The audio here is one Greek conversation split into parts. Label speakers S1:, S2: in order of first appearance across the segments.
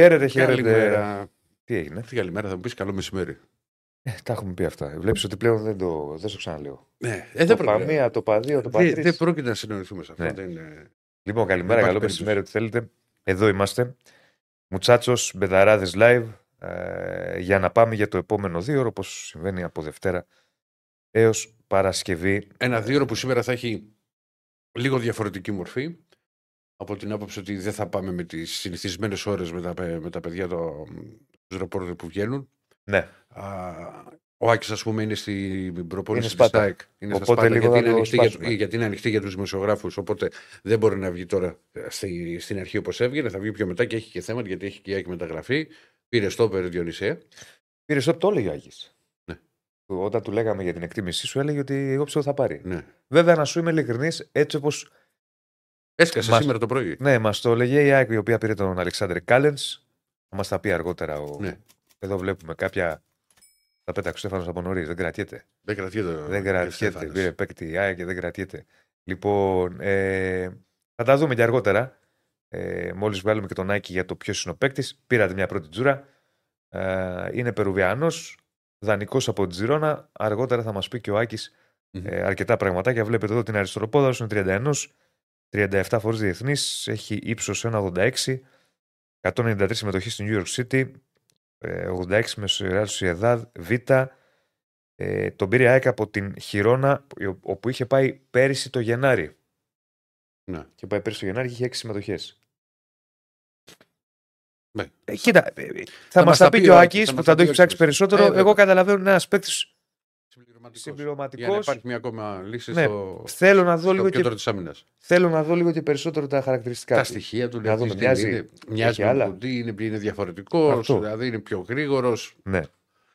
S1: Χαίρετε, χαίρετε.
S2: Καλημέρα.
S1: Τι έγινε.
S2: Τι καλημέρα, θα μου πεις καλό μεσημέρι.
S1: Ε, τα έχουμε πει αυτά. Βλέπεις ότι πλέον δεν το, δεν το ξαναλέω.
S2: Ναι, ε,
S1: το
S2: δεν πρόκειται.
S1: παμία, το παδίο, το
S2: Δεν,
S1: πατρί.
S2: δεν πρόκειται να συνεννοηθούμε σε αυτό.
S1: Ναι.
S2: Δεν είναι...
S1: Λοιπόν, καλημέρα,
S2: υπάρχει
S1: καλό
S2: περίπτωση.
S1: μεσημέρι, ό,τι θέλετε. Εδώ είμαστε. Μουτσάτσος, Μπεδαράδες live. Ε, για να πάμε για το επόμενο δύο ώρο, όπως συμβαίνει από Δευτέρα έως Παρασκευή.
S2: Ένα δύο που σήμερα θα έχει λίγο διαφορετική μορφή. Από την άποψη ότι δεν θα πάμε με τις συνηθισμένες ώρες με τα, παι- με τα παιδιά το, τους ρεπόρτερ που βγαίνουν.
S1: Ναι,
S2: Α, ο Άκης, ας πούμε, είναι στην προπόνηση
S1: Είναι
S2: τη
S1: Σπάτα.
S2: ΣΤΑΕΚ. Είναι στα
S1: Οπότε
S2: Σπάτα,
S1: λίγο
S2: γιατί,
S1: θα
S2: είναι
S1: το
S2: ανοιχτή για,
S1: σπάσουμε.
S2: γιατί είναι ανοιχτή για τους δημοσιογράφους. Οπότε δεν μπορεί να βγει τώρα ε, στη, στην αρχή όπως έβγαινε. Θα βγει πιο μετά και έχει και θέμα γιατί έχει και η Άκη μεταγραφή. Πήρε στόπερ Διονυσέα.
S1: πήρε στο το έλεγε ο Άγης.
S2: Ναι.
S1: Του- Όταν του λέγαμε για την εκτίμησή σου, έλεγε ότι εγώ πιστεύω θα πάρει.
S2: Ναι.
S1: Βέβαια, να σου είμαι ειλικρινής, έτσι όπως
S2: Έσκασε
S1: Μας-
S2: σήμερα το πρωί.
S1: Ναι, μας το έλεγε η ΑΕΚ η οποία πήρε τον Αλεξάνδρ Κάλεν. Θα μας τα πει αργότερα. Ο...
S2: Ναι.
S1: Εδώ βλέπουμε κάποια. Τα πέταξε ο Στέφανος από νωρίς. Δεν κρατιέται.
S2: Δεν κρατιέται.
S1: δεν κρατιέται.
S2: Στέφανος.
S1: Πήρε παίκτη η ΑΕΚ και δεν κρατιέται. Λοιπόν, ε, θα τα δούμε και αργότερα. Ε, Μόλις βγάλουμε και τον Άκη για το ποιος είναι ο παίκτης. Πήρατε μια πρώτη τζούρα. Ε, είναι Περουβιανό. Δανεικός από την Τζιρόνα. Αργότερα θα μας πει και ο Άκης
S2: Μμμ.
S1: ε, αρκετά πραγματάκια. Βλέπετε εδώ την αριστεροπόδα είναι 31, 37 φορές διεθνής, έχει ύψος 1,86, 193 συμμετοχή στην New York City, ε, 86 με Real Sociedad Β. Ε, τον πήρε η ΑΕΚ από την Χιρόνα, όπου είχε πάει πέρυσι το Γενάρη.
S2: Ναι.
S1: Και πάει πέρυσι το Γενάρη και είχε 6 συμμετοχές.
S2: Ναι.
S1: Ε, κοίτα, ε, θα, μας
S2: μας
S1: τα
S2: τα
S1: πει
S2: πει
S1: και
S2: ο
S1: ο
S2: Άκης,
S1: Άκης
S2: θα
S1: που
S2: μας
S1: θα
S2: τα
S1: το
S2: πει
S1: έχει
S2: ο
S1: ψάξει
S2: Άκης.
S1: περισσότερο.
S2: Ε,
S1: Εγώ
S2: βέβαια.
S1: καταλαβαίνω είναι ένας παίκτης
S2: Συμπληρωματικός.
S1: συμπληρωματικό.
S2: Για να υπάρχει μια ακόμα λύση
S1: Ναι,
S2: στο,
S1: Θέλω να δω
S2: στο
S1: λίγο και
S2: κέντρο της άμυνας.
S1: Θέλω να δω λίγο και περισσότερο τα χαρακτηριστικά
S2: Τα
S1: του.
S2: στοιχεία του
S1: Να δούμε,
S2: τι
S1: μοιάζει.
S2: είναι. Μοιάζει
S1: Έχει
S2: με
S1: άλλα.
S2: τον Κουντί, είναι, είναι διαφορετικός,
S1: Αυτό.
S2: δηλαδή είναι πιο γρήγορος.
S1: Ναι.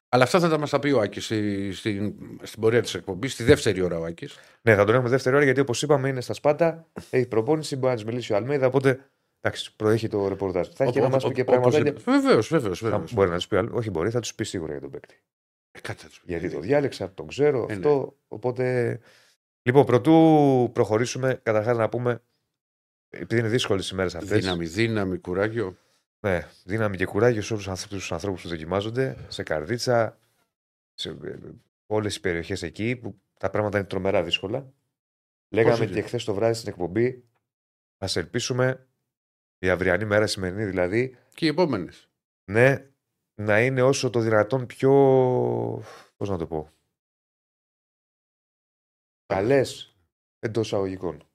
S2: Αλλά αυτά θα τα μας τα πει ο Άκης στη, στην, στην πορεία της εκπομπής, στη δεύτερη ώρα ο Άκης.
S1: ναι, θα τον έχουμε δεύτερη ώρα γιατί όπως είπαμε είναι στα Σπάτα. Έχει προπόνηση, μπορεί να της μιλήσει ο Αλμέιδα. Οπότε εντάξει, προέχει το ρεπορτάζ. Θα έχει και να μας πει και πράγματα.
S2: Βεβαίως, βεβαίως.
S1: Θα, μπορεί να του πει, άλλο. όχι μπορεί, θα τους πει σίγουρα για τον παίκτη.
S2: Κάτσε να τους πει.
S1: Γιατί το διάλεξα, τον ξέρω
S2: Ε,
S1: αυτό. Οπότε. Λοιπόν, πρωτού προχωρήσουμε, καταρχάς να πούμε, επειδή είναι δύσκολες οι μέρες αυτές.
S2: Δύναμη, δύναμη, κουράγιο.
S1: Ναι, δύναμη και κουράγιο σε όλους τους ανθρώπους που δοκιμάζονται, σε καρδίτσα, σε όλες τι περιοχές εκεί που τα πράγματα είναι τρομερά δύσκολα. Λέγαμε
S2: είναι;
S1: και χθες το βράδυ στην εκπομπή, ας ελπίσουμε η αυριανή μέρα, η σημερινή δηλαδή,
S2: Και οι επόμενες.
S1: ναι, να είναι όσο το δυνατόν πιο. Πώς να το πω. Καλές εντός αγωγικών.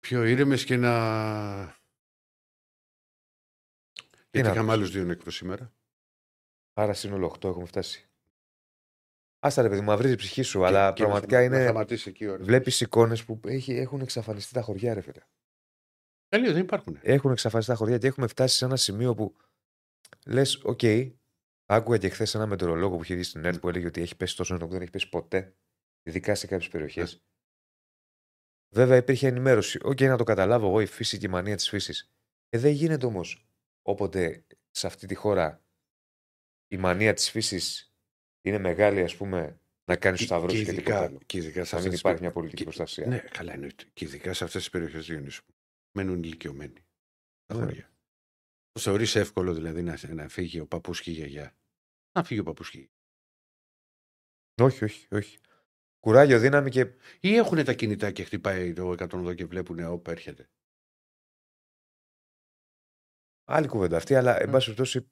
S2: Πιο ήρεμες και να. Γιατί
S1: να
S2: είχαμε
S1: πεις.
S2: άλλους δύο νεκρού σήμερα.
S1: Άρα σύνολο 8 έχουμε φτάσει. Άστα ρε παιδί μου, μαυρίζει η ψυχή σου, αλλά
S2: Και- και να
S1: πραγματικά
S2: σταμα- Να
S1: είναι.
S2: σταματήσει εκεί ο
S1: Βλέπεις εικόνες που έχει, έχουν εξαφανιστεί τα χωριά, ρε φίλε.
S2: Καλή, δεν υπάρχουν.
S1: Έχουν εξαφανιστεί τα χωριά και έχουμε φτάσει σε ένα σημείο που λες, οκ, άκουγα και χθες ένα μετεωρολόγο που είχε δει στην ΕΡΤ που έλεγε ότι έχει πέσει τόσο νερό που δεν έχει πέσει ποτέ, ειδικά σε κάποιες περιοχές.
S2: Ναι.
S1: Βέβαια υπήρχε ενημέρωση. Οκ, να το καταλάβω εγώ, η φύση και η μανία της φύσης. Ε, δεν γίνεται όμως όποτε σε αυτή τη χώρα η μανία της φύσης είναι μεγάλη, ας πούμε, να κάνεις
S2: Και-
S1: σταυρό
S2: και
S1: και, τίποτα
S2: ειδικά,
S1: άλλο.
S2: και ειδικά σε
S1: Να μην
S2: αυτές τις
S1: υπάρχει
S2: πε-
S1: μια πολιτική
S2: και-
S1: προστασία.
S2: Ναι, καλά εννοείται. Και ειδικά σε αυτές τις περιοχές Διονύσου που μένουν ηλικιωμένοι. Τα
S1: Ναι.
S2: χωριά. Το θεωρείς εύκολο δηλαδή να, να φύγει ο παππούς και η γιαγιά; Να φύγει ο παππούς και η γιαγιά.
S1: Όχι, όχι, όχι. Κουράγιο, δύναμη και
S2: Ή έχουν τα κινητά και χτυπάει το 102 και βλέπουν όπου έρχεται.
S1: Άλλη κουβέντα αυτή, αλλά εν
S2: Mm.
S1: πάση περιπτώσει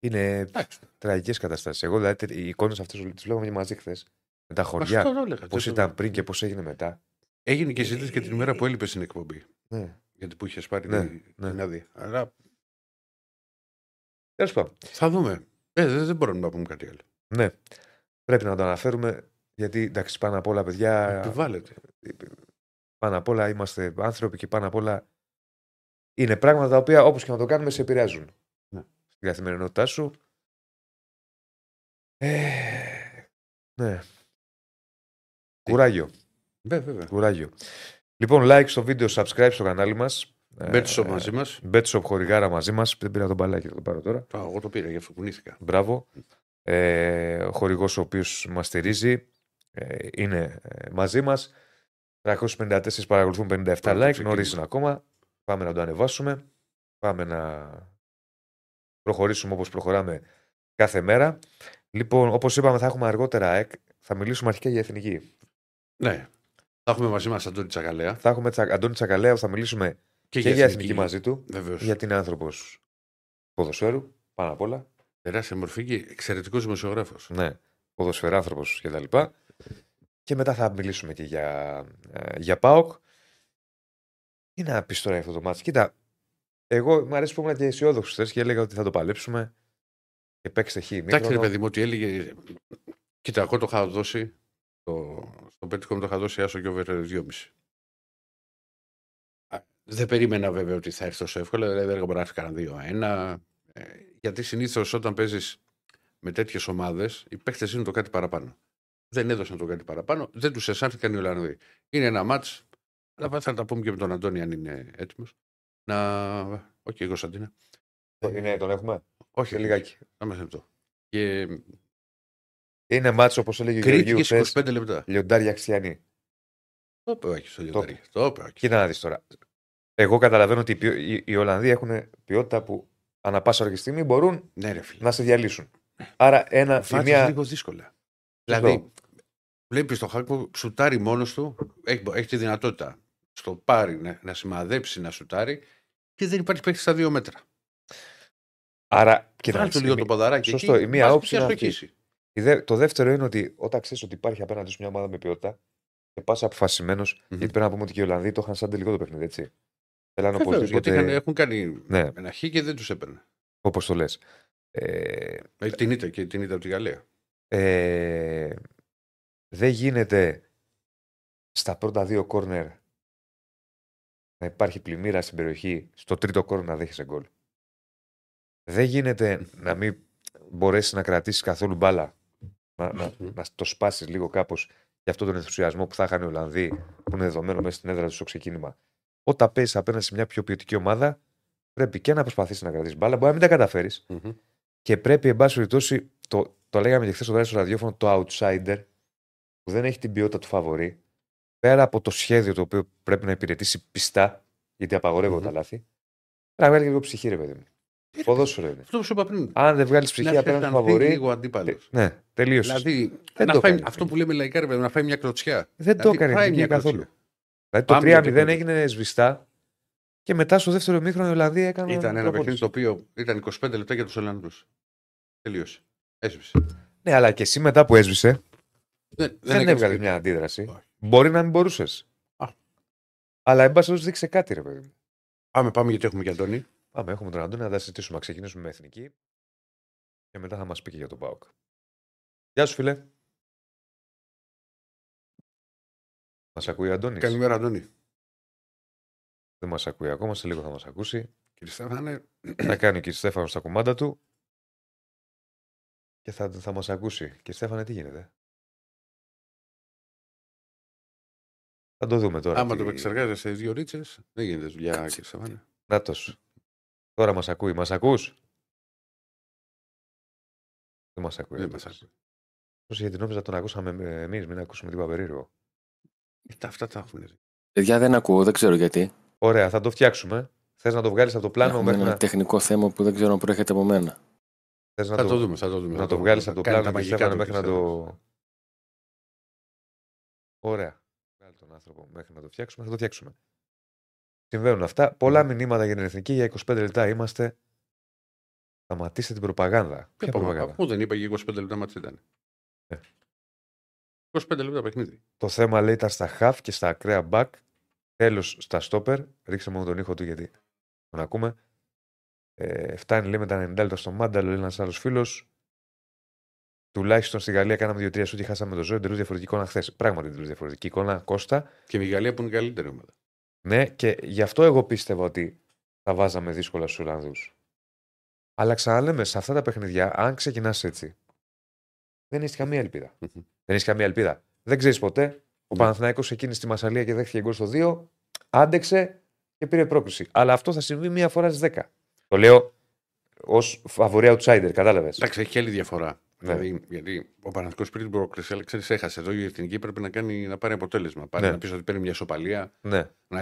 S1: είναι
S2: Εντάξει.
S1: τραγικές καταστάσεις. Εγώ δηλαδή τε- οι εικόνες αυτές τις βλέπαμε και μαζί χθες. Με τα
S2: Μα
S1: χωριά,
S2: αυτό το έλεγα.
S1: πώς
S2: Δεν το-
S1: ήταν πριν και πώς έγινε μετά.
S2: Έγινε και συζήτηση και την ημέρα που έλειπε στην εκπομπή.
S1: Ναι.
S2: Γιατί που είχες πάρει
S1: Ναι,
S2: την,
S1: ναι.
S2: την άδεια. Αλλά
S1: Τέλος πάντων.
S2: θα δούμε. Ε, δεν, δεν μπορούμε να πούμε κάτι άλλο.
S1: Ναι. Πρέπει να το αναφέρουμε γιατί εντάξει, πάνω απ' όλα, παιδιά.
S2: Επιβάλλεται.
S1: Πάνω απ' όλα είμαστε άνθρωποι και πάνω απ' όλα είναι πράγματα τα οποία όπως και να το κάνουμε σε επηρεάζουν.
S2: Ναι.
S1: Στην καθημερινότητά σου. Ε, ναι. Κουράγιο.
S2: Βέβαια, βέβαια.
S1: Κουράγιο. Λοιπόν, like στο βίντεο, subscribe στο κανάλι μας.
S2: Μπέτσο μαζί μας.
S1: Betshop χορηγάρα μαζί μας. Δεν πήρα τον μπαλάκι, θα το πάρω τώρα.
S2: Εγώ το πήρα, γι' αυτό κουνήθηκα.
S1: Μπράβο. Ε, ο χορηγός ο οποίος μας στηρίζει ε, είναι ε, μαζί μας. 354 παρακολουθούν 57
S2: Πάμε το
S1: like.
S2: ξεκίνημα.
S1: Νωρίς είναι ακόμα. Πάμε να το ανεβάσουμε. Πάμε να προχωρήσουμε όπως προχωράμε κάθε μέρα. Λοιπόν, όπως είπαμε θα έχουμε αργότερα ΕΚ. Θα μιλήσουμε αρχικά για εθνική.
S2: Ναι. Θα έχουμε μαζί μας Αντώνη Τσακαλέα.
S1: Θα έχουμε τσα... Αντώνη Τσακαλέα, θα μιλήσουμε και, και για εθνική μαζί του.
S2: Βεβαίως.
S1: Γιατί είναι άνθρωπος ποδοσφαίρου, πάνω απ' όλα.
S2: Τεράστια μορφή και εξαιρετικός δημοσιογράφος.
S1: Ναι, ποδοσφαιράνθρωπος κτλ. Και, και μετά θα μιλήσουμε και για, ε, για ΠΑΟΚ. Τι να πεις τώρα για αυτό το μάτι. Κοίτα, εγώ μου αρέσει που ήμουν και αισιόδοξος και έλεγα ότι θα το παλέψουμε και παίξτε χ.
S2: Εντάξει, ρε παιδί μου, ότι έλεγε. Κοίτα, εγώ το είχα δώσει. Το... Στο πέτυχο μου το είχα δώσει άσο και over 2,5. Δεν περίμενα βέβαια ότι θα έρθει τόσο εύκολα. Δηλαδή δεν μπορεί να έρθει κανένα 2-1. Ε, γιατί συνήθως όταν παίζεις με τέτοιες ομάδες, οι παίχτε είναι το κάτι παραπάνω. Δεν έδωσαν το κάτι παραπάνω, δεν τους αισθάνθηκαν οι Ολλανδοί. Είναι ένα μάτς, αλλά θα τα πούμε και με τον Αντώνη αν είναι έτοιμος. Να. Όχι, εγώ Σαντίνα.
S1: Είναι, τον έχουμε.
S2: Όχι,
S1: λιγάκι.
S2: Να μας λεπτό. Και...
S1: Είναι μάτσο όπως έλεγε ο
S2: Κρήτη και 25 λεπτά.
S1: Λιοντάρια Αξιανή.
S2: Το είπε όχι στο Λιοντάρια. Το είπε όχι.
S1: Κοίτα να δεις τώρα. Εγώ καταλαβαίνω ότι οι, οι Ολλανδοί έχουν ποιότητα που ανά πάσα ώρα στιγμή μπορούν
S2: ναι, ρε,
S1: να σε διαλύσουν. Άρα ένα.
S2: Βάζεις μια... λίγο δύσκολα. Δηλαδή, βλέπεις το Χάκο σουτάρει μόνος του, έχει, έχει τη δυνατότητα στο πάρει να, να σημαδέψει, να σουτάρει και δεν υπάρχει παίχτη στα δύο μέτρα.
S1: Άρα,
S2: κοιτάξτε. λίγο το ποδαράκι.
S1: Σωστό. Εκεί, η μία όψη είναι αυτή. Το δεύτερο είναι ότι όταν ξέρεις ότι υπάρχει απέναντι σου μια ομάδα με ποιότητα και πας αποφασισμένος, mm-hmm. γιατί πρέπει να πούμε ότι και οι Ολλανδοί το είχαν σαν τελικό το παιχνίδι, έτσι.
S2: Θέλανε οπωσδήποτε. Γιατί έχουν κάνει ναι. ένα χ και δεν τους έπαιρνε.
S1: Όπως το λες.
S2: Ε... ε, την ήττα και την ήττα από τη Γαλλία.
S1: Ε... Δεν γίνεται στα πρώτα δύο κόρνερ να υπάρχει πλημμύρα στην περιοχή, στο τρίτο κόρνερ να δέχεσαι γκολ. Δεν γίνεται να μην μπορέσεις να κρατήσεις καθόλου μπάλα. Να, να, να το σπάσεις λίγο κάπως για αυτόν τον ενθουσιασμό που θα είχαν οι Ολλανδοί, που είναι δεδομένο μέσα στην έδρα τους στο ξεκίνημα. Όταν παίζει απέναντι σε μια πιο ποιοτική ομάδα, πρέπει και να προσπαθήσεις να κρατήσεις μπάλα. Μπορεί να μην τα καταφέρεις. Mm-hmm. Και πρέπει, εν πάση περιπτώσει, το, το λέγαμε και χθες στο στο ραδιόφωνο, το outsider, που δεν έχει την ποιότητα του φαβορή, πέρα από το σχέδιο το οποίο πρέπει να υπηρετήσει πιστά, γιατί απαγορεύονται mm-hmm. τα λάθη, πρέπει να βγάλει και λίγο ψυχή, ρε παιδί μου. Ποδόσφαιρο είναι.
S2: Αυτό που σου είπα πριν.
S1: Αν δεν βγάλεις ψυχή απέναντι στο φαβορή.
S2: λίγο αντίπαλος.
S1: Ναι, τελείωσες.
S2: Δηλαδή, δεν να το φάει, αυτό που λέμε λαϊκά, ρε, να φάει μια κλωτσιά.
S1: Δεν δηλαδή, το έκανε καθόλου. Δηλαδή το 3-0 έγινε σβηστά και μετά στο δεύτερο μήχρονο η Ολλανδία έκανε.
S2: Ήταν ένα παιχνίδι το οποίο ήταν 25 λεπτά για τους Ολλανδούς. Τελείωσε. Έσβησε.
S1: Ναι, αλλά και εσύ μετά που έσβησε. Δεν, δεν, δεν έβγαλε μια αντίδραση. Μπορεί να μην μπορούσες. Αλλά εν πάση δείξε κάτι, ρε παιδί.
S2: Πάμε, πάμε γιατί έχουμε και Αντώνη.
S1: Πάμε, έχουμε τον Αντώνη να τα συζητήσουμε. Να ξεκινήσουμε με εθνική. Και μετά θα μας πει και για τον Πάοκ. Γεια σου, φίλε. Μας ακούει ο Αντώνης;
S2: Καλημέρα, Αντώνη.
S1: Δεν μας ακούει ακόμα, σε λίγο θα μας ακούσει.
S2: Κύριε Στέφανε.
S1: Θα κάνει ο κύριε Στέφανο στα κουμάντα του και θα, θα μας ακούσει. Κύριε Στέφανε, τι γίνεται; Θα το δούμε τώρα.
S2: Άμα τι... το επεξεργάζεσαι σε δύο ρίτσε, δεν γίνεται δουλειά, κύριε Στέφανε.
S1: Νάτο. Τώρα μας ακούει. Μας ακούς; Δεν μας ακούει.
S2: Δεν μας ακούει.
S1: γιατί νόμιζα τον ακούσαμε εμείς, μην ακούσουμε τίποτα περίεργο.
S2: Τα αυτά τα έχουμε.
S3: Παιδιά δεν ακούω, δεν ξέρω γιατί.
S1: Ωραία, θα το φτιάξουμε. Θες να το βγάλεις από το πλάνο
S3: Έχουμε
S1: μέχρι
S3: ένα
S1: να...
S3: τεχνικό θέμα που δεν ξέρω αν προέρχεται από μένα.
S1: Θες να
S2: θα το, το δούμε, θα το δούμε.
S1: Να το, το βγάλεις από το πλάνο μέχρι, μέχρι να το. Ωραία. Βγάλει τον άνθρωπο μέχρι να το φτιάξουμε, θα το φτιάξουμε. Συμβαίνουν αυτά. Πολλά μηνύματα για την εθνική. Για 25 λεπτά είμαστε. Σταματήστε την προπαγάνδα.
S2: Ποια προπαγάνδα; Πού δεν είπα για 25 λεπτά μα ήταν; 25 λεπτά παιχνίδι.
S1: Το θέμα λέει ήταν στα half και στα ακραία back. Τέλος στα stopper. Ρίξτε μόνο τον ήχο του γιατί τον ακούμε. Ε, φτάνει λέει με τα 90 λεπτά στο Μάνταλο, λέει ένας άλλος φίλος. Τουλάχιστον στη Γαλλία κάναμε 2-3 σου και χάσαμε το ζώο. Εντελώς διαφορετική εικόνα χθες. Πράγματι εντελώς διαφορετική εικόνα. Κώστα.
S2: Και με η Γαλλία που είναι η καλύτερη ομάδα.
S1: Ναι, και γι' αυτό εγώ πίστευα ότι θα βάζαμε δύσκολα στους Ολλανδούς. Αλλά ξαναλέμε, σε αυτά τα παιχνιδιά, αν ξεκινάς έτσι, δεν έχει καμία ελπίδα. Mm-hmm. Δεν έχει καμία ελπίδα. Δεν ξέρεις ποτέ. Ο ναι. Παναθηναϊκός εκείνη στη Μασαλία και δέχτηκε γκολ στο 2, άντεξε και πήρε πρόκληση. Αλλά αυτό θα συμβεί μία φορά στις 10. Το λέω ως φαβορή outsider, κατάλαβες.
S2: Εντάξει, έχει και άλλη διαφορά. Ναι. Δηλαδή, γιατί ο Παναθηναϊκός πήρε την πρόκληση, αλλά ξέρεις, έχασε. Εδώ η εθνική πρέπει να, κάνει, να πάρει αποτέλεσμα. Πάρει ναι. να πεις ότι παίρνει μια σοπαλία.
S1: Ναι.
S2: Να...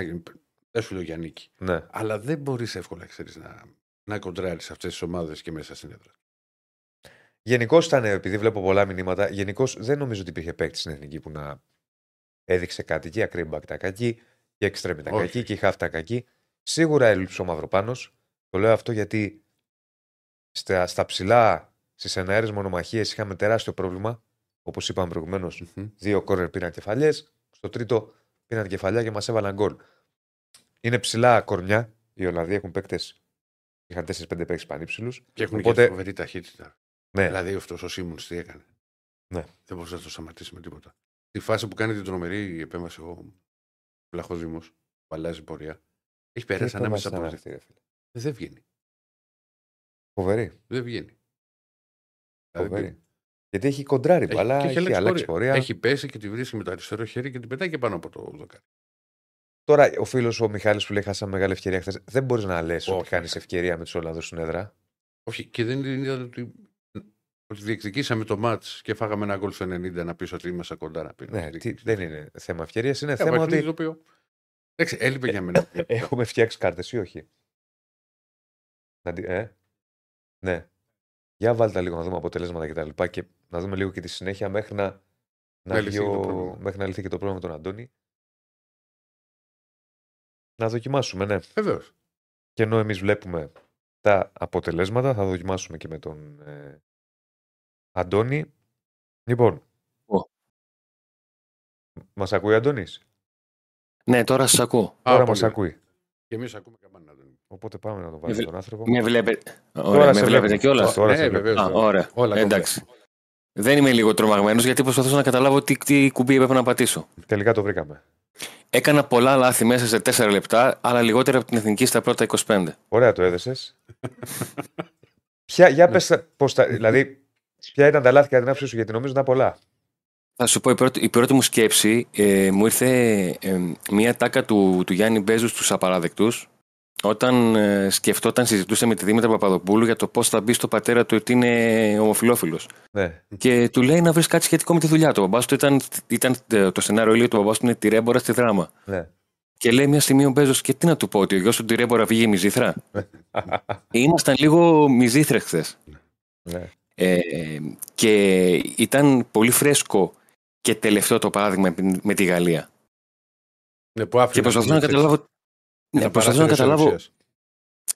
S2: Δεν σου λέω για νίκη.
S1: Ναι.
S2: Αλλά δεν μπορείς εύκολα ξέρεις, να, να κοντράρεις αυτές τις ομάδες και μέσα στην έδρα.
S1: Γενικώς ήταν, επειδή βλέπω πολλά μηνύματα, γενικώς δεν νομίζω ότι υπήρχε παίκτης στην εθνική που να έδειξε κάτι. Και η ακρίμπακ τα κακή, και η εξτρέμι τα
S2: Όχι.
S1: κακή, και η χάφ τα κακή. Σίγουρα έλειψε ο Μαυροπάνος. Το λέω αυτό γιατί στα, στα ψηλά, στις εναέρε μονομαχίες είχαμε τεράστιο πρόβλημα. Όπως είπαμε προηγουμένως, δύο κόρνερ πήραν κεφαλιές. Στο τρίτο πήραν κεφαλιά και μας έβαλαν γκολ. Είναι ψηλά κορμιά. Οι Ολλανδοί έχουν παίκτες. Είχαν 4-5 παίκτες πανύψηλους.
S2: Και έχουν
S1: Οπότε-
S2: και φοβερή ταχύτητα.
S1: Ναι,
S2: Δηλαδή αυτός ο Σίμουν τι έκανε;
S1: Ναι.
S2: Δεν μπορούσε να το σταματήσει με τίποτα. Τη φάση που κάνει την τρομερή επέμβαση ο Βλαχοδήμο, που αλλάζει πορεία, έχει περάσει
S1: Τι
S2: ανάμεσα
S1: επέμβαση
S2: από.
S1: ήταν αυτή, ρε φίλε.
S2: Δεν βγαίνει.
S1: Φοβερή.
S2: Δεν βγαίνει. Δηλαδή,
S1: Φοβερή. Γιατί έχει κοντράρει
S2: έχει-
S1: μπαλά,
S2: και
S1: έχει, αλλάξει πορεία.
S2: Έχει πέσει και τη βρίσκει με το αριστερό χέρι και την πετάει και πάνω από το δοκάρι.
S1: Τώρα ο φίλος ο Μιχάλης που λέει: Χάσαμε μεγάλη ευκαιρία χθες. Δεν μπορείς να λες
S2: Όχι,
S1: ότι κάνεις
S2: όχι.
S1: ευκαιρία με τους Ολλανδούς στην έδρα;
S2: Όχι, και δεν είδα ότι, ότι διεκδικήσαμε το μάτς και φάγαμε ένα γκολ στο 90 να πεις ότι είμαστε κοντά να πει.
S1: Ναι, τι, δεν είναι θέμα ευκαιρίας, είναι
S2: Ε,
S1: θέμα
S2: παιχνίδι
S1: ότι
S2: το οποίο- Εντάξει, έλειπε για μένα.
S1: έχουμε φτιάξει κάρτες ή όχι; Να, τη- ε; Ναι. Για βάλτε λίγο να δούμε αποτελέσματα και τα λοιπά και να δούμε λίγο και τη συνέχεια μέχρι να, να,
S2: Να
S1: βγει
S2: λυθεί και το
S1: ο-
S2: πρόβλημα.
S1: μέχρι να λυθεί και το πρόβλημα με τον Αντώνη. Να δοκιμάσουμε, ναι.
S2: Βεβαίως.
S1: Και ενώ εμείς βλέπουμε τα αποτελέσματα, θα δοκιμάσουμε και με τον ε, Αντώνη. Λοιπόν.
S3: Ω.
S1: Μας ακούει ο Αντώνης;
S3: Ναι, τώρα σας ακούω.
S1: Τώρα μας ακούει.
S2: Και εμείς ακούμε καμπάνα. Αντώνη.
S1: Οπότε πάμε να τον βάλουμε
S3: βλέ-
S1: τον άνθρωπο.
S3: Με βλέπετε.
S1: Τώρα
S3: Ωραία,
S1: σε
S3: με βλέπετε
S1: βλέπω.
S3: κιόλας.
S1: Τώρα
S2: ναι,
S1: σε βλέπω.
S2: βεβαίως,
S3: Α,
S2: βέβαια.
S3: ωραία.
S2: Όλα
S3: Εντάξει. Δεν είμαι λίγο τρομαγμένος γιατί προσπαθούσα να καταλάβω τι, τι κουμπί έπρεπε να πατήσω.
S1: Τελικά το βρήκαμε.
S3: Έκανα πολλά λάθη μέσα σε 4 λεπτά, αλλά λιγότερα από την εθνική στα πρώτα 25.
S1: Ωραία το έδεσες. Ποια, για πες, τα- πώς τα, δηλαδή, ποια ήταν τα λάθη κατά την άποψή σου, γιατί νομίζω ήταν πολλά.
S3: Θα σου πω, η πρώτη, η πρώτη μου σκέψη ε, μου ήρθε ε, μία τάκα του, του Γιάννη Μπέζου στους απαράδεκτους όταν ε, σκεφτόταν, συζητούσε με τη Δήμητρα Παπαδοπούλου για το πώς θα μπει στο πατέρα του ότι είναι ομοφιλόφιλος.
S1: Ναι.
S3: Και του λέει να βρεις κάτι σχετικό με τη δουλειά του. Ο μπαμπάς του ήταν, ήταν ε, το σενάριο λέει ότι ο μπαμπάς του είναι τυρέμπορας στη δράμα.
S1: ναι.
S3: Και λέει μια στιγμή ο Μπέζος, και τι να του πω, ότι ο γιος του τυρέμπορα βγήκε μυζήθρα; Ήμασταν λίγο μυζήθρες χθες.
S1: ναι.
S3: Ε, και ήταν πολύ φρέσκο και τελευταίο το παράδειγμα με- με τη Γαλλία.
S2: Ναι, που άφηνε
S3: Και προσπαθούσα να
S2: τις-
S3: καταλάβω.
S2: Τα
S3: Ναι, προσπαθούσα να
S2: παράθυρα
S3: καταλάβω,
S2: ισορροπίας.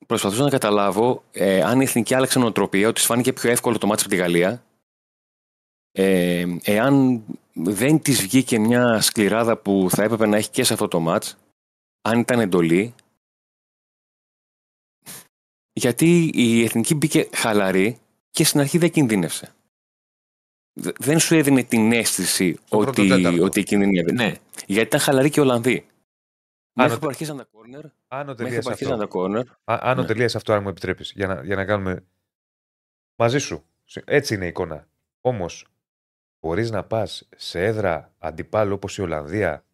S3: προσπαθούσα να καταλάβω ε, αν η εθνική άλλαξε νοοτροπία, ότι της φάνηκε πιο εύκολο το μάτι από τη Γαλλία. Ε, εάν δεν της βγήκε μια σκληράδα που θα έπρεπε να έχει και σε αυτό το μάτς, αν ήταν εντολή, γιατί η εθνική μπήκε χαλαρή και στην αρχή δεν κινδύνευσε. Δε- Δεν σου έδινε την αίσθηση
S2: Στο πρώτο
S3: ότι,
S2: τέταρτο.
S3: ότι κινδύνευε. Ναι, γιατί ήταν χαλαροί και Ολλανδοί. Μέχρι
S1: το-
S3: που αρχίσαν τα κόρνερ,
S1: Άνω
S3: μέχρι
S1: τελεία
S3: που αρχίσαν
S1: αυτό.
S3: τα κόρνερ,
S1: Α- Άνω
S3: Ναι.
S1: τελεία αυτό, αν μου επιτρέπεις, για να, για να κάνουμε. Μαζί σου. Έτσι είναι η εικόνα. Όμως, μπορείς να πας σε έδρα αντιπάλου όπως η Ολλανδία,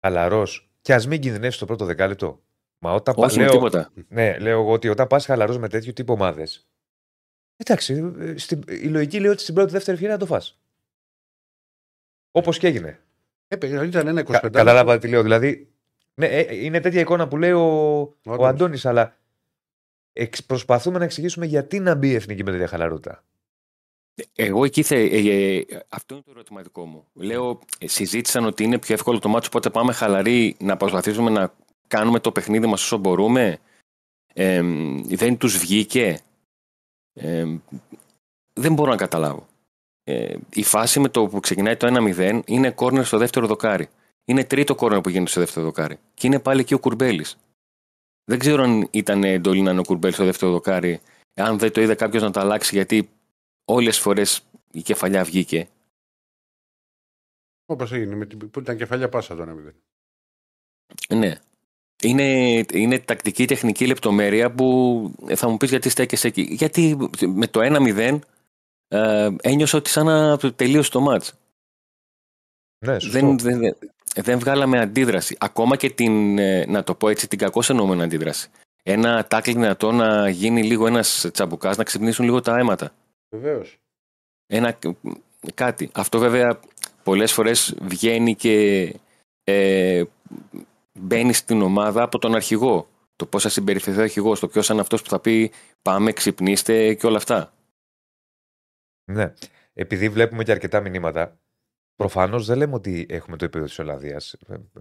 S1: χαλαρός, και ας μην κινδυνεύσεις το πρώτο δεκάλεπτο. Μα όταν πα.
S3: όχι με
S1: Λέω,
S3: τίποτα.
S1: ναι, λέω εγώ ότι όταν πας χαλαρός με τέτοιου τύπου ομάδες. Εντάξει, ε, στην, η λογική λέει ότι στην πρώτη-δεύτερη ευκαιρία να το φας. Όπως και έγινε.
S2: Ε, παιδιά, ήταν ένα 25.
S1: Κα, κατάλαβα τι λέω. Δηλαδή, ναι, ε, είναι τέτοια εικόνα που λέει ο, ο
S2: Αντώνης.
S1: Αντώνης, αλλά εξ, προσπαθούμε να εξηγήσουμε γιατί να μπει η εθνική με τέτοια χαλαρότητα.
S3: Εγώ εκεί θε, ε, ε, αυτό είναι το ερωτηματικό μου. Λέω, ε, συζήτησαν ότι είναι πιο εύκολο το μάτσο, οπότε πάμε χαλαροί να προσπαθήσουμε να κάνουμε το παιχνίδι μας όσο μπορούμε. Ε, δεν τους βγήκε. Ε, δεν μπορώ να καταλάβω. Ε, η φάση με το που ξεκινάει το 1-0 είναι κόρνερ στο δεύτερο δοκάρι. Είναι τρίτο κόρνερ που γίνεται στο δεύτερο δοκάρι. Και είναι πάλι εκεί ο Κουρμπέλης. Δεν ξέρω αν ήταν εντολή να είναι ο Κουρμπέλης στο δεύτερο δοκάρι. Αν δεν το είδε κάποιος να το αλλάξει, γιατί όλες τις φορές η κεφαλιά βγήκε.
S2: Όπως έγινε. Με την, που ήταν κεφαλιά πάσα το 1-0.
S3: Ναι. Είναι, είναι τακτική τεχνική λεπτομέρεια που θα μου πεις γιατί στέκεσαι εκεί. Γιατί με το 1-0 ε, ένιωσα ότι σαν να τελείωσε το μάτς.
S1: Ναι, σωστό.
S3: Δεν, δεν, δεν, δεν βγάλαμε αντίδραση. Ακόμα και την, ε, να το πω έτσι, την κακό εννοούμενη αντίδραση. Ένα τάκλι δυνατό να γίνει λίγο ένας τσαμπουκάς, να ξυπνήσουν λίγο τα αίματα.
S2: Βεβαίως.
S3: Ένα, κάτι. Αυτό βέβαια πολλές φορές βγαίνει και ε, μπαίνει στην ομάδα από τον αρχηγό. Το πώς θα συμπεριφερθεί ο αρχηγός, το ποιος είναι αυτός που θα πει Πάμε, ξυπνήστε και όλα αυτά.
S1: Ναι. Επειδή βλέπουμε και αρκετά μηνύματα, προφανώς δεν λέμε ότι έχουμε το επίπεδο της Ολλανδίας.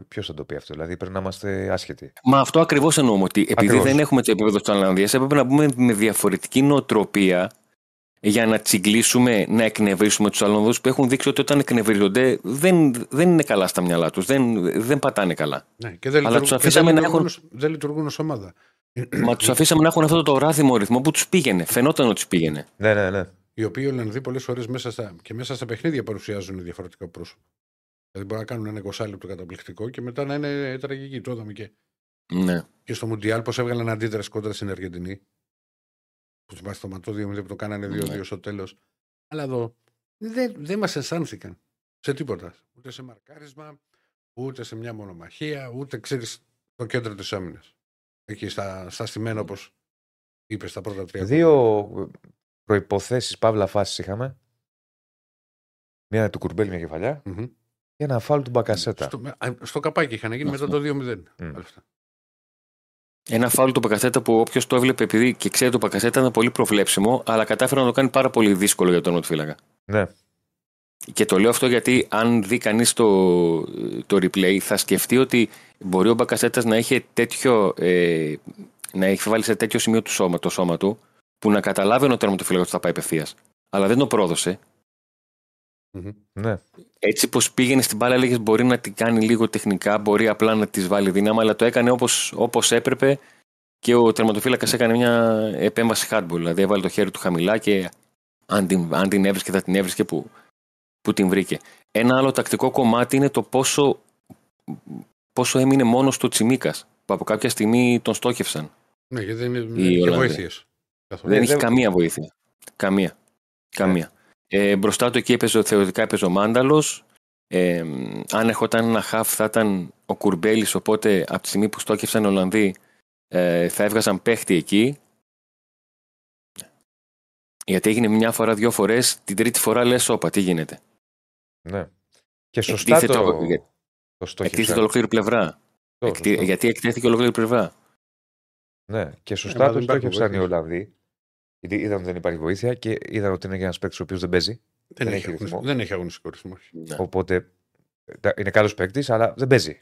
S1: Ποιος θα το πει αυτό, Δηλαδή πρέπει να είμαστε άσχετοι.
S3: Μα αυτό ακριβώς εννοούμε. Ότι επειδή
S1: Ακριβώς.
S3: δεν έχουμε το επίπεδο της Ολλανδίας, έπρεπε να μπούμε με διαφορετική νοοτροπία για να τσιγκλίσουμε, να εκνευρίσουμε τους Ολλανδούς που έχουν δείξει ότι όταν εκνευρίζονται δεν, δεν είναι καλά στα μυαλά τους. Δεν, δεν πατάνε καλά.
S2: Ναι, και δεν
S3: Αλλά
S2: λειτουργούν-
S3: τους
S2: και
S3: αφήσαμε
S2: δεν
S3: να
S2: λειτουργούν ως- Δεν λειτουργούν ως ομάδα.
S3: Μα τους αφήσαμε να έχουν αυτό το ράθιμο ρυθμό που τους πήγαινε. Φαινόταν ότι τους πήγαινε.
S1: Ναι, ναι, ναι.
S2: Οι οποίοι Ολλανδοί πολλές φορές μέσα στα, και μέσα στα παιχνίδια παρουσιάζουν διαφορετικά πρόσωπα. Δηλαδή μπορεί να κάνουν ένα 20 λεπτό καταπληκτικό και μετά να είναι τραγική. Το είδαμε και,
S3: Ναι.
S2: και στο Μουντιάλ πώς έβγαλαν αντίδραση κόντρα στην Αργεντινή. Που θυμάστε το ματό 2 που το κάνανε 2-2
S3: Ναι.
S2: στο τέλος. Αλλά εδώ δεν, δεν μας αισθάνθηκαν σε τίποτα. Ούτε σε μαρκάρισμα, ούτε σε μια μονομαχία, ούτε ξέρεις το κέντρο της άμυνας. Εκεί στα, στα στημένα, όπως είπες, στα πρώτα τρία.
S1: Δύο προποθέσει παύλα φάσεις είχαμε. Μία του Κουρμπέλη, μια κεφαλιά.
S2: Μμμ.
S1: Και ένα φάουλ του Μπακασέτα.
S2: Στο, α, στο καπάκι είχαν γίνει μετά το 2-0.
S1: Μμ.
S2: Μάλιστα.
S3: Ένα φάουλ του Πακασέτα που όποιος το έβλεπε επειδή και ξέρει το Πακασέτα ήταν πολύ προβλέψιμο, αλλά κατάφερε να το κάνει πάρα πολύ δύσκολο για τον Νότφυλακα.
S1: Ναι.
S3: Και το λέω αυτό γιατί αν δει κανείς το, το replay, θα σκεφτεί ότι μπορεί ο Μπακασέτας να είχε τέτοιο. Ε, να έχει βάλει σε τέτοιο σημείο του σώμα, το σώμα του, που να καταλάβει ο τερματοφύλακα ότι θα πάει απευθείας. Αλλά δεν το πρόδωσε.
S2: Μμμ.
S1: ναι.
S3: Έτσι πως πήγαινε στην μπάλα, έλεγες μπορεί να την κάνει λίγο τεχνικά, μπορεί απλά να της βάλει δύναμη, αλλά το έκανε όπως όπως έπρεπε και ο τερματοφύλακας έκανε μια επέμβαση hardball. Δηλαδή έβαλε το χέρι του χαμηλά και αν την, αν την έβρισκε, θα την έβρισκε που, που την βρήκε. Ένα άλλο τακτικό κομμάτι είναι το πόσο, πόσο έμεινε μόνος του Τσιμίκας, που από κάποια στιγμή τον στόχευσαν.
S2: Ναι, γιατί δεν,
S3: Οι
S2: δεν είχε
S3: Ολλανδοί.
S2: βοήθειε.
S3: Δεν έχει
S1: δεν-
S3: καμία βοήθεια. Καμία. Καμία. Ε, μπροστά του εκεί έπαιζε, θεωρητικά έπαιζε ο Μάνταλος. Ε, αν ερχόταν ένα χαφ θα ήταν ο Κουρμπέλης, οπότε από τη στιγμή που στόχευσαν οι Ολλανδοί ε, θα έβγαζαν παίχτη εκεί. Γιατί έγινε μια φορά, δύο φορές, την τρίτη φορά λες: Όπα, τι γίνεται.
S1: ναι. Και σωστά
S3: Εκτίθεται
S1: το,
S3: ο-
S1: το στόχευσαν.
S3: Εκτίθεται ολόκληρη πλευρά.
S1: Το-
S3: Εκτι-
S1: το-
S3: Γιατί εκτέθηκε ολόκληρη πλευρά.
S1: Ναι, και
S2: Ε,
S1: σωστά
S2: μα
S1: το
S2: δεν υπάρχει
S1: στόχευσαν οι
S2: βοήθεια.
S1: Ολλανδοί. Γιατί είδαν ότι δεν υπάρχει βοήθεια και είδαν ότι είναι και ένας παίκτης ο οποίος δεν παίζει.
S2: Δεν,
S1: Δεν
S2: έχει
S1: έχει
S2: αγωνιστικό-
S1: ρυθμό.
S2: δεν έχει αγωνιστικό ρυθμό. όχι.
S3: Ναι.
S1: Οπότε τα- είναι καλός παίκτης, αλλά δεν παίζει.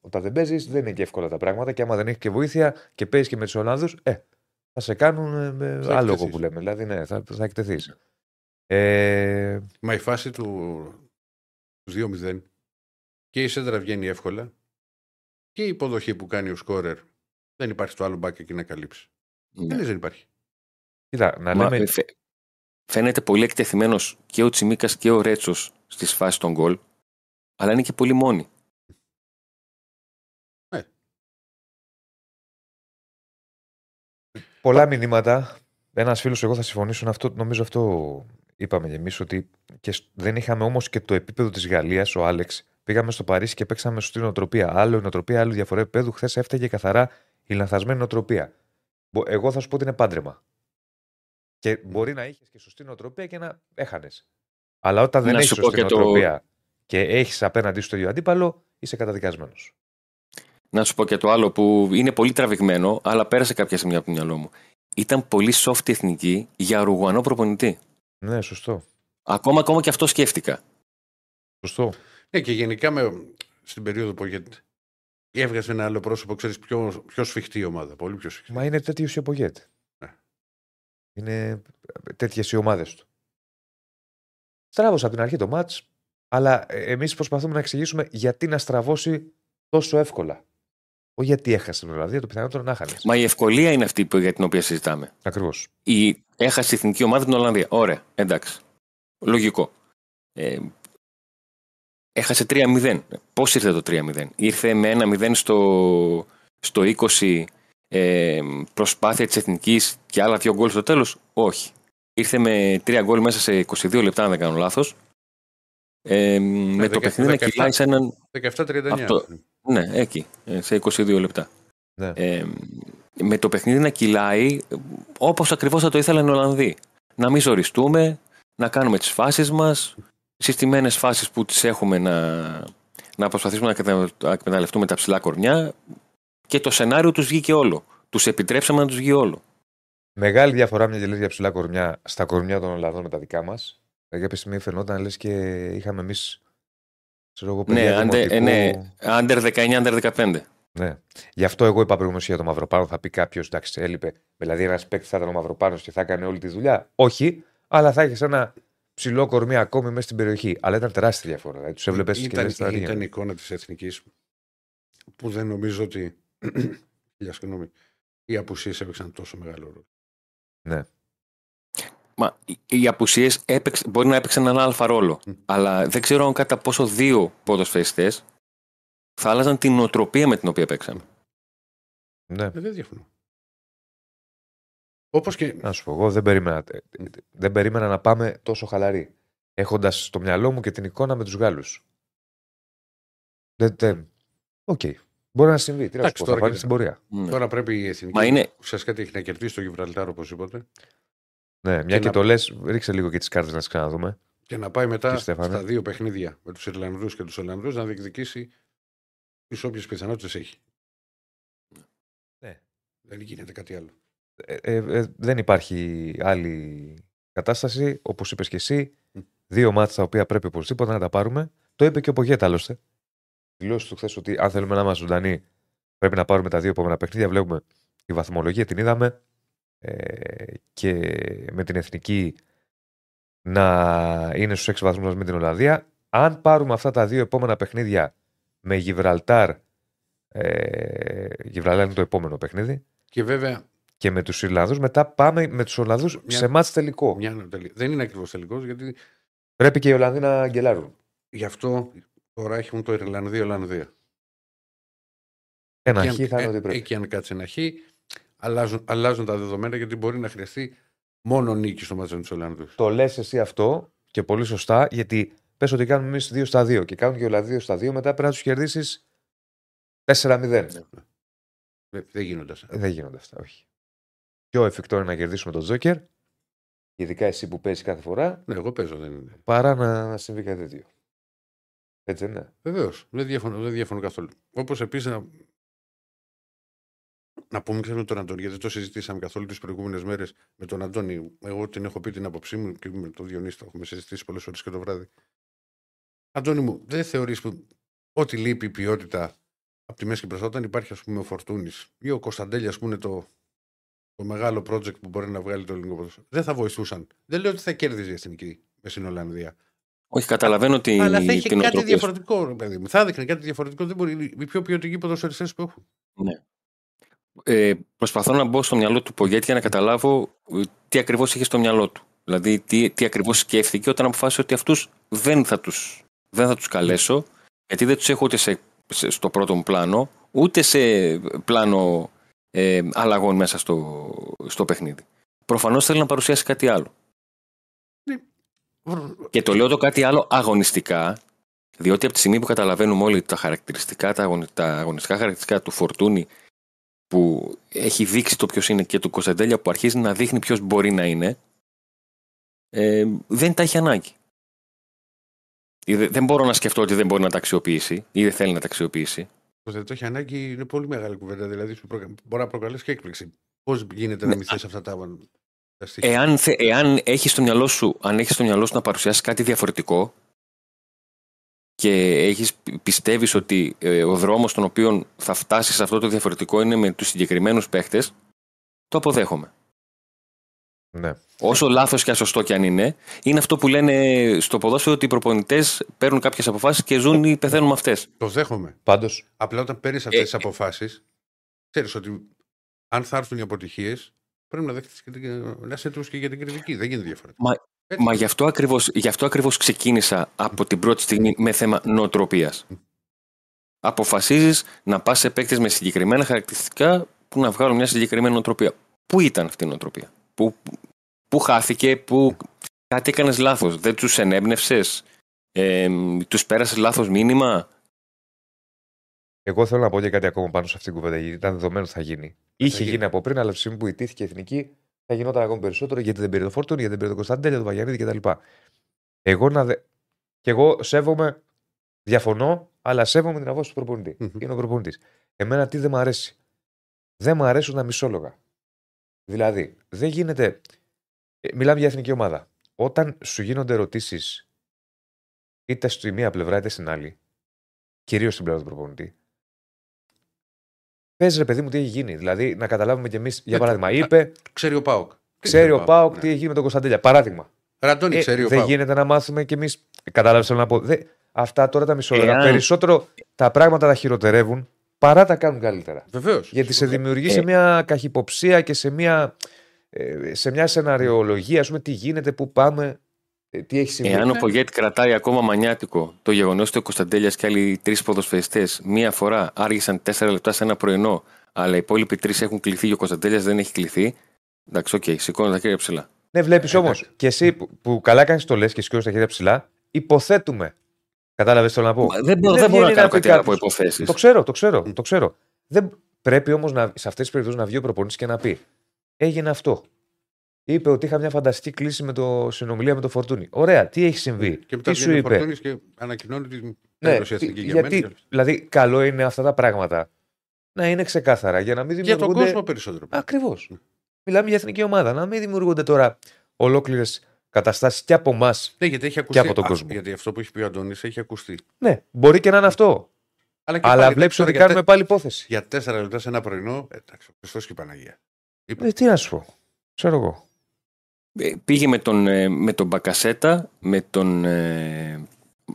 S1: Όταν δεν παίζεις, δεν είναι και εύκολα τα πράγματα. Και άμα δεν έχεις και βοήθεια και παίζεις και με τους Ολλανδούς, ε, θα σε κάνουν ε, με
S2: Θα
S1: άλογο
S2: εκτεθείς.
S1: που λέμε. Δηλαδή, ναι, θα, θα εκτεθείς. Ε,
S2: Μα η φάση του, τους 2-0 και η σέντρα βγαίνει εύκολα και η υποδοχή που κάνει ο σκόρερ δεν υπάρχει το άλλο μπακ εκεί να καλύψει.
S3: Ναι.
S2: Δεν, δεν υπάρχει.
S1: Κοίτα, να
S3: Μα,
S1: λέμε.
S3: ε, φαι- φαίνεται πολύ εκτεθειμένος και ο Τσιμίκας και ο Ρέτσος στις φάσεις των γκολ, αλλά είναι και πολύ μόνοι.
S1: Πολλά μηνύματα. Ένας φίλος, εγώ θα συμφωνήσω. είναι Αυτό, νομίζω αυτό είπαμε κι εμείς. Ότι και σ- δεν είχαμε όμως και το επίπεδο της Γαλλίας, ο Άλεξ. Πήγαμε στο Παρίσι και παίξαμε σωστή νοοτροπία. Άλλο η νοοτροπία, άλλο διαφορά επίπεδου. Χθες έφταιγε καθαρά η λανθασμένη νοοτροπία. Μπο- Εγώ θα σου πω ότι είναι πάντρεμα. Και μπορεί να είχες και σωστή νοοτροπία και να έχανες. Αλλά όταν δεν
S3: Να
S1: έχεις
S3: σου πω
S1: σωστή
S3: και το-
S1: νοοτροπία και έχεις απέναντί σου το ίδιο αντίπαλο, είσαι καταδικασμένος.
S3: Να σου πω και το άλλο που είναι πολύ τραβηγμένο, αλλά πέρασε κάποια στιγμή από το μυαλό μου. Ήταν πολύ soft η εθνική για Ρουγουανό προπονητή.
S1: Ναι, σωστό.
S3: Ακόμα, ακόμα και αυτό σκέφτηκα.
S1: Σωστό.
S2: Ναι, και γενικά με, στην περίοδο που είχε- έβγαζε ένα άλλο πρόσωπο, ξέρεις πιο, πιο σφιχτή η ομάδα. Πολύ πιο σφιχτή.
S1: Μα είναι τέτοιος ο Πογέτ.
S2: Ναι.
S1: Είναι τέτοιες οι ομάδες του. Στράβωσε από την αρχή το μάτς, αλλά εμείς προσπαθούμε να εξηγήσουμε γιατί να στραβώσει τόσο εύκολα. Όχι γιατί έχασε την Ολλανδία, το πιθανότερο να χάνε.
S3: Μα η ευκολία είναι αυτή που, για την οποία συζητάμε.
S1: Ακριβώς.
S3: Η έχασε η εθνική ομάδα την Ολλανδία. Ωραία, εντάξει. Λογικό. Ε, έχασε 3-0. Πώς ήρθε το 3-0, Ήρθε με 1-0 στο, στο 20 ε, προσπάθεια της εθνικής και άλλα δύο γκολ στο τέλος; Όχι. Ήρθε με τρία γκολ μέσα σε 22 λεπτά, αν δεν κάνω λάθος. Ε, με το
S2: 17,
S3: παιχνίδι να
S2: 17.
S3: κυλάει σε έναν.
S2: 17-39.
S3: Αυτό. Ναι, εκεί, ε, σε 22 λεπτά.
S1: Ναι.
S3: Ε, με το παιχνίδι να κυλάει όπως ακριβώς θα το ήθελαν οι Ολλανδοί. Να μην ζοριστούμε, να κάνουμε τις φάσεις μας, συστημένες φάσεις που τις έχουμε να, να προσπαθήσουμε να εκμετα- να εκμεταλλευτούμε τα ψηλά κορμιά και το σενάριο τους βγήκε όλο. Τους επιτρέψαμε να τους βγει όλο.
S1: Μεγάλη διαφορά μια και λες για ψηλά κορμιά στα κορμιά των Ολλανδών με τα δικά μας. Δηλαδή, κάποια στιγμή φαινόταν λες και είχαμε εμείς. Ξέρω εγώ,
S3: Ναι,
S1: παιδιά
S3: άντε-
S1: δημοτικού-
S3: ναι. Under 19, under 15.
S1: Ναι. Γι' αυτό εγώ είπα προηγουμένως για το Μαυροπάνο. Θα πει κάποιος, εντάξει, έλειπε. Δηλαδή, ένας παίκτης θα ήταν ο Μαυροπάνος και θα έκανε όλη τη δουλειά. Όχι, αλλά θα έχει ένα ψηλό κορμί ακόμη μέσα στην περιοχή. Αλλά ήταν τεράστια διαφορά. Δηλαδή, τους έβλεπες και
S2: ήταν,
S1: λες, «Τα
S2: ήταν
S1: ρίγα».
S2: η εικόνα της εθνικής που δεν νομίζω ότι. Χίλια συγγνώμη. Οι απουσίες έπαιξαν τόσο μεγάλο ρόλο.
S3: Μα οι- οι απουσίες μπορεί να έπαιξαν έναν αλφα ρόλο.
S2: Μμ.
S3: Αλλά δεν ξέρω αν κατά πόσο δύο ποδοσφαιριστές θα άλλαζαν την νοοτροπία με την οποία παίξαν.
S1: Ναι.
S2: Ε, δεν διαφωνώ. Όπως και.
S1: Να σου πω, εγώ δεν περίμενα, δεν περίμενα να πάμε τόσο χαλαροί. Έχοντας στο μυαλό μου και την εικόνα με τους Γάλλους. Δεν. δεν. Οκ. Μπορεί να συμβεί. Τι να σου
S2: Εντάξει,
S1: πω, θα
S2: τώρα
S1: πάνε
S2: κοίτα.
S1: στην πορεία.
S3: Ναι.
S2: Τώρα πρέπει η εθνική.
S3: Μα είναι,
S2: Ουσιαστικά τι έχει να κερδίσει το Γιβραλτάρ οπωσδήποτε
S1: Ναι, μια και,
S2: να-
S1: το λες, ρίξε λίγο και τις κάρτες να τις ξαναδούμε.
S2: και να πάει μετά
S1: Τι, Στέφανε;
S2: στα δύο παιχνίδια με τους Ιρλανδούς και τους Ολλανδούς να διεκδικήσει τις όποιες πιθανότητες έχει.
S1: Ναι.
S2: Δεν γίνεται κάτι άλλο.
S1: Ε, ε, ε, δεν υπάρχει άλλη κατάσταση. Όπως είπες και εσύ,
S2: Μμ.
S1: δύο μάτια τα οποία πρέπει οπωσδήποτε να τα πάρουμε. Το είπε και ο Πογέτα άλλωστε. Δηλώσεις του χθες ότι αν θέλουμε να είμαστε ζωντανοί, πρέπει να πάρουμε τα δύο επόμενα παιχνίδια. Βλέπουμε τη βαθμολογία, την είδαμε. Ε, και με την εθνική να είναι στους 6 βαθμούς με την Ολλανδία. Αν πάρουμε αυτά τα δύο επόμενα παιχνίδια με Γιβραλτάρ. Ε, Γιβραλτάρ είναι το επόμενο παιχνίδι
S2: Και βέβαια
S1: και με τους Ιρλανδούς. Μετά πάμε με τους Ολλανδούς
S2: Μια-
S1: σε μάτς τελικό.
S2: μια, δεν είναι ακριβώς τελικός γιατί
S1: Πρέπει και οι Ολλανδοί να γκελάρουν.
S2: γι' αυτό τώρα έχουν το Ιρλανδία-Ολλανδία.
S1: Ένα
S2: Και
S1: χ θα είναι
S2: ε,
S1: ότι πρέπει.
S2: Εκεί αν κάτσει ένα χ, αλλάζουν, αλλάζουν τα δεδομένα γιατί μπορεί να χρειαστεί μόνο νίκη στο μάτσο με τους Ολλανδούς.
S1: Το λες εσύ αυτό και πολύ σωστά, γιατί πες ότι κάνουμε εμείς 2 στα 2 και κάνουν και οι Ολλανδοί 2 στα 2, μετά πρέπει να τους κερδίσεις 4-0.
S2: Δεν γίνονται αυτά.
S1: Ε, Δεν γίνονται αυτά, όχι. Πιο εφικτό είναι να κερδίσουμε τον Τζόκερ, ειδικά εσύ που παίζεις κάθε φορά,
S2: Ναι, εγώ παίζω, δεν είναι.
S1: παρά να, να συμβεί κάτι τέτοιο. Έτσι δεν είναι.
S2: Βεβαίως. Δεν διαφωνώ, δεν διαφωνώ καθόλου. Όπως επίσης να, να πούμε και με τον Αντώνη, γιατί το συζητήσαμε καθόλου τις προηγούμενες μέρες με τον Αντώνη. Εγώ την έχω πει την άποψή μου και με τον Διονύση το έχουμε συζητήσει πολλές ώρες και το βράδυ. Αντώνη μου, δεν θεωρείς που ό,τι λείπει η ποιότητα από τη μέση και μπροστά, όταν υπάρχει ας πούμε ο Φορτούνης ή ο Κωνσταντέλη, ας πούμε, το, το μεγάλο project που μπορεί να βγάλει το ελληνικό ποδόσφαιρο, δεν θα βοηθούσαν. Δεν λέω ότι θα κέρδιζε η εθνική με στην Ολλανδία.
S3: Όχι, καταλαβαίνω την,
S2: Αλλά θα είχε
S3: την
S2: κάτι
S3: οτροπία σου.
S2: διαφορετικό, ρε παιδί μου. Θα έδειχνε κάτι διαφορετικό. Δεν μπορεί. Οι πιο ποιοτικοί ποδοσφαιριστές που έχουν.
S3: Ε, προσπαθώ να μπω στο μυαλό του Πογέτη για να καταλάβω ε, τι ακριβώς είχε στο μυαλό του. Δηλαδή, τι, τι ακριβώς σκέφτηκε όταν αποφάσισε ότι αυτούς δεν θα τους δεν θα τους καλέσω, γιατί δεν τους έχω ούτε σε, σε- στο πρώτο μου πλάνο, ούτε σε πλάνο ε, αλλαγών μέσα στο, στο παιχνίδι. Προφανώς θέλει να παρουσιάσει κάτι άλλο. Και το λέω το κάτι άλλο αγωνιστικά, διότι από τη στιγμή που καταλαβαίνουμε όλοι τα χαρακτηριστικά, τα, αγωνι- τα αγωνιστικά χαρακτηριστικά του Φορτούνη, που έχει δείξει το ποιος είναι και του Κωνσταντέλια που αρχίζει να δείχνει ποιος μπορεί να είναι, ε, δεν τα έχει ανάγκη. Ή δε- Δεν μπορώ να σκεφτώ ότι δεν μπορεί να τα αξιοποιήσει ή δεν θέλει να τα αξιοποιήσει.
S2: Το δεν το έχει ανάγκη είναι πολύ μεγάλη κουβέντα. Δηλαδή, σου προκα... μπορεί να προκαλέσει και έκπληξη. Πώς γίνεται
S3: Ναι,
S2: να μην θες αυτά τα, τα στοιχεία.
S3: Εάν, θε, εάν έχεις στο μυαλό σου, αν έχεις στο μυαλό σου να παρουσιάσεις κάτι διαφορετικό και έχεις, πιστεύεις ότι ε, ο δρόμος στον οποίο θα φτάσεις σε αυτό το διαφορετικό είναι με τους συγκεκριμένους παίχτες, το αποδέχομαι.
S1: Ναι.
S3: Όσο λάθος και ασωστό κι αν είναι, είναι αυτό που λένε στο ποδόσφαιρο ότι οι προπονητές παίρνουν κάποιες αποφάσεις και ζουν ή πεθαίνουν με αυτές.
S2: Το δέχομαι.
S1: Πάντως,
S2: Απλά όταν παίρνεις αυτές
S3: Ε,
S2: τι αποφάσεις, ξέρεις ότι αν θα έρθουν οι αποτυχίες, πρέπει να δεχτείς και την... να είσαι έτοιμος και για την κριτική. Δεν γίνεται διαφορετικά.
S3: Μα-
S2: Έτσι.
S3: Μα γι' αυτό ακριβώς, γι αυτό ακριβώς ξεκίνησα από την πρώτη στιγμή με θέμα νοοτροπίας. Αποφασίζεις να πας σε παίκτες με συγκεκριμένα χαρακτηριστικά που να βγάλουν μια συγκεκριμένη νοοτροπία. Πού ήταν αυτή η νοοτροπία, πού, πού χάθηκε, πού κάτι έκανες λάθος, δεν τους ενέπνευσες, ε, τους πέρασες λάθος μήνυμα;
S1: Εγώ θέλω να πω και κάτι ακόμα πάνω σε αυτήν την κουβέντα, γιατί ήταν δεδομένο ότι θα γίνει. Είχε
S2: γίνει.
S1: γίνει από πριν, αλλά από τη στιγμή που ιτήθηκε η εθνική, θα γινόταν ακόμη περισσότερο γιατί δεν πήρε το Φόρτον, γιατί δεν πήρε τον Κωνσταντέλια, τον Βαγιανίδη κτλ. Εγώ να δε... Και εγώ σέβομαι Διαφωνώ, αλλά σέβομαι την απόφαση του προπονητή.
S2: Μμμ.
S1: Είναι ο προπονητής. Εμένα τι δεν μ' αρέσει. Δεν μ' αρέσουν τα μισόλογα. Δηλαδή, δεν γίνεται. ε, Μιλάμε για εθνική ομάδα. Όταν σου γίνονται ερωτήσεις είτε στη μία πλευρά είτε στην άλλη, κυρίως στην πλευρά του προπονητή, πες ρε παιδί μου τι έχει γίνει. Δηλαδή, να καταλάβουμε κι εμείς, για
S2: Ναι,
S1: παράδειγμα,
S2: το-
S1: είπε,
S2: Ξέρει ο Πάοκ. Τι
S1: ξέρει ο Πάοκ
S2: ναι.
S1: τι έχει γίνει με τον Κωνσταντέλια. Παράδειγμα.
S2: Ραντώνη,
S1: Ε,
S2: ξέρει ο
S1: δεν
S2: Πάοκ.
S1: γίνεται να μάθουμε κι εμείς. Κατάλαβες θέλω να πω. Δε- αυτά τώρα τα μισόλογα.
S3: Εάν-
S1: Περισσότερο τα πράγματα τα χειροτερεύουν παρά τα κάνουν καλύτερα.
S2: Βεβαίως.
S1: Γιατί σε δημιουργεί
S3: Ε.
S1: σε μια καχυποψία και σε μια, ε, σε μια σεναριολογία, ας πούμε, τι γίνεται, πού πάμε, ε, τι έχει συμβεί;
S3: Εάν ο Πογέτ κρατάει ακόμα μανιάτικο το γεγονός ότι ο Κωνσταντέλιας και άλλοι τρεις ποδοσφαιριστές μία φορά άργησαν τέσσερα λεπτά σε ένα πρωινό, αλλά οι υπόλοιποι τρεις έχουν κληθεί και ο Κωνσταντέλιας δεν έχει κληθεί; Εντάξει, οκ, σηκώνω τα χέρια ψηλά.
S1: Ναι, βλέπεις όμως.
S2: Εντάξει.
S1: Και εσύ που, που καλά κάνεις το λες και σηκώνεις τα χέρια ψηλά, υποθέτουμε. Κατάλαβες θέλω να πω;
S3: Μα Δεν, μπορώ-
S1: Δεν
S3: δεν μπορώ να
S1: βγαίνει
S3: κάνω
S1: να πει
S3: κάτι άλλο από
S1: κάποιος.
S3: υποθέσεις.
S1: Το ξέρω, το ξέρω,
S2: Μμ.
S1: το ξέρω. Δεν πρέπει όμως σε αυτές τις περιπτώσεις να βγει ο προπονητής και να πει: Έγινε αυτό. Είπε ότι είχα μια φανταστική κλίση με το συνομιλία με το Φορτούνι. Ωραία, τι έχει συμβεί;
S2: Και μετά
S1: τι σου
S2: βγαίνει ο
S1: είπε;
S2: Φορτούνης και ανακοινώνει την
S1: Ναι,
S2: ένωση εθνική για
S1: γιατί,
S2: μένα.
S1: δηλαδή, καλό είναι αυτά τα πράγματα να είναι ξεκάθαρα για να μην
S2: Για τον
S1: δημιουργούνται.
S2: κόσμο περισσότερο.
S1: Ακριβώς.
S2: Ναι.
S1: Μιλάμε για εθνική ομάδα. Να μην δημιουργούνται τώρα ολόκληρες καταστάσεις και από εμάς.
S2: Ναι, γιατί έχει ακουστεί.
S1: από τον
S2: Α,
S1: κόσμο.
S2: Γιατί αυτό που έχει πει ο Αντώνης έχει ακουστεί.
S1: Ναι, μπορεί και να είναι αυτό.
S2: Αλλά, και
S1: Αλλά
S2: πάλι,
S1: βλέπεις
S2: τώρα
S1: ότι
S2: για
S1: κάνουμε
S2: τε-
S1: πάλι υπόθεση.
S2: Για τέσσερα λεπτά σε ένα πρωινό. Εντάξει, ο Χριστός και η Παναγία.
S1: Ε, τι να σου πω. Ξέρω εγώ.
S3: Ε, Πήγε με τον, ε, με τον Μπακασέτα, με τον ε,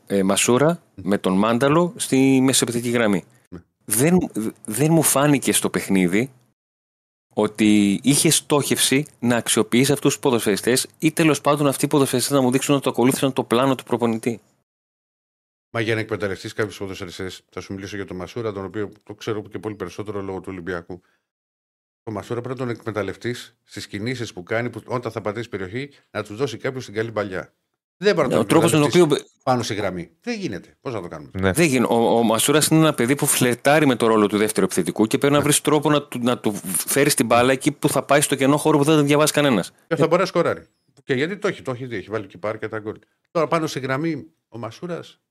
S3: ε, Μασούρα, με τον Μάνταλο στη μεσοπαιδική γραμμή.
S2: Ναι.
S3: Δεν, δεν μου φάνηκε στο παιχνίδι ότι είχε στόχευση να αξιοποιήσει αυτούς τους ποδοσφαιριστές ή τέλος πάντων αυτοί οι ποδοσφαιριστές να μου δείξουν ότι ακολούθησαν το πλάνο του προπονητή.
S2: Μα για να εκμεταλλευτείς κάποιους ποδοσφαιριστές, θα σου μιλήσω για τον Μασούρα, τον οποίο το ξέρω και πολύ περισσότερο λόγω του Ολυμπιακού. Το Μασούρα πρέπει να τον εκμεταλλευτείς στις κινήσεις που κάνει, που όταν θα πατήσει περιοχή, να τους δώσει κάποιο την καλή παλιά. Δεν μπορεί να
S3: Ο
S2: τον
S3: τρόπος με τον
S2: εκμεταλλευτείς
S3: οποίο.
S2: πάνω στη γραμμή. Δεν γίνεται. Πώς να το κάνουμε;
S1: Ναι.
S3: Δεν γίνει. Ο, ο Μασούρας είναι ένα παιδί που φλερτάρει με το ρόλο του δεύτερου επιθετικού και πρέπει να βρεις τρόπο να του, να του φέρεις την μπάλα εκεί που θα πάει στο κενό χώρο που δεν θα διαβάσει κανένας.
S2: Και θα μπορεί να σκοράρει. Και γιατί το έχει, το έχει δει, έχει βάλει και πάρει και τα γκολ. Τώρα πάνω στη γραμμή ο Μασούρας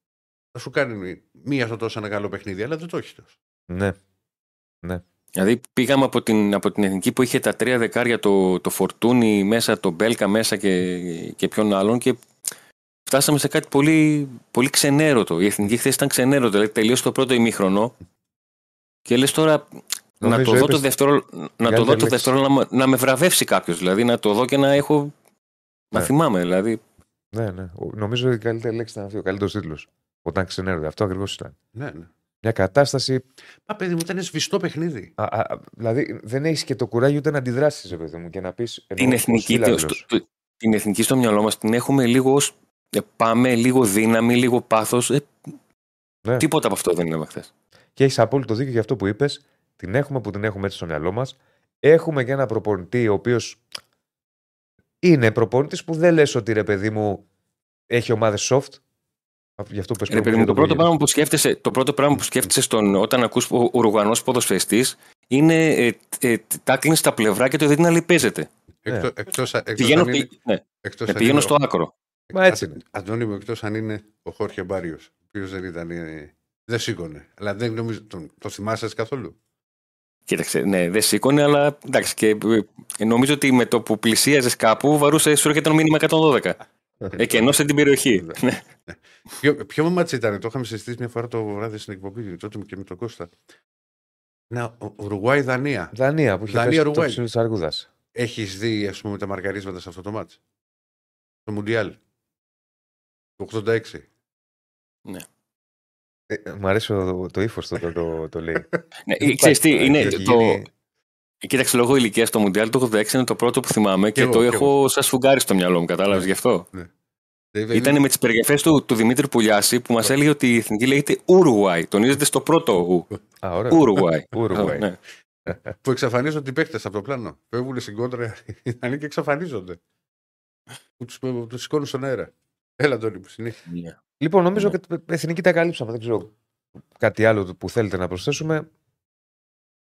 S2: θα σου κάνει μία στο τόσο ένα καλό παιχνίδι, αλλά δεν το έχει τόσο.
S1: Ναι.
S3: Δηλαδή πήγαμε από την, από την εθνική που είχε τα τρία δεκάρια, το, το Φορτούνι μέσα, το Μπέλκα μέσα και, και ποιον άλλον και φτάσαμε σε κάτι πολύ, πολύ ξενέρωτο. Η εθνική χθε ήταν ξενέρωτο. Δηλαδή τελείωσε το πρώτο ημίχρονο και λες τώρα να
S1: Νομίζω
S3: το δω το
S1: είπες
S3: δεύτερο, να το, δω το
S1: λέξη.
S3: δεύτερο να, με- να με βραβεύσει κάποιος. Δηλαδή να το δω και να έχω. Να
S1: Ναι.
S3: θυμάμαι. Δηλαδή
S1: Ναι, ναι. Ο- Νομίζω ότι η καλύτερη λέξη ήταν αυτή, ο καλύτερος τίτλος. Όταν ξενέρονται. Αυτό ακριβώς ήταν.
S2: Ναι, ναι.
S1: Μια κατάσταση.
S2: Μα παιδί μου ήταν σβηστό παιχνίδι.
S1: Α, α, δηλαδή δεν έχεις και το κουράγιο ούτε να αντιδράσεις, ρε παιδί μου, και να πεις.
S3: την εθνική, το- στο- το- την εθνική στο μυαλό μας την έχουμε λίγο ως ε, πάμε, λίγο δύναμη, λίγο πάθος. Ε,
S1: Ναι.
S3: Τίποτα από αυτό δεν είναι χθες.
S1: Και έχεις απόλυτο δίκιο για αυτό που είπες. Την έχουμε που την έχουμε έτσι στο μυαλό μας. Έχουμε και ένα προπονητή ο οποίος είναι προπονητής που δεν λες ότι ρε παιδί μου έχει ομάδες soft. Γι' αυτό πες
S3: Ρε παιδί μου, το πρώτο πράγμα που σκέφτεσαι, το πρώτο πράγμα που σκέφτεσαι στον, όταν ακούς ο Ουρουγανός ποδοσφαιριστής είναι ε, ε, τάκλινγκ στα πλευρά και το δεν να παίζεται.
S1: Ναι.
S2: Εκτός, εκτός, εκτός
S3: Πηγαίνω,
S2: αν είναι,
S3: πη- ναι,
S2: εκτός
S3: ναι,
S2: αν
S3: πηγαίνω
S2: είναι
S3: στο
S2: ο-
S3: άκρο.
S1: Μα έτσι είναι.
S2: Αντώνη μου, εκτός αν είναι ο Χόρχε Μπάριος, ο οποίος δεν ήταν, ε, δεν σήκωνε. Αλλά δεν νομίζω, τον, το θυμάσαι καθόλου;
S3: Κοίταξε, ναι, δεν σήκωνε, αλλά εντάξει. Και, ε, νομίζω ότι με το που πλησίαζες κάπου, βαρούσε σου έρχεται το μήνυμα 112. Εκενώσε την περιοχή. Ναι.
S2: Ποιο, ποιο μάτς ήταν, το είχαμε συζητήσει μια φορά το βράδυ στην εκπομπή, τότε και με τον Κώστα. Να, Ουρουγουάη-Δανία.
S1: Δανία που είχε
S2: Δανία,
S1: πέσει το
S2: Ουρουγουάη.
S1: ψηλό της Αργούδας.
S2: Έχεις δει, ας πούμε, τα μαρκαρίσματα σε αυτό το μάτς; Το Μουντιάλ. Το 86.
S1: Ε, μου αρέσει το, το ύφος το, το, το, το λέει.
S3: Ναι,
S1: Δεν
S3: ξέρεις τι,
S1: υπάρχει,
S3: είναι
S1: έχει
S3: το,
S1: γίνει-
S3: Κοίταξε, λόγω ηλικίας το Μουντιάλ το 86 είναι το πρώτο που θυμάμαι και,
S2: εγώ,
S3: το
S2: κι
S3: έχω σαν σφουγγάρι στο μυαλό μου, κατάλαβες
S2: Ναι.
S3: γι' αυτό.
S2: Δηλαδή,
S3: Ήταν με τις περιγραφές του, του Δημήτρη Πουλιάση που μας έλεγε ότι η εθνική λέγεται Ουρουάη. Τονίζεται στο πρώτο Ου.
S1: Α, ωραίο.
S3: Ουρουάη.
S1: Ουρουάη.
S3: Ναι.
S2: Που εξαφανίζονται οι παίχτε από το πλάνο. Φεύγουν στην κόντρα οι Ιταλοί και εξαφανίζονται. Που τους τους σηκώνουν στον αέρα. Έλα, Αντώνη, που συνέχεια.
S1: Λοιπόν, νομίζω
S3: Ναι.
S1: ότι την εθνική τα καλύψαμε. Δεν ξέρω κάτι άλλο που θέλετε να προσθέσουμε.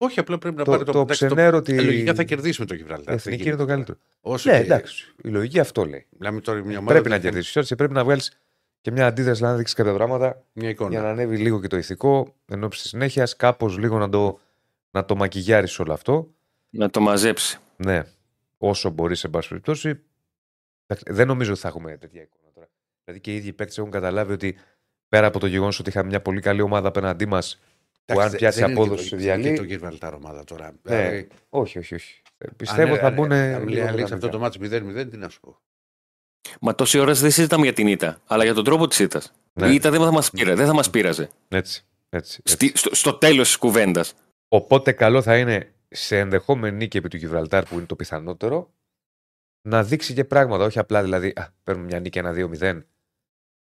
S2: Όχι, απλά πρέπει να
S1: Το,
S2: πάρει
S1: το,
S2: το, εντάξει,
S1: ξενέρω ότι
S2: Ε, Λογικά θα κερδίσουμε το Γιβραλτάρ.
S1: η εθνική είναι το καλύτερο.
S2: Όσο
S1: Ναι,
S2: και-
S1: εντάξει. Η λογική αυτό λέει.
S2: Μιλάμε τώρα για μια ομάδα.
S1: Πρέπει να
S2: που-
S1: κερδίσεις. Και πρέπει να βγάλεις και μια αντίδραση να δείξεις κάποια πράγματα
S2: Μια εικόνα.
S1: για να ανέβει λίγο και το ηθικό εν ώψη της συνέχειας, κάπως λίγο να το, να το μακιγιάρει όλο αυτό.
S3: Να το μαζέψει.
S1: Ναι, όσο μπορείς, σε πάση περιπτώσει. Εντάξει, Δεν νομίζω ότι θα έχουμε τέτοια εικόνα τώρα. Δηλαδή και οι ίδιοι παίκτες έχουν καταλάβει ότι πέρα από το γεγονός ότι είχαμε μια πολύ καλή ομάδα απέναντί μας, που αν
S2: Εντάξει,
S1: πιάσει
S2: δεν είναι και
S1: απόδοση
S2: το-
S1: σε
S2: δεν είναι
S1: διαλύει.
S2: και το Γιβραλτάρ ομάδα τώρα.
S1: Ναι.
S2: Δηλαδή,
S1: Όχι, όχι, όχι. Ε, Πιστεύω
S2: αν-
S1: θα
S2: αν-
S1: μπουν.
S2: Αν λέει Αλέξη αυτό το μάτι 0-0, τι να σου πω.
S3: Μα τόση ώρα δεν συζητάμε για την ήττα, αλλά για τον τρόπο της ήττας.
S1: Ναι.
S3: Η ήττα δεν θα μας πείραζε. Δεν θα μας πείραζε.
S1: Έτσι, έτσι, έτσι.
S3: Στη- στο στο τέλος της κουβέντας.
S1: Οπότε καλό θα είναι σε ενδεχόμενη νίκη επί του Γιβραλτάρ που είναι το πιθανότερο να δείξει και πράγματα. Όχι απλά δηλαδή α, παίρνουμε μια νίκη ένα 2-0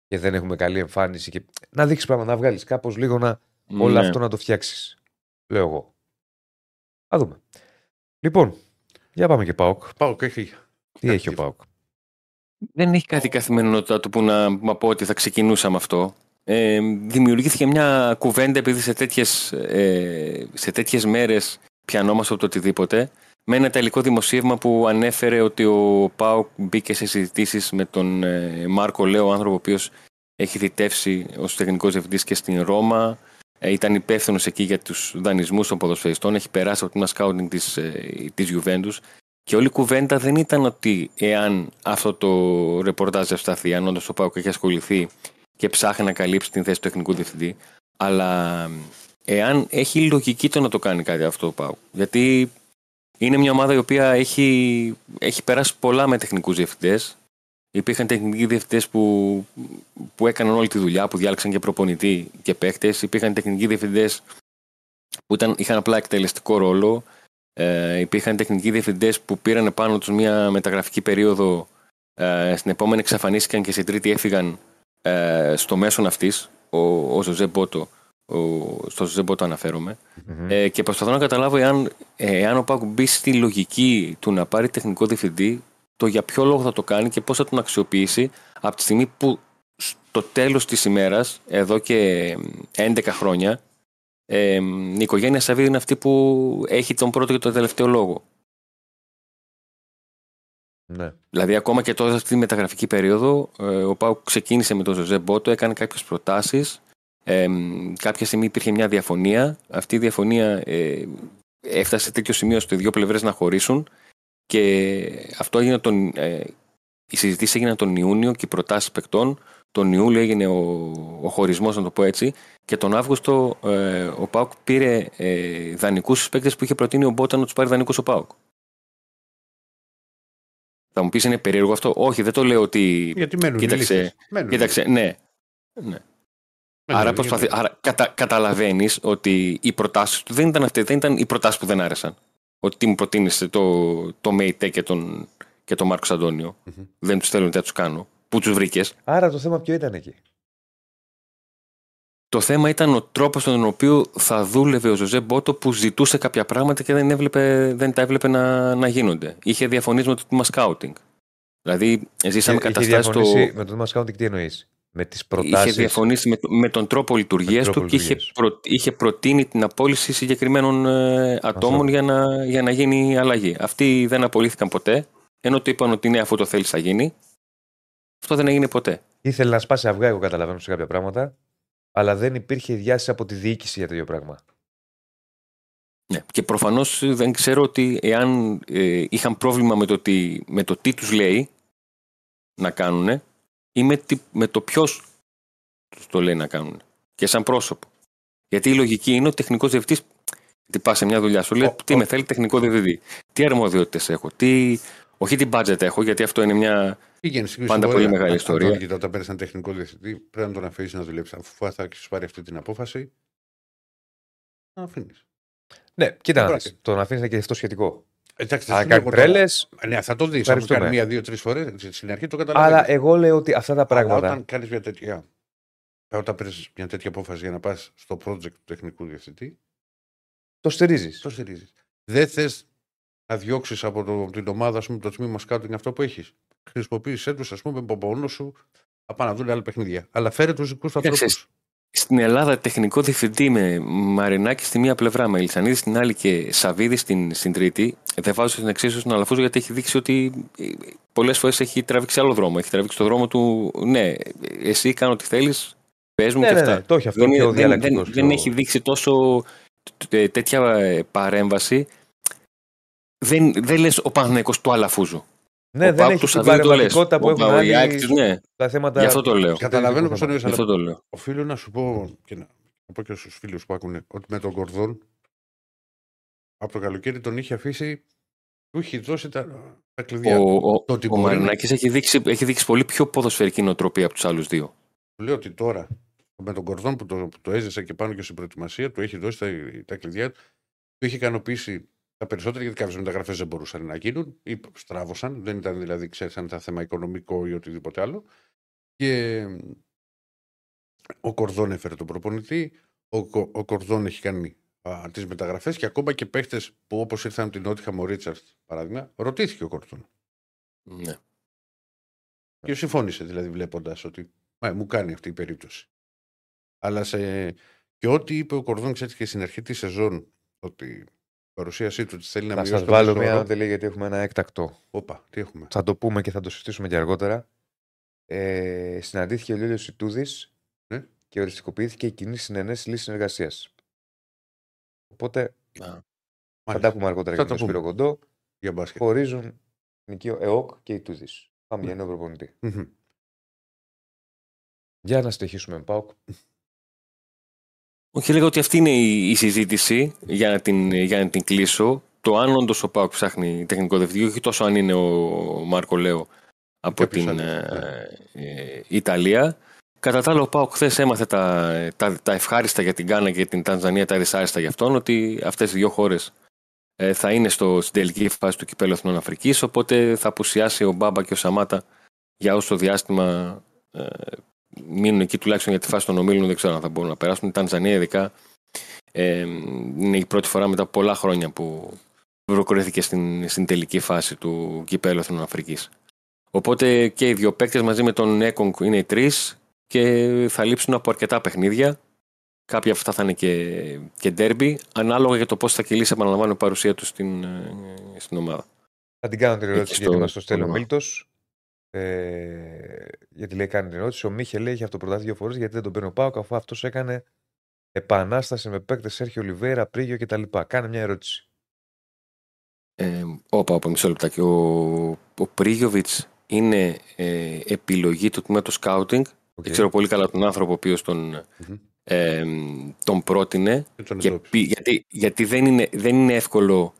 S1: και δεν έχουμε καλή εμφάνιση. Και... Να δείξει πράγματα, να βγάλεις κάπως λίγο να όλο
S3: Ναι.
S1: αυτό να το φτιάξεις. Λέω εγώ. Α δούμε. Λοιπόν, για πάμε και ΠΑΟΚ.
S2: Πάω και έχει.
S1: Τι έχει ο ΠΑΟΚ;
S3: Δεν έχει κάτι καθημερινότητα του που να μα πω ότι θα ξεκινούσα με αυτό. Ε, δημιουργήθηκε μια κουβέντα επειδή σε τέτοιες, ε, σε τέτοιες μέρες πιανόμαστε από το οτιδήποτε με ένα τελικό δημοσίευμα που ανέφερε ότι ο Πάουκ μπήκε σε συζητήσεις με τον ε, Μάρκο Λέο, άνθρωπο ο οποίος έχει θητεύσει ως τεχνικός διευθυντής και στην Ρώμα ε, ήταν υπεύθυνος εκεί για τους δανεισμούς των ποδοσφαιριστών έχει περάσει από την σκάουτινγκ της, ε, της Juventus και όλη η κουβέντα δεν ήταν ότι εάν αυτό το ρεπορτάζ ευσταθεί, αν όντως ο Πάουκ έχει ασχοληθεί και ψάχνει να καλύψει την θέση του τεχνικού διευθυντή, αλλά εάν έχει λογική το να το κάνει κάτι αυτό ο Πάουκ. Γιατί είναι μια ομάδα η οποία έχει, έχει περάσει πολλά με τεχνικούς διευθυντές. Υπήρχαν τεχνικοί διευθυντές που, που έκαναν όλη τη δουλειά, που διάλεξαν και προπονητή και παίχτε. Υπήρχαν τεχνικοί διευθυντές που ήταν, είχαν απλά εκτελεστικό ρόλο. Ε, υπήρχαν τεχνικοί διευθυντές που πήραν πάνω τους μια μεταγραφική περίοδο. Ε, στην επόμενη εξαφανίστηκαν και στην τρίτη έφυγαν ε, στο μέσον αυτής. Ο, ο Ζωζέ Μπότο. Ο, στο Ζωζέ Μπότο αναφέρομαι.
S1: Μμμ.
S3: Ε, και προσπαθώ να καταλάβω εάν, ε, εάν ο Πάκου μπει στη λογική του να πάρει τεχνικό διευθυντή, το για ποιο λόγο θα το κάνει και πώς θα τον αξιοποιήσει από τη στιγμή που στο τέλος της ημέρας, εδώ και 11 χρόνια, ε, η οικογένεια Σαββίδη είναι αυτή που έχει τον πρώτο και τον τελευταίο λόγο.
S1: Ναι.
S3: Δηλαδή, ακόμα και τώρα, αυτή τη μεταγραφική περίοδο, ε, ο Πάουκ ξεκίνησε με τον Ζωζέ Μπότο, έκανε κάποιες προτάσεις. Ε, κάποια στιγμή υπήρχε μια διαφωνία. Αυτή η διαφωνία ε, έφτασε σε τέτοιο σημείο ώστε οι δύο πλευρές να χωρίσουν. Και αυτό έγινε τον. Ε, οι συζητήσει έγιναν τον Ιούνιο και οι προτάσεις παικτών. Τον Ιούλιο έγινε ο, ο χωρισμός, να το πω έτσι. Και τον Αύγουστο ε, ο Πάουκ πήρε ε, δανεικούς παίκτες που είχε προτείνει ο Μπότα να τους πάρει δανεικούς ο Πάουκ. Θα μου πεις είναι περίεργο αυτό; Όχι, δεν το λέω ότι.
S2: Γιατί μένουν. οι
S3: Κοίταξε,
S2: λύσεις. Μένουν.
S3: Κοίταξε, ναι. ναι.
S2: Μένουν.
S3: Άρα, προσπαθει... Άρα κατα... καταλαβαίνεις ότι οι προτάσεις του δεν ήταν αυτές, δεν ήταν οι προτάσεις που δεν άρεσαν. Ότι τι μου προτείνεις το, το ΜΕΙΤΕ και τον, και τον Μάρκο Αντώνιο.
S2: Μμμ.
S3: Δεν τους θέλω, δεν θα τους κάνω. Πού τους βρήκες;
S1: Άρα το θέμα ποιο ήταν εκεί;
S3: Το θέμα ήταν ο τρόπος στον οποίο θα δούλευε ο Ζωζέ Μπότο που ζητούσε κάποια πράγματα και δεν, έβλεπε, δεν τα έβλεπε να, να γίνονται. Είχε διαφωνήσει με το τμήμα σκάουτινγκ. Δηλαδή, ζήσαμε
S1: Είχε- είχε
S3: καταστάσεις στο.
S1: διαφωνήσει Με τον Thomas Counting τι εννοείς; Με τις
S3: Είχε
S1: προτάσεις.
S3: διαφωνήσει με, με τον τρόπο λειτουργίας
S1: τρόπο
S3: του και είχε,
S1: λειτουργίας.
S3: προ, είχε προτείνει την απόλυση συγκεκριμένων ε, ατόμων
S1: Ανθρώπων.
S3: για να, για να γίνει η αλλαγή. Αυτοί δεν απολύθηκαν ποτέ, ενώ του είπαν ότι ναι, αφού το θέλεις θα γίνει. Αυτό δεν έγινε ποτέ.
S1: Ήθελε να σπάσει αυγά, εγώ καταλαβαίνω σε κάποια πράγματα. Αλλά δεν υπήρχε διάσταση από τη διοίκηση για τέτοιο πράγμα.
S3: Ναι. Και προφανώς δεν ξέρω ότι εάν ε, είχαν πρόβλημα με το, τι, με το τι τους λέει να κάνουν ή με, τι- με το ποιος του το λέει να κάνουν. Και σαν πρόσωπο. Γιατί η λογική είναι ο τεχνικός διευθυντής. Τι πας σε μια δουλειά σου, λέει:
S1: Ο-
S3: Τι
S1: ο-
S3: με θέλει τεχνικό διευθυντή. Τι αρμοδιότητες έχω. Τι... Όχι τι budget έχω, γιατί αυτό είναι μια.
S2: Πήγαινε στην
S3: Πάντα
S2: Κρήση
S3: πολύ
S2: Βόρεια.
S3: μεγάλη
S2: Αν-
S3: ιστορία.
S2: Αν τον κοιτάω, όταν παίρνεις έναν τεχνικό διευθυντή, πρέπει να τον αφήσεις να δουλέψει. Αφού θα έχει πάρει αυτή την απόφαση, να αφήνεις.
S1: Ναι, κοίτα, να
S2: Τώρα-
S1: δεις, το να αφήνεις να και αυτό σχετικό.
S2: Εντάξει, θα
S1: Αν
S2: σου λέω
S1: κάνει
S2: εγώ τώρα-
S1: τρέλε.
S2: Ναι, θα το δεις. Αν
S1: Ευχαριστούμε.
S2: κάνει μία-δύο-τρει φορές, στην αρχή το καταλαβαίνεις.
S1: Αλλά εγώ λέω ότι αυτά τα
S2: Αλλά
S1: πράγματα.
S2: όταν κάνεις μια τέτοια. Όταν παίρνεις μια τέτοια απόφαση για να πας στο project του τεχνικού διευθυντή,
S1: Το στηρίζεις.
S2: το στηρίζεις. Δεν θες να διώξεις από, το, από την ομάδα ας πούμε, το τμήμα σκάουτινγκ αυτό που έχεις. Χρησιμοποίησέ τους, ας πούμε, από μόνο σου να πάνε να δουν άλλα παιχνίδια. Αλλά φέρε τους δικούς του
S3: Κοίταξε,
S2: ανθρώπους.
S3: Στην Ελλάδα τεχνικό διευθυντή με Μαρινάκη στη μία πλευρά, με Ελισανίδη στην άλλη και Σαβίδη στην, στην τρίτη, δεν βάζω στην εξίσωση στον Αλαφούζο γιατί έχει δείξει ότι ε, πολλές φορές έχει τραβήξει άλλο δρόμο. Έχει τραβήξει το δρόμο του. Ναι, εσύ κάνω ό,τι θέλεις, πες μου
S1: ναι,
S3: και
S1: ναι,
S3: αυτά.
S1: ναι, το έχει αυτό
S3: δεν,
S1: πιο
S3: δεν, δεν,
S1: διαλεκτικός,
S3: δεν
S1: πιο-
S3: έχει δείξει τόσο τ- τέτοια ε, παρέμβαση. Δεν, δεν λες ο Παναθηναϊκός του Αλαφούζου.
S1: Ναι,
S3: ο
S1: δεν
S3: Πάουκ
S1: έχει
S3: του
S1: την
S3: Σαββίδη το λες.
S1: παρεμβατικότητα που
S3: Ο
S1: έχουν
S3: Πα- ο
S1: άλλοι
S3: Ιάκης, ναι,
S1: στα θέματα.
S3: γι' αυτό το λέω.
S2: Καταλαβαίνω πώς
S1: το
S2: το νιώθει,
S3: Γι' αυτό
S2: αλλά
S3: το λέω.
S2: οφείλω να σου πω και να, να πω και στους φίλους που ακούνε ότι με τον Κορδόν από το καλοκαίρι τον είχε αφήσει. Του είχε δώσει τα, τα κλειδιά.
S3: Ο, ο,
S2: Το ότι
S3: ο
S2: μπορεί να-
S3: Μαρινάκης έχει δείξει, έχει δείξει πολύ πιο ποδοσφαιρική νοοτροπία από τους άλλους δύο.
S2: Του λέω ότι τώρα με τον Κορδόν που το, που το έζησε και πάνω και στην προετοιμασία, του έχει δώσει τα, τα κλειδιά του. Του είχε ικανοποιήσει τα περισσότερα γιατί κάποιες μεταγραφές δεν μπορούσαν να γίνουν ή στράβωσαν. Δεν ήταν δηλαδή, ξέρεις, αν ήταν θέμα οικονομικό ή οτιδήποτε άλλο. Και ο Κορδόν έφερε τον προπονητή. Ο, Κο- ο Κορδόν έχει κάνει τις μεταγραφές και ακόμα και παίχτες που όπως ήρθαν από την Νότιχαμ ο Ρίτσαρτ, παράδειγμα, ρωτήθηκε ο Κορδόν.
S3: Ναι.
S2: Και συμφώνησε δηλαδή βλέποντας ότι «Μα, μου κάνει αυτή η περίπτωση. Αλλά σε... και ό,τι είπε ο Κορδόν, ξέρεις και στην αρχή της σεζόν, ότι η παρουσίασή του ότι θέλει να,
S1: Να
S2: μειώσει
S1: σας
S2: το
S1: βάλω
S2: μέσο
S1: μια
S2: όρο.
S1: οντελή γιατί έχουμε ένα έκτακτο.
S2: Όπα, τι έχουμε;
S1: Θα το πούμε και θα το συζητήσουμε και αργότερα. Ε, συναντήθηκε ο Λίλιος Ιτούδης
S2: Ναι.
S1: και οριστικοποιήθηκε η κοινή συνενέση λύση συνεργασίας. Οπότε θα τα
S2: Μάλιστα.
S1: πούμε αργότερα
S2: Θα
S1: για
S2: τα
S1: τον Σπύρο
S2: πούμε.
S1: Κοντό.
S2: Για μπάσκετ.
S1: Χωρίζουν νοικείο ΕΟΚ και Ιτούδης. Πάμε
S2: Ναι.
S1: για νέο προπονητή.
S2: Μμμ.
S1: Για να συνεχίσουμε με ΠΑΟΚ.
S3: Όχι, λέγα ότι αυτή είναι η, η συζήτηση για να, την, για να την κλείσω. Το αν όντως ο Πάουκ ψάχνει τεχνικό διευθυντή, όχι τόσο αν είναι ο Μάρκο Λέο από
S2: κάποιος
S3: την
S2: άλλος,
S3: ε, ε, Ιταλία. Κατά τα άλλα, ο Πάουκ χθες έμαθε τα, τα, τα ευχάριστα για την Κάνα και την Τανζανία, τα δυσάρεστα για αυτόν, ότι αυτές οι δύο χώρες ε, θα είναι στο, στην τελική φάση του κυπέλου Εθνών Αφρικής. Οπότε θα απουσιάσει ο Μπάμπα και ο Σαμάτα για όσο διάστημα ε, μείνουν εκεί τουλάχιστον για τη φάση των ομίλων. Δεν ξέρω αν θα μπορούν να περάσουν. Η Τανζανία, ειδικά, ε, είναι η πρώτη φορά μετά από πολλά χρόνια που προκρίθηκε στην, στην τελική φάση του κυπέλου Εθνών Αφρικής. Οπότε και οι δύο παίκτες μαζί με τον Έκονγκ είναι οι τρεις και θα λείψουν από αρκετά παιχνίδια. Κάποια από αυτά θα είναι και, και ντέρμπι, ανάλογα για το πώς θα κυλήσει, επαναλαμβάνω, η παρουσία του στην, ε, στην ομάδα.
S1: Θα την κάνω την ερώτηση
S3: Εκεί
S1: γιατί
S3: στο-
S1: μα το στέλνει ο
S3: όνομα.
S1: Μίλτος. Ε, γιατί λέει κάνει την ερώτηση. Ο Μίχε λέει έχει αυτοπροτάθει δύο φορές γιατί δεν τον παίρνει ο Πάοκ αφού αυτός έκανε επανάσταση με παίκτες Σέρχιο Ολιβέρα, Πρίγιο κτλ. Κάνε μια ερώτηση.
S3: Ε, όπα, όπα, μισό λεπτάκι. Ο, ο Πρίγιοβιτς είναι ε, επιλογή του τμήματος scouting.
S1: OK.
S3: Ξέρω πολύ καλά τον άνθρωπο ο οποίος τον,
S2: Μμμ.
S3: ε, τον πρότεινε.
S2: Και τον
S3: Και
S2: εντόπισε.
S3: πει- γιατί γιατί δεν, είναι, δεν είναι εύκολο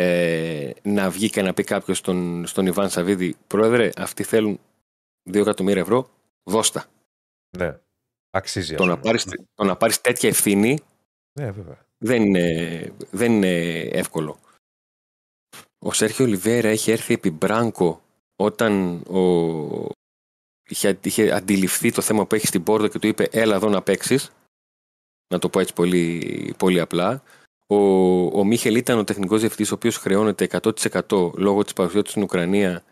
S3: ε, να βγει και να πει κάποιος στον, στον Ιβάν Σαββίδη, Πρόεδρε, αυτοί θέλουν 2 εκατομμύρια ευρώ, δώστα.
S1: Ναι. Αξίζει.
S3: Το
S1: ας
S3: να,
S1: πούμε.
S3: πάρεις, το να πάρεις τέτοια ευθύνη
S1: Ναι, βέβαια.
S3: δεν είναι, δεν είναι εύκολο. Ο Σέρχιο Ολιβέρα έχει έρθει επί Μπράνκο όταν ο... είχε, είχε αντιληφθεί το θέμα που έχει στην πόρτα και του είπε έλα εδώ να παίξεις. Να το πω έτσι πολύ, πολύ απλά. Ο, ο Μίχελ ήταν ο τεχνικός διευθυντής, ο οποίος χρεώνεται 100% λόγω της παρουσίας του στην Ουκρανία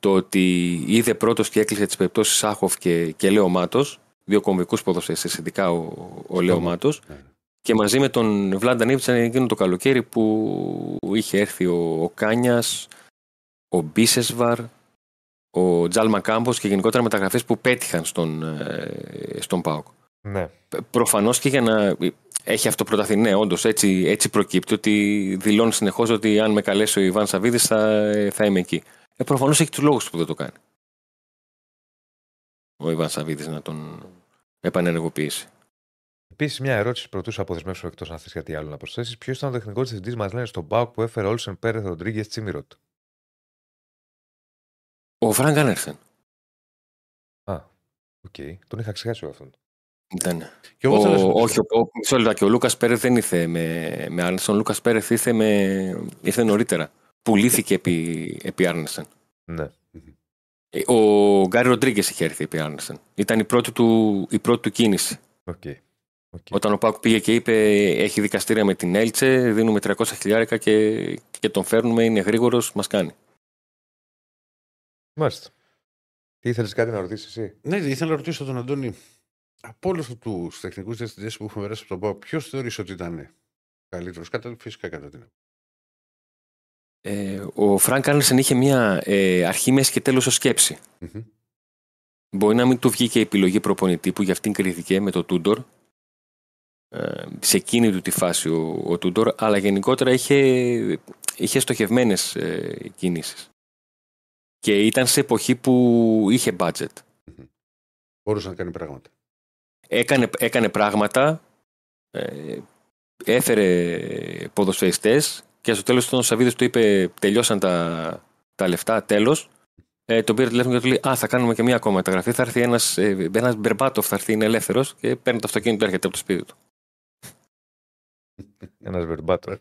S3: το ότι είδε πρώτος και έκλεισε τις περιπτώσεις Σάχοφ και, και Λέο Μάτος. Δύο κομβικούς ποδοσφαιριστές, ειδικά ο, ο Λέο Μάτος.
S2: Ναι.
S3: Και μαζί με τον Βλάντα Νίβτσαν εκείνο το καλοκαίρι που είχε έρθει ο, ο Κάνιας, ο Μπίσεσβαρ, ο Τζάλμα Κάμπος και γενικότερα μεταγραφές που πέτυχαν στον, ε, στον ΠΑΟΚ.
S1: Ναι.
S3: Προφανώς και για να έχει αυτό προταθεί, ναι, όντως έτσι, έτσι προκύπτει ότι δηλώνει συνεχώς ότι αν με καλέσει ο Ιβάν Σαββίδης θα, θα είμαι εκεί. Ε, προφανώς έχει τους λόγους του που δεν το κάνει. Ο Ιβάν Σαββίδης να τον επανενεργοποιήσει.
S1: Επίσης, μια ερώτηση πρωτού σε αποδεσμεύσω εκτός αν θες κάτι άλλο να προσθέσεις. Ποιος ήταν ο τεχνικός διευθυντής, μας λένε στον ΠΑΟΚ που έφερε Όλσεν Πέρεθ Ροντρίγκες Τσίμιροτ;
S3: Ο Φρανκ Άρνεσεν
S1: Α, οκ. Τον είχα ξεχάσει εγώ αυτόν.
S3: Ήταν.
S2: Και εγώ θέλω να
S3: Ο,
S2: σε ρωτήσω.
S3: όχι, ο, ο, μισό λεπτάκι, ο Λούκας Πέρεθ δεν ήρθε με, με Άρνεσεν. Ο Λούκας Πέρεθ ήρθε, με, ήρθε νωρίτερα. Πουλήθηκε επί, επί Άρνεσεν.
S1: Ναι.
S3: Ε, Ο Γκάρι Ροντρίγκες είχε έρθει επί Άρνεσεν. Ήταν η πρώτη του, η πρώτη του κίνηση.
S1: OK. OK.
S3: Όταν ο ΠΑΟΚ πήγε και είπε: Έχει δικαστήρια με την Έλτσε, δίνουμε 300 χιλιάρικα και, και τον φέρνουμε, είναι γρήγορος, μας κάνει.
S1: Μάλιστα. Τι ήθελες κάτι να ρωτήσεις εσύ;
S2: Ναι, ήθελα να ρωτήσω τον Αντώνη. Από όλους τους τεχνικούς διευθυντές που έχουμε περάσει από τον ΠΑΟΚ, ποιος θεωρείς ότι ήταν καλύτερος, κατά, φυσικά κατά την
S3: ε, ο Φρανκ Άρνεσεν είχε μια ε, αρχή, μέση και τέλος ως σκέψη
S2: mm-hmm.
S3: Μπορεί να μην του βγήκε η επιλογή προπονητή που για αυτήν κρίθηκε με το Τούντορ. Ε, σε εκείνη του τη φάση ο, ο Τούντορ, αλλά γενικότερα είχε, είχε στοχευμένες ε, κινήσεις. Και ήταν σε εποχή που είχε budget. Mm-hmm.
S2: Μπορούσε να κάνει πράγματα.
S3: Έκανε, έκανε πράγματα, ε, έφερε ποδοσφαιριστές και στο τέλος ο Σαββίδη του είπε: Τελειώσαν τα, τα λεφτά, τέλος. Ε, τον πήρε τηλέφωνο και του λέει: Α, θα κάνουμε και μία ακόμα μεταγραφή. Θα έρθει ένας ένας Μπερμπάτοφ, θα έρθει, είναι ελεύθερος και παίρνει το αυτοκίνητο, έρχεται από το σπίτι του.
S1: Ένας Μπερμπάτοφ.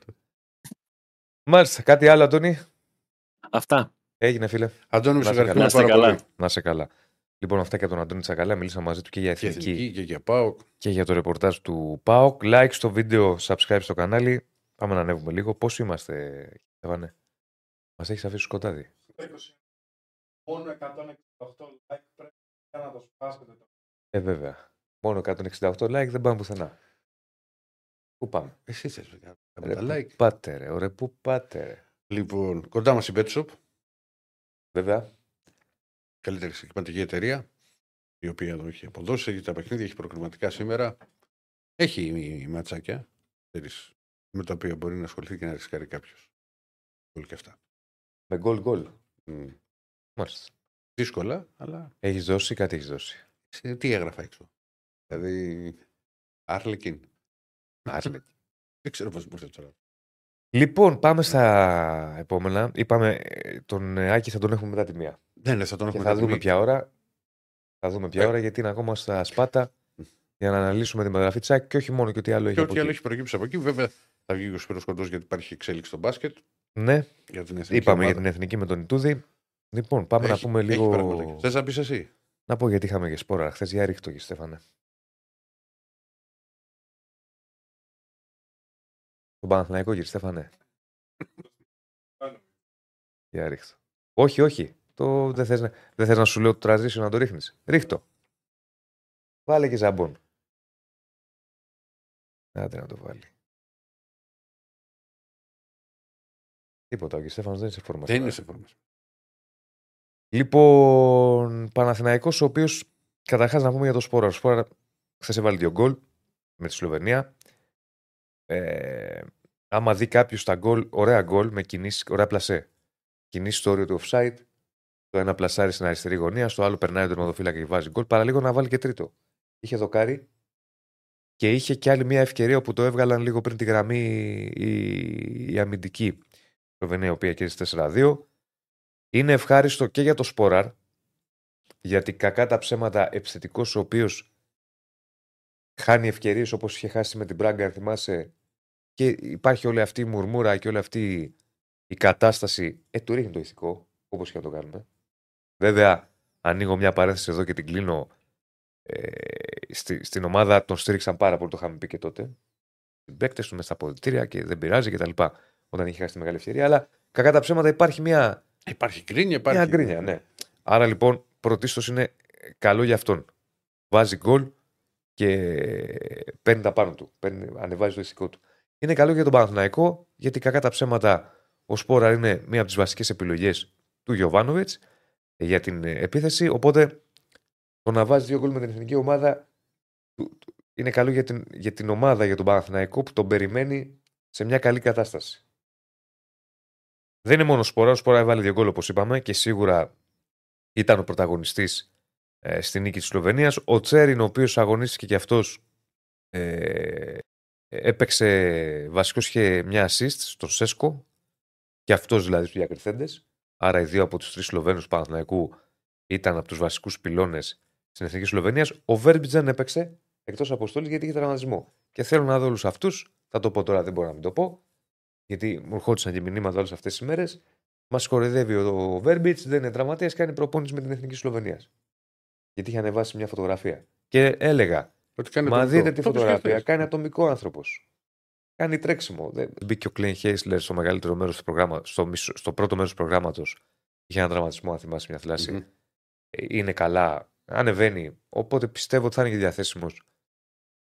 S1: Μάλιστα, κάτι άλλο, Αντώνη;
S3: Αυτά.
S1: Έγινε, φίλε.
S2: Αντώνη,
S3: να, καλά. να, καλά.
S1: να σε καλά. Λοιπόν, αυτά και τον Αντώνη Τσακαλά. Μίλησα μαζί του και για εθνική. Και, εθνική
S2: και για ΠΑΟΚ.
S1: Και για το ρεπορτάζ του ΠΑΟΚ. Like στο βίντεο, subscribe στο κανάλι. Πάμε να ανέβουμε λίγο. Πώς είμαστε, Εβάνε. Μας έχεις αφήσει σκοτάδι.
S4: Μόνο 168 like πρέπει να το σπάσετε.
S1: Ε, βέβαια. Μόνο 168 like δεν πάμε πουθενά. Πού πάμε;
S2: Εσύ θες να
S1: κάνουμε τα like. Πάτε ρε, ωραία, πού πάτε ρε.
S2: Λοιπόν, κοντά μας η BetShop.
S1: Βέβαια.
S2: Καλύτερη συγκεκριματική εταιρεία, η οποία εδώ έχει αποδώσει, έχει τα παιχνίδια, έχει προκριματικά σήμερα. Έχει η ματσάκια με τα οποία μπορεί να ασχοληθεί και να ρισκάρει κάποιος. Γκολ και αυτά.
S1: Με γκολ γκολ. Mm. Μάλιστα.
S2: Δύσκολα, αλλά.
S1: Έχεις δώσει κάτι έχεις δώσει.
S2: Τι έγραφα έξω. Δηλαδή. Άρλεκιν.
S1: Άρλεκιν.
S2: Δεν ξέρω πώς μπορεί τώρα.
S1: Λοιπόν, πάμε στα επόμενα. Είπαμε ε, τον Άκη θα τον έχουμε μετά τη μία.
S2: Ναι, ναι, θα τον έχουμε
S1: και θα δούμε ποια ώρα. Θα δούμε ποια ε. ώρα γιατί είναι ακόμα στα σπάτα για να αναλύσουμε της μεταγραφή Τσάκ και όχι μόνο και ό,τι άλλο
S2: και
S1: έχει.
S2: Και ό,τι άλλο έχει προκύψει από εκεί. Βέβαια θα βγει ο Σπύρος Κοντός γιατί υπάρχει εξέλιξη στο μπάσκετ.
S1: Ναι,
S2: για την
S1: είπαμε ομάδα. για την εθνική με τον Ιτούδη. Λοιπόν, πάμε έχει, να πούμε λίγο.
S2: Θες να πεις εσύ;
S1: Να πω γιατί είχαμε και σπόρα χθες. Για ρίχτω και Στέφανε. Τον Παναθηναϊκό, κύριε Στέφανε. Για ρίχτω. Όχι, όχι. Το, δεν θες, δεν θες να σου λέω το τραζίσιο να το ρίχνεις. Ρίχτω. Βάλε και ζαμπόν. Άντε να το βάλει. Τίποτα, ο Στέφανος δεν είναι σε φόρμα.
S2: Δεν είναι σε φόρμα.
S1: Λοιπόν, Παναθηναϊκός ο οποίος καταρχάς να πούμε για το Σπόρα. Ο Σπόρα χθες έβαλε δύο γκολ με τη Σλοβενία. Ε, άμα δει κάποιος τα γκολ, ωραία γκολ με κινήσεις, ωραία πλασέ. Κινήσεις στο όριο του offside. Το ένα πλασάρι στην αριστερή γωνία, στο άλλο περνάει τον οδοφύλακα και βάζει γκολ. Παραλίγο να βάλει και τρίτο. Είχε δοκάρι και είχε και άλλη μια ευκαιρία που το έβγαλαν λίγο πριν τη γραμμή η, η αμυντική Σλοβενία, η οποία κέρδισε 4-2. Είναι ευχάριστο και για το Σπόραρ, γιατί κακά τα ψέματα επιθετικός ο οποίος χάνει ευκαιρίες όπως είχε χάσει με την Μπράγκα, αν θυμάσαι, και υπάρχει όλη αυτή η μουρμούρα και όλη αυτή η κατάσταση. Ε, του ρίχνει το ηθικό, όπως και να το κάνουμε. Βέβαια, ανοίγω μια παρένθεση εδώ και την κλείνω. Ε, στη, στην ομάδα τον στήριξαν πάρα πολύ, το είχαμε πει και τότε. Οι παίκτες του μες στα αποδητήρια και δεν πειράζει κτλ. Όταν είχε χάσει τη μεγάλη ευκαιρία. Αλλά κακά τα ψέματα υπάρχει μια.
S2: Υπάρχει γκρίνια, υπάρχει.
S1: Μια γκρίνια, ναι. Άρα λοιπόν πρωτίστως είναι καλό για αυτόν. Βάζει γκολ και παίρνει τα πάνω του. Παίρνει, ανεβάζει το ηθικό του. Είναι καλό για τον Παναθηναϊκό γιατί κακά τα ψέματα ο Σπόρα είναι μία από τις βασικές επιλογές του Γιωβάνοβιτς για την επίθεση. Οπότε το να βάζεις δύο γκολ με την εθνική ομάδα είναι καλό για την, για την ομάδα, για τον Παναθηναϊκό που τον περιμένει σε μια καλή κατάσταση. Δεν είναι μόνο Σπορά. Ο Σπορά έβαλε δύο γκολ όπως είπαμε και σίγουρα ήταν ο πρωταγωνιστής ε, στη νίκη της Σλοβενίας. Ο Τσέριν, ο οποίος αγωνίστηκε και αυτός ε, έπαιξε βασικό είχε μια assist στον Σέσκο και αυτός δηλαδή στους διακριθέντες. Άρα οι δύο από τους τρεις Σλοβαίνους του Παναθηναϊκού ήταν από τους βασικούς πυλώνες στην εθνική Σλοβενίας. Ο Βέρμπιτ δεν έπαιξε εκτός αποστολή γιατί είχε τραυματισμό. Και θέλω να δω όλους αυτούς. Θα το πω τώρα, δεν μπορώ να μην το πω. Γιατί μου ερχόντουσαν και μηνύματα όλες αυτές τις μέρες. Μας κοροϊδεύει ο Βέρμπιτς, δεν είναι τραυματίας, κάνει προπόνηση με την εθνική Σλοβενίας. Γιατί είχε ανεβάσει μια φωτογραφία. Και έλεγα, Μα δείτε τη φωτογραφία, κάνει ατομικό άνθρωπος. Κάνει τρέξιμο. Δεν... Μπήκε ο Κλέιν Χέισλερ στο μεγαλύτερο μέρος του προγράμματο, στο, στο πρώτο μέρος του προγράμματος. Είχε ένα τραυματισμό, αν θυμάσαι μια θλάση. Mm-hmm. Είναι καλά ανεβαίνει. Οπότε πιστεύω ότι θα είναι και διαθέσιμος.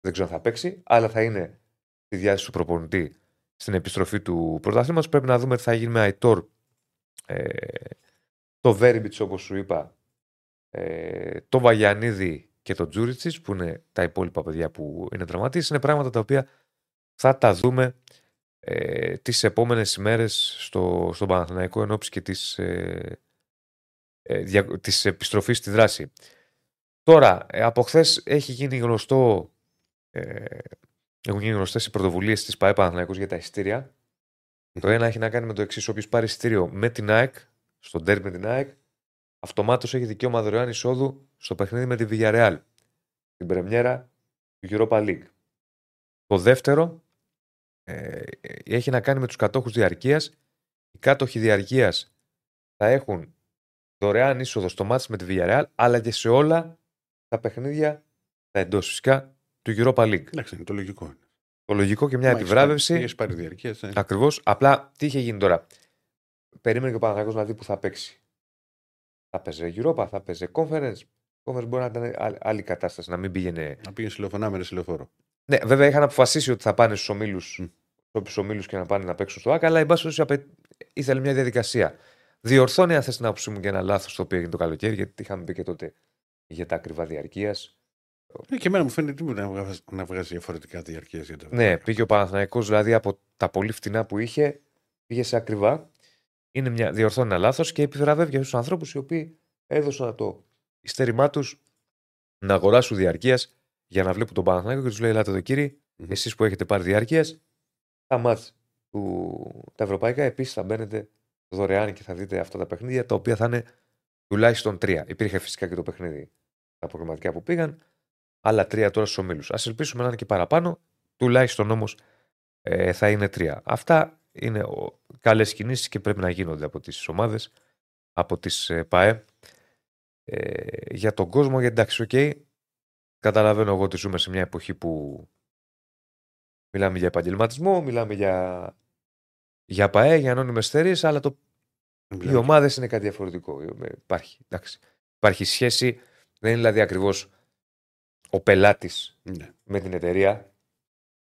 S1: Δεν ξέρω αν θα παίξει, αλλά θα είναι στη διάθεση του προπονητή στην επιστροφή του πρωταθλήματος. Πρέπει να δούμε τι θα γίνει με Αϊτόρ. Ε, το Βέριμπιτ, όπως σου είπα, ε, το Βαγιανίδη και το Τζούριτσις, που είναι τα υπόλοιπα παιδιά που είναι τραυματίες, είναι πράγματα τα οποία θα τα δούμε ε, τις επόμενες ημέρες στο, στον Παναθηναϊκό εν ώψη και της, ε, ε, δια, της επιστροφής στη δράση. Τώρα, ε, από χθες έχει γίνει γνωστό ε, έχουν γίνει γνωστές οι πρωτοβουλίες της ΠαΕ Παναθηναϊκός για τα εισιτήρια. Το ένα έχει να κάνει με το εξής: Όποιο πάρει εισιτήριο με την ΑΕΚ, στον τέρμι με την ΑΕΚ, αυτομάτως έχει δικαίωμα δωρεάν εισόδου στο παιχνίδι με τη Villarreal. Την πρεμιέρα του Europa League. Το δεύτερο ε, έχει να κάνει με τους κατόχους διαρκείας. Οι κάτοχοι διαρκείας θα έχουν δωρεάν είσοδο στο μάτι με τη Villarreal, αλλά και σε όλα τα παιχνίδια, τα εντός φυσικά, του Europa League.
S2: Εντάξει, είναι το λογικό.
S1: Το λογικό και μια
S2: Μα
S1: επιβράβευση.
S2: Έχει πάρει διαρκείας. Ναι.
S1: Ακριβώς. Απλά τι είχε γίνει τώρα; Περίμενε και ο Παναγιώτο να δει που θα παίξει. Θα παίζει Europa, θα παίζει Conference. Conference μπορεί να ήταν άλλη- άλλη κατάσταση, να μην πήγαινε.
S2: Να πήγαινε συλλοφωνά με συλλοφόρο.
S1: Ναι, βέβαια είχαν αποφασίσει ότι θα πάνε στους ομίλους
S2: Μμ.
S1: στους ομίλους και να πάνε να παίξουν στο ΑΚΑ, αλλά εν πάση περιπτώσει απαι- ήθελε μια διαδικασία. Διορθώνει, αν θες την άποψή μου, και ένα λάθος το οποίο έγινε το καλοκαίρι, γιατί είχαμε πει και τότε για τα ακριβά διαρκείας.
S2: Ε, και εμένα μου φαίνεται τίποτα να βγάζει, να βγάζει διαφορετικά διαρκεία για τα
S1: Ναι, πήγε ο Παναθηναϊκός δηλαδή από τα πολύ φτηνά που είχε, πήγε σε ακριβά. Είναι μια, διορθώνει ένα λάθος και επιβραβεύει αυτούς τους ανθρώπους οι οποίοι έδωσαν το ειστέρημά τους να αγοράσουν διαρκείας για να βλέπουν τον Παναθηναϊκό και τους λέει: Ελάτε εδώ κύριοι,
S2: Μμμ.
S1: εσείς που έχετε πάρει διαρκεία, τα μάτς του, τα ευρωπαϊκά επίσης θα μπαίνετε δωρεάν και θα δείτε αυτά τα παιχνίδια τα οποία θα είναι τουλάχιστον τρία. Υπήρχε φυσικά και το παιχνίδι τα προγραμματικά που πήγαν, άλλα τρία τώρα στους ομίλους. Α ελπίσουμε να είναι και παραπάνω, τουλάχιστον όμως ε, θα είναι τρία. Αυτά είναι καλές κινήσεις και πρέπει να γίνονται από τις ομάδες, από τις ε, ΠΑΕ. Ε, για τον κόσμο, γιατί εντάξει, οκ, καταλαβαίνω εγώ ότι ζούμε σε μια εποχή που μιλάμε για επαγγελματισμό, μιλάμε για, για ΠΑΕ, για ανώνυμες εταιρείες, αλλά το οι ομάδες είναι κάτι διαφορετικό. Ε, Υπάρχει, εντάξει. Υπάρχει σχέση. Δεν είναι δηλαδή ακριβώς ο πελάτης
S2: Ναι.
S1: με την εταιρεία.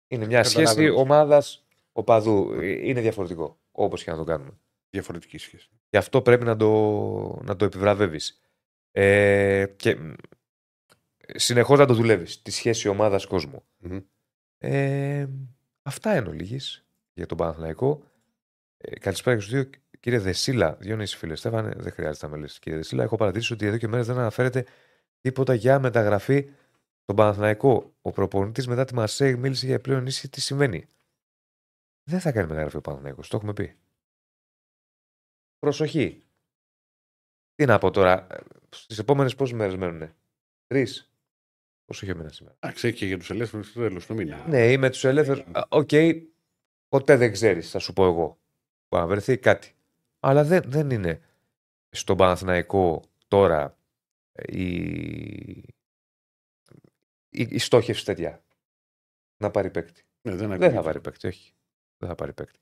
S1: Είναι μια
S2: Καταλαβαίνω.
S1: σχέση ομάδας οπαδού. Ε, Είναι διαφορετικό. Όπως και να το κάνουμε.
S2: Διαφορετική σχέση.
S1: Και αυτό πρέπει να το, να το επιβραβεύεις. Ε, και συνεχώς να το δουλεύεις. Τη σχέση ομάδα-κόσμου.
S2: Μμμ.
S1: Ε, αυτά εν ολίγης για τον Παναθηναϊκό. Ε, καλησπέρα και στους δύο. Κύριε Δεσίλα, Διόνυση φίλε Στέφανε, δεν χρειάζεται να με λες. Κύριε Δεσίλα, έχω παρατηρήσει ότι εδώ και μέρες δεν αναφέρεται τίποτα για μεταγραφή στον Παναθηναϊκό. Ο προπονητής μετά τη Μαρσέη μίλησε για πλέον ίση. Τι συμβαίνει; Δεν θα κάνει μεταγραφή ο Παναθηναϊκός, το έχουμε πει. Προσοχή. Τι να πω τώρα, στις επόμενες πόσες μέρες μένουνε; Τρεις. Πόσο έχει ο μήνας σήμερα;
S2: Εντάξει, έχει και για τους ελεύθερους στο τέλο του μήνα.
S1: Ναι, είμαι τους ελεύθερους. Οκ, ποτέ δεν ξέρεις, θα σου πω εγώ. Μπορεί να βρεθεί κάτι. Αλλά δεν, δεν είναι στον Παναθηναϊκό τώρα ε, η, η, η στόχευση τέτοια. Να πάρει παίκτη.
S2: Ναι, δεν,
S1: Δεν
S2: ακούγεται.
S1: θα πάρει παίκτη, όχι. Δεν θα πάρει παίκτη.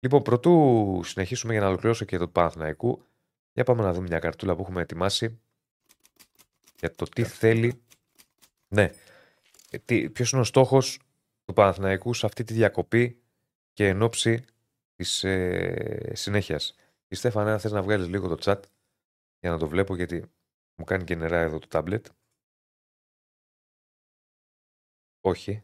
S1: Λοιπόν, πρωτού συνεχίσουμε για να ολοκληρώσω και το του Παναθηναϊκού, για πάμε να δούμε μια καρτούλα που έχουμε ετοιμάσει για το τι θέλει. Ναι. Ε, τι- Ποιος είναι ο στόχος του Παναθηναϊκού σε αυτή τη διακοπή και εν ώψη της ε, συνέχειας; Η Στέφανα, αν θες να βγάλεις λίγο το chat για να το βλέπω γιατί μου κάνει και νερά εδώ το τάμπλετ. Όχι.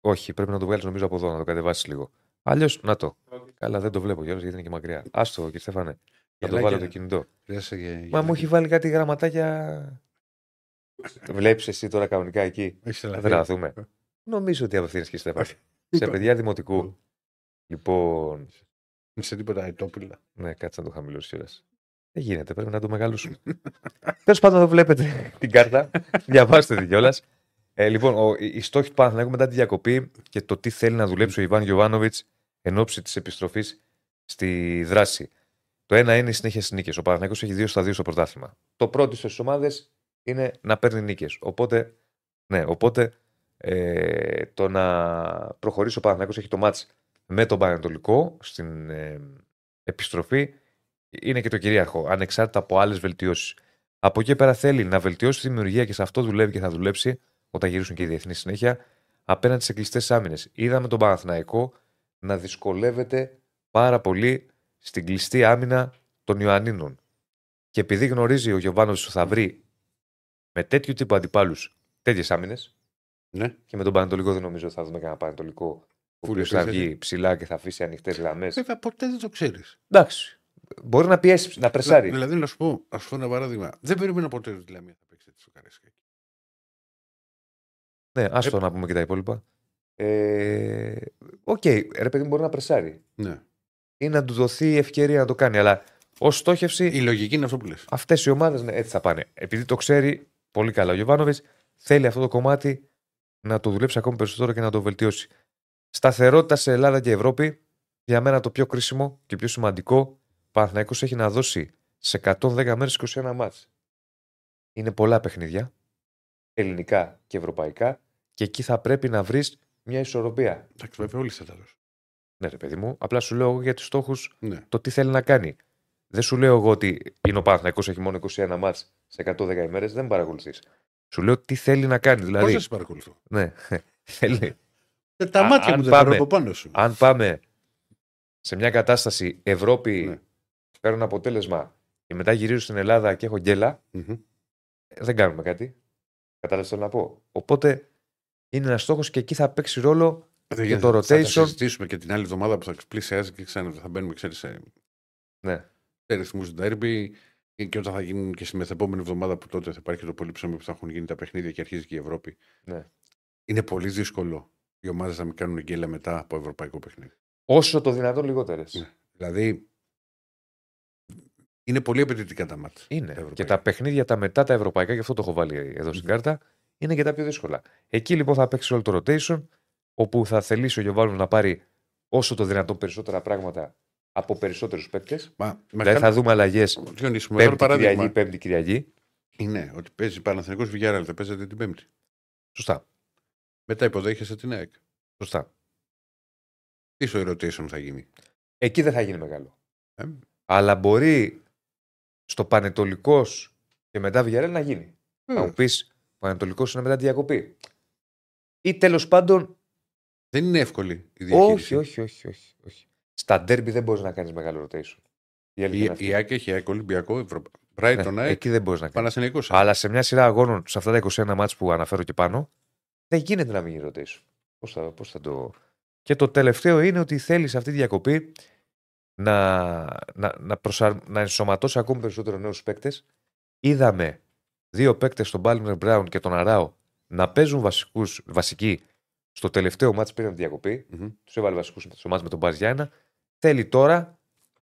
S1: Όχι, πρέπει να το βγάλεις νομίζω από εδώ, να το κατεβάσεις λίγο. Αλλιώς, να το. Καλά, δεν το βλέπω κιόλας γιατί είναι και μακριά. Άστο, κύριε Στέφανε. Να το
S2: Γελάκια.
S1: βάλω το κινητό.
S2: Χρειάζεσαι για-
S1: Μα
S2: για-
S1: μου έχει βάλει κάτι γραμματάκια. Βλέπεις εσύ τώρα κανονικά εκεί;
S2: Έχεις
S1: Θα
S2: τρελαθεί.
S1: τρελαθούμε. Νομίζω ότι απευθύνεις και Στέφανε.
S2: Όχι.
S1: Σε παιδιά δημοτικού. Λοιπόν.
S2: Σε τίποτα ετόπουλα.
S1: Ναι, κάτσε να το χαμηλώσεις κιόλας. Δεν γίνεται, πρέπει να το μεγαλώσουμε. Τέλος πάντων, εδώ βλέπετε την κάρτα. Διαβάστε την κιόλας. Ε, λοιπόν, ο, οι στόχοι του Παναθηναϊκού μετά τη διακοπή και το τι θέλει να δουλέψει ο Ιβάν Γιοβάνοβιτ εν ώψη της επιστροφής στη δράση. Το ένα είναι η συνέχεια στις νίκες. Ο Παναθηναϊκός έχει 2 στα 2 στο πρωτάθλημα. Το πρώτο στις ομάδες είναι να παίρνει νίκες. Οπότε, ναι, οπότε ε, το να προχωρήσει ο Παναθηναϊκός έχει το μάτς με τον Πανατολικό στην ε, επιστροφή είναι και το κυρίαρχο, ανεξάρτητα από άλλες βελτιώσεις. Από εκεί πέρα θέλει να βελτιώσει τη δημιουργία και σε αυτό δουλεύει και θα δουλέψει όταν γυρίσουν και οι διεθνείς συνέχεια απέναντι σε κλειστές άμυνες. Είδαμε τον Παναθηναϊκό να δυσκολεύεται πάρα πολύ στην κλειστή άμυνα των Ιωαννίνων. Και επειδή γνωρίζει ο Γιωβάνος ότι θα βρει με τέτοιου τύπου αντιπάλους τέτοιες άμυνες,
S2: Ναι.
S1: και με τον Πανατολικό δεν νομίζω ότι θα δούμε κανένα Πανατολικό ο οποίος θα
S2: επίθεση.
S1: βγει ψηλά και θα αφήσει ανοιχτές γραμμές.
S2: Βέβαια, ποτέ δεν το ξέρεις.
S1: Εντάξει. Μπορεί να πιέσει, να πρεσάρει.
S2: Δηλαδή, να σου πω, ας σου πω ένα παράδειγμα. Δεν περίμενα ποτέ ότι η Λαμία θα παίξει έτσι στο Καρέσκακι.
S1: Ναι, άστο να πούμε και τα υπόλοιπα. Ε, Οκ, ρε παιδί μου μπορεί να πρεσάρει.
S2: Ναι.
S1: Ή να του δοθεί ευκαιρία να το κάνει. Αλλά ως στόχευση,
S2: Η λογική είναι αυτό που λες.
S1: αυτές οι ομάδες ναι, έτσι θα πάνε. Επειδή το ξέρει πολύ καλά ο Γιοβάνοβιτς, θέλει αυτό το κομμάτι να το δουλέψει ακόμη περισσότερο και να το βελτιώσει. Σταθερότητα σε Ελλάδα και Ευρώπη, για μένα το πιο κρίσιμο και πιο σημαντικό, ο Παναθηναϊκός έχει να δώσει σε 110 μέρες 21 ματς. Είναι πολλά παιχνίδια, ελληνικά και ευρωπαϊκά, και εκεί θα πρέπει να βρεις μια ισορροπία.
S2: Εντάξει, βέβαια, όλοι θα τα δώσουν.
S1: Ναι, ρε παιδί μου, απλά σου λέω εγώ για τους στόχους
S2: Ναι.
S1: το τι θέλει να κάνει. Δεν σου λέω εγώ ότι είναι ο Παναθηναϊκός έχει μόνο 21 μάτς σε 110 ημέρες, δεν παρακολουθείς. Σου λέω τι θέλει να κάνει.
S2: Πώ
S1: Δηλαδή,
S2: θα σε παρακολουθώ.
S1: ναι, θέλει.
S2: Ε, τα
S1: Α-
S2: μάτια
S1: αν
S2: μου δεν πάρω
S1: πάμε-
S2: από πάνω σου.
S1: αν πάμε σε μια κατάσταση Ευρώπη,
S2: Ναι.
S1: παίρνω ένα αποτέλεσμα και μετά γυρίζω στην Ελλάδα και έχω γκέλα,
S2: Μμμ.
S1: ε, δεν κάνουμε κάτι. Κατάλαβες τι θέλω να πω. Οπότε είναι ένας στόχος και εκεί θα παίξει ρόλο.
S2: Δεν
S1: Και
S2: γίνεται.
S1: το
S2: Θα τα
S1: rotation-
S2: συζητήσουμε και την άλλη εβδομάδα που θα πλησιάζει και ξανά θα μπαίνουμε, ξέρεις, σε,
S1: Ναι,
S2: σε ρυθμούς ντέρμπι και όταν θα γίνουν και στη μεθεπόμενη εβδομάδα που τότε θα υπάρχει το πολύ ψωμί που θα έχουν γίνει τα παιχνίδια και αρχίζει και η Ευρώπη.
S1: ναι.
S2: Είναι πολύ δύσκολο οι ομάδες να μην κάνουν γκέλα μετά από ευρωπαϊκό παιχνίδι.
S1: Όσο το δυνατόν λιγότερες.
S2: Ναι. Δηλαδή, είναι πολύ απαιτητικά τα μάτια.
S1: Είναι.
S2: ευρωπαϊκά.
S1: Και τα παιχνίδια τα μετά τα ευρωπαϊκά, και αυτό το έχω βάλει εδώ στην κάρτα, είναι και τα πιο δύσκολα. Εκεί λοιπόν θα παίξει όλο το rotation, όπου θα θελήσει ο Γιωβάνο να πάρει όσο το δυνατόν περισσότερα πράγματα από περισσότερους παίκτες.
S2: Μα,
S1: Δηλαδή
S2: μεγάλο,
S1: θα δούμε αλλαγές
S2: Διονύση, μεγάλο
S1: Πέμπτη Κυριακή,
S2: παράδειγμα
S1: Πέμπτη Κυριακή.
S2: είναι ότι παίζει Παναθηναϊκός Βιγιάραλ, θα παίζετε την Πέμπτη.
S1: Σωστά.
S2: Μετά υποδέχεσαι την ΑΕΚ.
S1: Σωστά.
S2: Τι στο rotation θα γίνει;
S1: Εκεί δεν θα γίνει μεγάλο.
S2: Ε,
S1: Αλλά μπορεί στο Πανετολικός και μετά Villarreal να γίνει. Θα
S2: βέβαια.
S1: μου πεις Πανετολικός είναι μετά τη διακοπή. Ή τέλος πάντων.
S2: Δεν είναι εύκολη η διαχείριση.
S1: Όχι, όχι, όχι, όχι, όχι. Στα ντέρμπι δεν μπορείς να κάνεις μεγάλο rotation. Η αλήθεια
S2: Η,
S1: είναι αυτή.
S2: η ΑΕΚ έχει ΑΕΚ Ολυμπιακό, Ευρω...
S1: Ναι,
S2: Brighton, ΑΕΚ,
S1: εκεί δεν μπορείς να κάνεις.
S2: Παναθηναϊκός.
S1: Αλλά σε μια σειρά αγώνων, σε αυτά τα 21 μάτς που αναφέρω και πάνω, δεν γίνεται να μην γίνει rotation. Πώς θα, πώς θα το. Και το τελευταίο είναι ότι θέλεις σε αυτή τη διακοπή να, να, να, προσαρ... να ενσωματώσεις ακόμη περισσότερο νέους παίκτες. Είδαμε δύο παίκτες, τον Μπάλμερ Μπράουν και τον Αράο, να παίζουν βασικούς, βασικοί στο τελευταίο μάτς πριν από τη διακοπή.
S2: Μμμ.
S1: Τους έβαλε βασικούς στο μάτς με τον Μπάζ Γιάννα. Θέλει τώρα,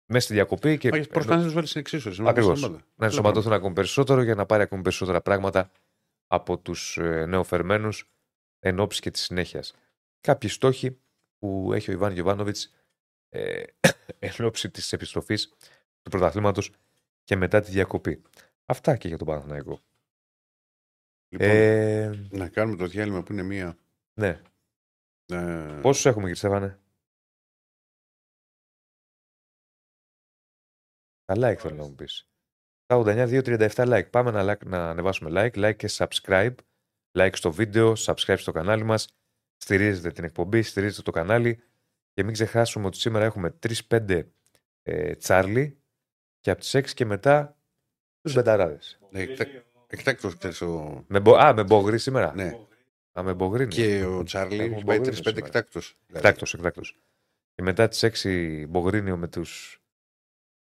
S1: μέσα στη διακοπή και
S2: Μα Προσπαθεί να τους βάλει στην εξίσωση. να
S1: Ακριβώς.
S2: βάλεις την ομάδα.
S1: να ενσωματωθούν ακόμη περισσότερο για να πάρει ακόμη περισσότερα πράγματα από τους νεοφερμένους εν ώψη και της συνέχειας. Κάποιοι στόχοι που έχει ο Ιβάν Γιοβάνοβιτ ε, εν ώψη της επιστροφής του πρωταθλήματος και μετά τη διακοπή. Αυτά και για τον Παναθηναϊκό.
S2: Λοιπόν,
S1: Ε,
S2: να κάνουμε το διάλειμμα που είναι μία.
S1: Ναι.
S2: Ε,
S1: Πόσους έχουμε, κύριε Στέφανε; Τα like θέλω να μου πεις. 89-237 like. Πάμε να, like, να ανεβάσουμε like, like και subscribe. Like στο βίντεο, subscribe στο κανάλι μας. Στηρίζετε την εκπομπή, στηρίζετε το κανάλι. Και μην ξεχάσουμε ότι σήμερα έχουμε 3-5 ε, Τσάρλι και από τις 6 και μετά τους Μπεταράδες.
S2: ναι, εκτα- Εκτάκτος, ξέρεις, ο...
S1: Με, μπο- α, με μπογρή σήμερα.
S2: Ναι.
S1: Α, με μπογρή.
S2: Και ο Τσάρλι
S1: Έχουμε
S2: έχει πάει
S1: μπογρίνο
S2: 3-5
S1: σήμερα.
S2: εκτάκτος.
S1: Εκτάκτος, εκτάκτος. Και μετά τις 6 Μπογρίνιο με τους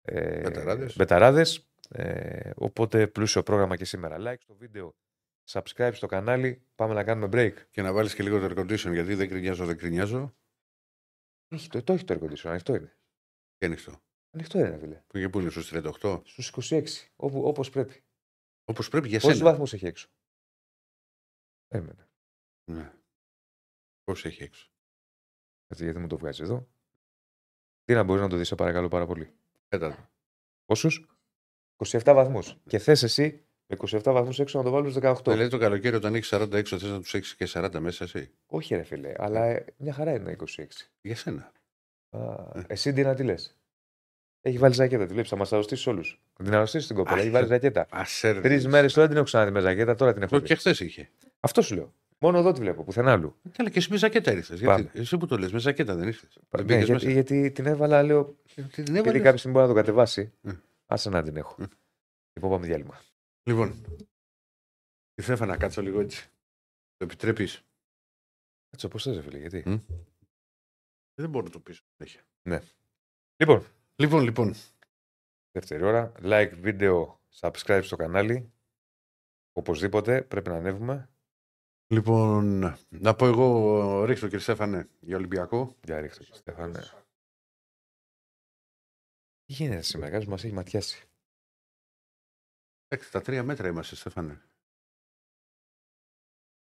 S1: ε,
S2: Μπεταράδες.
S1: μπεταράδες. Ε, οπότε πλούσιο πρόγραμμα και σήμερα. Like στο βίντεο, subscribe στο κανάλι. Πάμε να κάνουμε break.
S2: Και να βάλεις και λίγο το air condition, γιατί δεν κρινιάζω, δεν κρινιάζω.
S1: Έχει, το, το έχει το air condition, ανοιχτό είναι.
S2: Και ανοιχτό.
S1: Ανοιχτό είναι, φίλε.
S2: Που και πού είναι στους 38.
S1: Στους 26, όπου, όπως πρέπει.
S2: Όπως πρέπει για
S1: Πόσους
S2: σένα.
S1: βαθμούς έχει έξω. Έμενε.
S2: Ναι. Πώς έχει έξω.
S1: Έτσι, γιατί μου το βγάζει εδώ. Τι να μπορείς να το δεις, σε παρακαλώ πάρα πολύ.
S2: Πέτα το.
S1: Πόσους; 27 βαθμούς. Και θες εσύ με 27 βαθμούς έξω να το βάλεις 18.
S2: Δηλαδή το καλοκαίρι όταν έχει 40 έξω, θες να τους έχεις και 40 μέσα εσύ.
S1: Όχι ρε φίλε, αλλά ε, μια χαρά είναι 26.
S2: Για σένα.
S1: Α,
S2: Ε.
S1: εσύ τι να τι λες; Έχει βάλει ζακέτα. Τη βλέπεις, θα μας αρρωστήσεις όλους. Θα την αρρωστήσεις την κοπέλα.
S2: Αχ,
S1: Έχει βάλει ζακέτα.
S2: Ασέρ.
S1: Τρεις μέρες τώρα την έχω ξαναδεί με ζακέτα, τώρα την έχω
S2: Το
S1: δει.
S2: και χθες είχε.
S1: Αυτό σου λέω. Μόνο εδώ τη βλέπω, πουθενά άλλου.
S2: Καλά, και εσύ με ζακέτα ήρθε.
S1: Πάμε.
S2: Γιατί, εσύ που το λες, με ζακέτα δεν ήρθε.
S1: Ναι, γιατί, γιατί την έβαλα, λέω.
S2: Την
S1: Γιατί
S2: έβαλες.
S1: κάποια στιγμή μπορεί να το κατεβάσει.
S2: Ε.
S1: Άσε να την έχω.
S2: Ε.
S1: Λοιπόν, πάμε διάλειμμα.
S2: Λοιπόν, τη Στέφα να κάτσω λίγο έτσι. Το επιτρέπεις;
S1: Έτσι όπω θες, φίλε, γιατί;
S2: Μμ. Δεν μπορώ να το πει. συνέχεια.
S1: Λοιπόν,
S2: Λοιπόν, λοιπόν.
S1: δεύτερη ώρα. Like, βίντεο, subscribe στο κανάλι. Οπωσδήποτε πρέπει να ανέβουμε.
S2: Λοιπόν, να πω εγώ, ρίξω κύριε Στέφανε για Ολυμπιακό.
S1: Για ρίχτω, Στέφανε. Τι γίνεται σήμερα, κάποιο μας έχει ματιάσει.
S2: Εντάξει, τα τρία μέτρα είμαστε, Στέφανε.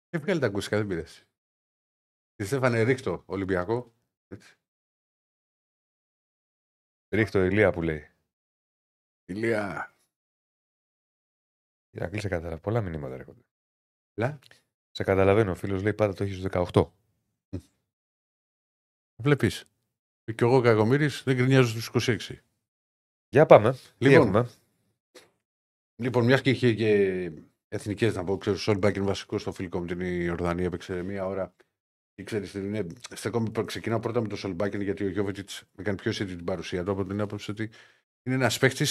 S2: Και βγάλει τα ακουστικά, δεν πειράζει. Κύριε Στέφανε, ρίξτο Ολυμπιακό. Έτσι.
S1: Ρίχτω ηλία που λέει.
S2: Ηλία.
S1: Ηρακλή, σε καταλαβαίνω. Πολλά μηνύματα έρχονται.
S2: Λα.
S1: Σε καταλαβαίνω. Ο φίλος λέει πάντα το έχεις στου 18.
S2: Βλέπεις. Και εγώ Κακομήρη δεν γκρινιάζω στους 26.
S1: Για πάμε. Τι
S2: Λοιπόν,
S1: έχουμε;
S2: Λοιπόν, μιας και είχε και εθνικές να πω, ξέρω, ο Σολμπάκεν ήταν βασικός στο φιλικό με την Ιορδανία, έπαιξε μία ώρα. Και ξέρεις, είναι, στεκόμαι, προ- ξεκινάω πρώτα με τον Σολμπάκεν γιατί ο Γιόβετιτς με κάνει πιο αισθητή την παρουσία του από την άποψη ότι είναι ένας παίχτης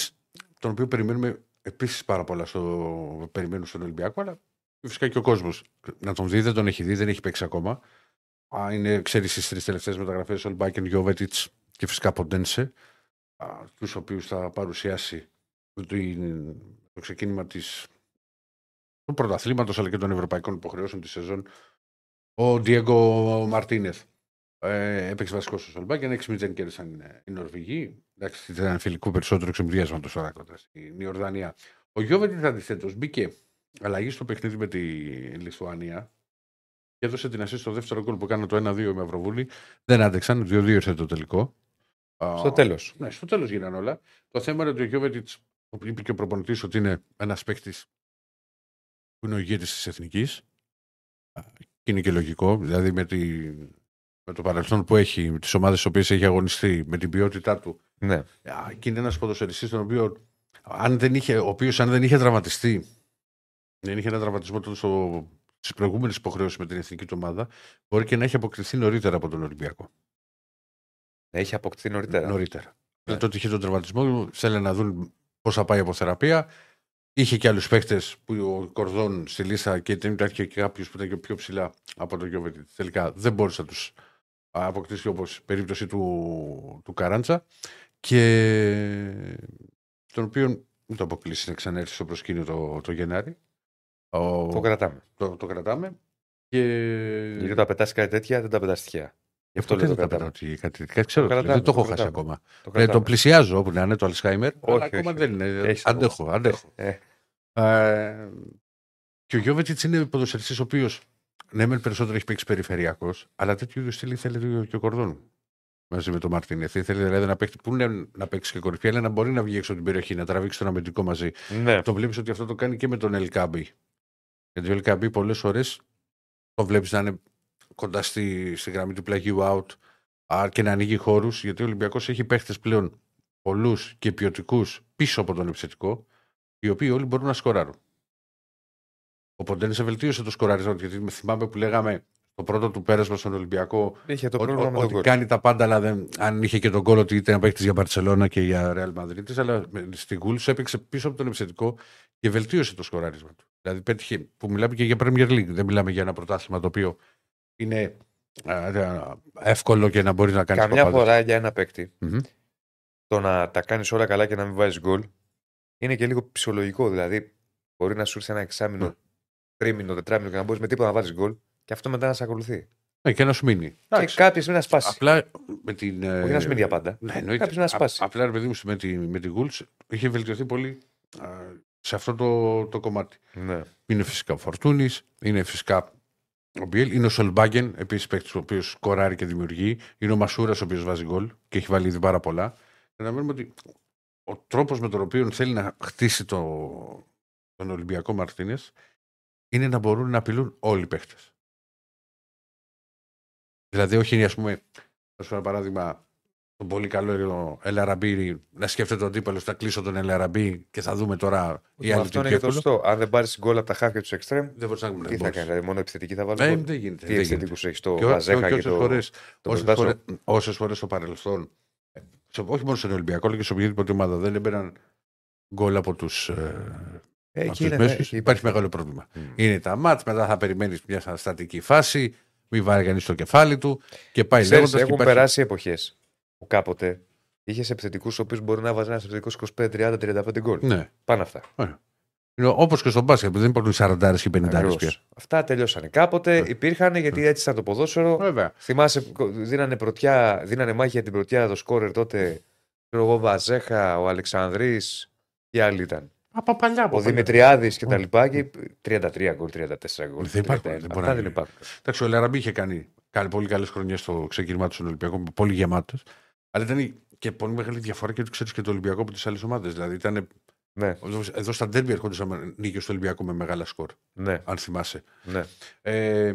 S2: τον οποίο περιμένουμε επίσης πάρα πολλά στο, περιμένουμε στον Ολυμπιακό, αλλά φυσικά και ο κόσμος να τον δει, δεν τον έχει δει, δεν έχει παίξει ακόμα. Α, είναι, ξέρεις, στις τρεις τελευταίες μεταγραφές Σολμπάκεν, Γιόβετιτς και φυσικά Ποντένσε, τους οποίους θα παρουσιάσει την- το ξεκίνημα της, του πρωταθλήματος αλλά και των ευρωπαϊκών υποχρεώσεων της σεζόν ο Ντιέγκο Μαρτίνεθ. Ε, έπαιξε βασικός στο Σολμπάκεν, 6-0 κέρδισαν ε, οι Νορβηγοί. Εντάξει, ήταν φιλικό περισσότερο εξεμπλιάσματο τώρα κοντά στην Ιορδανία. Ο Γιώβετιτς αντιθέτως μπήκε αλλαγή στο παιχνίδι με τη Λιθουανία και έδωσε την ασύ στο δεύτερο γκολ που έκανε το 1-2 με Ευρωβούλη. Δεν άντεξαν, 2-2 ήρθε το τελικό.
S1: Στο τέλος.
S2: Ναι, στο τέλος γίναν όλα. Το θέμα είναι ότι ο Γιώβετιτς, όπου είπε και ο προπονητής ότι είναι ένας παίκτης που είναι ο ηγέτης της εθνικής. Και είναι και λογικό. Δηλαδή με, τη, με το παρελθόν που έχει, με τις ομάδες στις οποίες έχει αγωνιστεί, με την ποιότητά του.
S1: Ναι.
S2: α, Και είναι ένας ποδοσφαιριστής τον οποίο, αν δεν είχε, ο οποίος αν δεν είχε τραυματιστεί, δεν είχε ένα τραυματισμό τότε στο, στις προηγούμενες υποχρεώσεις με την εθνική του ομάδα, μπορεί και να έχει αποκτηθεί νωρίτερα από τον Ολυμπιακό.
S1: Έχει αποκτηθεί νωρίτερα.
S2: Νωρίτερα.
S1: Ναι.
S2: Δηλαδή τότε είχε τον τραυματισμό, θέλανε να δουν πώ θα πάει από θεραπεία. Είχε και άλλους παίχτε που ο Κορδόν στη λίστα και δεν ήταν και κάποιο που ήταν και πιο ψηλά από τον Γιώβετιτ. Τελικά δεν μπόρεσε να τους αποκτήσει όπως περίπτωση του, του Καράντσα. Και τον οποίο μην το αποκλείσεις να ξανέρθει στο προσκήνιο το, το Γενάρη. Ο-
S1: Το κρατάμε.
S2: το, το κρατάμε. Και...
S1: Γιατί όταν πετάς κάτι τέτοια δεν τα πετάς τυχαία. Γι' αυτό
S2: Ποτέ
S1: λέω το
S2: δεν τα
S1: κρατάμε.
S2: πετάω ότι κάτι, κάτι ξέρω,
S1: Το
S2: δεν
S1: κρατάμε,
S2: το έχω
S1: το
S2: χάσει
S1: κρατάμε.
S2: ακόμα.
S1: Το
S2: Ε,
S1: κρατάμε.
S2: το πλησιάζω όπου να είναι το Αλσχάιμερ.
S1: Όχι,
S2: αλλά ακόμα
S1: όχι.
S2: δεν είναι.
S1: Έχεις
S2: αντέχω,
S1: ακόμα.
S2: αντέχω.
S1: Ε,
S2: Ε, και ο Γιώβετιτς είναι ποδοσφαιριστής ο οποίος ναι, μεν περισσότερο έχει παίξει περιφερειακός, αλλά τέτοιου είδους στυλ ήθελε και ο Κορδόν. Μαζί με τον Μαρτίνεθ. Ήθελε δηλαδή ένα παίκτη που είναι να παίξει και κορυφή, αλλά να μπορεί να βγει έξω από την περιοχή, να τραβήξει τον αμυντικό μαζί.
S1: ναι.
S2: Το βλέπεις ότι αυτό το κάνει και με τον Ελκάμπη. Γιατί ο Ελκάμπη πολλές φορές το βλέπεις να είναι κοντά στη, στη γραμμή του πλαγίου out α, και να ανοίγει χώρους. Γιατί ο Ολυμπιακός έχει παίχτες πλέον πολλούς και ποιοτικούς πίσω από τον επιθετικό, οι οποίοι όλοι μπορούν να σκοράρουν. Ο Ποντένσε βελτίωσε το σκοράρισμα του, γιατί με θυμάμαι που λέγαμε το πρώτο του πέρασμα στον Ολυμπιακό
S1: Είχε το
S2: ότι,
S1: πρόβλημα με τον
S2: ότι
S1: κόλ.
S2: κάνει τα πάντα, αλλά δεν, αν είχε και τον κόλλο ότι ήταν παίκτη για Μπαρσελόνα και για Ρεάλ Μαδρίτη, αλλά με- στην Γουλς έπαιξε πίσω από τον επιθετικό και βελτίωσε το σκοράρισμα του. Δηλαδή πέτυχε, που μιλάμε και για Premier League, δεν μιλάμε για ένα πρωτάθλημα το οποίο είναι α, α, εύκολο και να μπορείς να κάνεις
S1: Καμιά φορά για ένα παίκτη
S2: Μμμ.
S1: το να τα κάνεις όλα καλά και να μην βάζεις γκολ είναι και λίγο ψυχολογικό. Δηλαδή, μπορεί να σου έρθει ένα εξάμεινο,
S2: Ναι.
S1: τρίμηνο, τετράμινο και να μπορείς με τίποτα να βάλει γκολ και αυτό μετά να σε ακολουθεί.
S2: Ναι, και να σου μείνει.
S1: Και
S2: Εντάξει.
S1: κάποια στιγμή να σπάσει.
S2: Απλά με την. ε,
S1: Όχι να σου μείνει για πάντα.
S2: Ναι, εννοείται.
S1: Κάποιος να σπάσει.
S2: Α- απλά ρε παιδί μου με τη, με τη Wolves είχε βελτιωθεί πολύ α, σε αυτό το, το κομμάτι.
S1: Ναι.
S2: Είναι φυσικά ο Φορτούνης, είναι φυσικά ο Μπιέλ, είναι ο Σολμπάγκεν, επίσης παίκτης ο οποίος σκοράρει και δημιουργεί. Είναι ο Μασούρας, ο οποίος βάζει γκολ και έχει βάλει ήδη πάρα πολλά. Καταλαβαίνουμε ότι ο τρόπος με τον οποίο θέλει να χτίσει το, τον Ολυμπιακό Μαρτίνες είναι να μπορούν να απειλούν όλοι οι παίκτες. Δηλαδή, όχι, ας πούμε, θα σου πω ένα παράδειγμα, τον πολύ καλό Ελαραμπή να σκέφτεται ο αντίπαλος, θα κλείσω τον Ελαραμπή και θα δούμε τώρα η άλλη
S1: Αυτό
S2: του
S1: είναι
S2: πιο
S1: και το
S2: εύκολο.
S1: σωστό. Αν δεν πάρεις γκολ από τα χάφια τους εξτρέμ,
S2: Δεν μπορείς να κάνουμε
S1: τι θα κάνεις, δηλαδή μόνο επιθετική θα βάλει.
S2: Ε,
S1: γκολ;
S2: δεν γίνεται.
S1: Τι
S2: δεν γίνεται.
S1: επιθετικού έχεις το
S2: Και, ό-
S1: Βαζέχα
S2: και
S1: και
S2: όσες
S1: το.
S2: φορές,
S1: το
S2: όσες,
S1: Μπερτάσο.
S2: φορές, όσες φορές στο παρελθόν, ε, σε- όχι μόνο στον Ολυμπιακό, αλλά και σε οποιαδήποτε ομάδα δεν έμπαιναν γκολ από τους, ε,
S1: Ε,
S2: από
S1: εκεί
S2: τους
S1: είναι,
S2: μέσους,
S1: εκεί
S2: υπάρχει μεγάλο πρόβλημα.
S1: Μμ.
S2: Είναι τα μάτς, μετά θα περιμένεις μια στατική φάση, μην βάλει κανείς το κεφάλι του και πάει
S1: Ξέρεις,
S2: λέγοντας. και
S1: έχουν
S2: υπάρχει-
S1: περάσει εποχές που κάποτε είχες επιθετικούς, ο οποίους μπορεί να βάζει ένας επιθετικός 25, 30, 35 γκολ.
S2: Ναι.
S1: Πάνω αυτά.
S2: Είναι όπως και στο μπάσκετ, που δεν υπάρχουν 40 και 50
S1: Ακριβώς.
S2: πια.
S1: Αυτά τελειώσανε. Κάποτε
S2: Ναι.
S1: υπήρχαν γιατί έτσι ήταν το ποδόσφαιρο.
S2: Βέβαια.
S1: Θυμάσαι, δίνανε, πρωτιά, δίνανε μάχη για την πρωτιά το σκόρερ τότε. Ξέρω εγώ, Βαζέχα, ο Αλεξανδρής και άλλοι ήταν.
S2: Από παλιά. από
S1: Ο
S2: παλιά.
S1: Δημητριάδης και τα λοιπά. Και 33 γκολ, 34 γκολ.
S2: Δεν υπάρχουν,
S1: 31.
S2: δεν μπορεί
S1: Αυτά
S2: να
S1: δεν
S2: είναι.
S1: υπάρχουν.
S2: Εντάξει, ο Λαραμπή είχε κάνει, κάνει πολύ καλές χρονιές στο ξεκίνημά του στον Ολυμπιακό, πολύ γεμάτος. Αλλά ήταν και πολύ μεγάλη διαφορά και του ξέρεις και το Ολυμπιακό από τις άλλες ομάδες. Δηλαδή ήταν.
S1: Ναι,
S2: Εδώ, εδώ στα ντέρμπι ερχόντουσαν νίκες στο Ολυμπιακό με μεγάλα σκορ,
S1: ναι,
S2: αν θυμάσαι.
S1: ναι.
S2: Ε,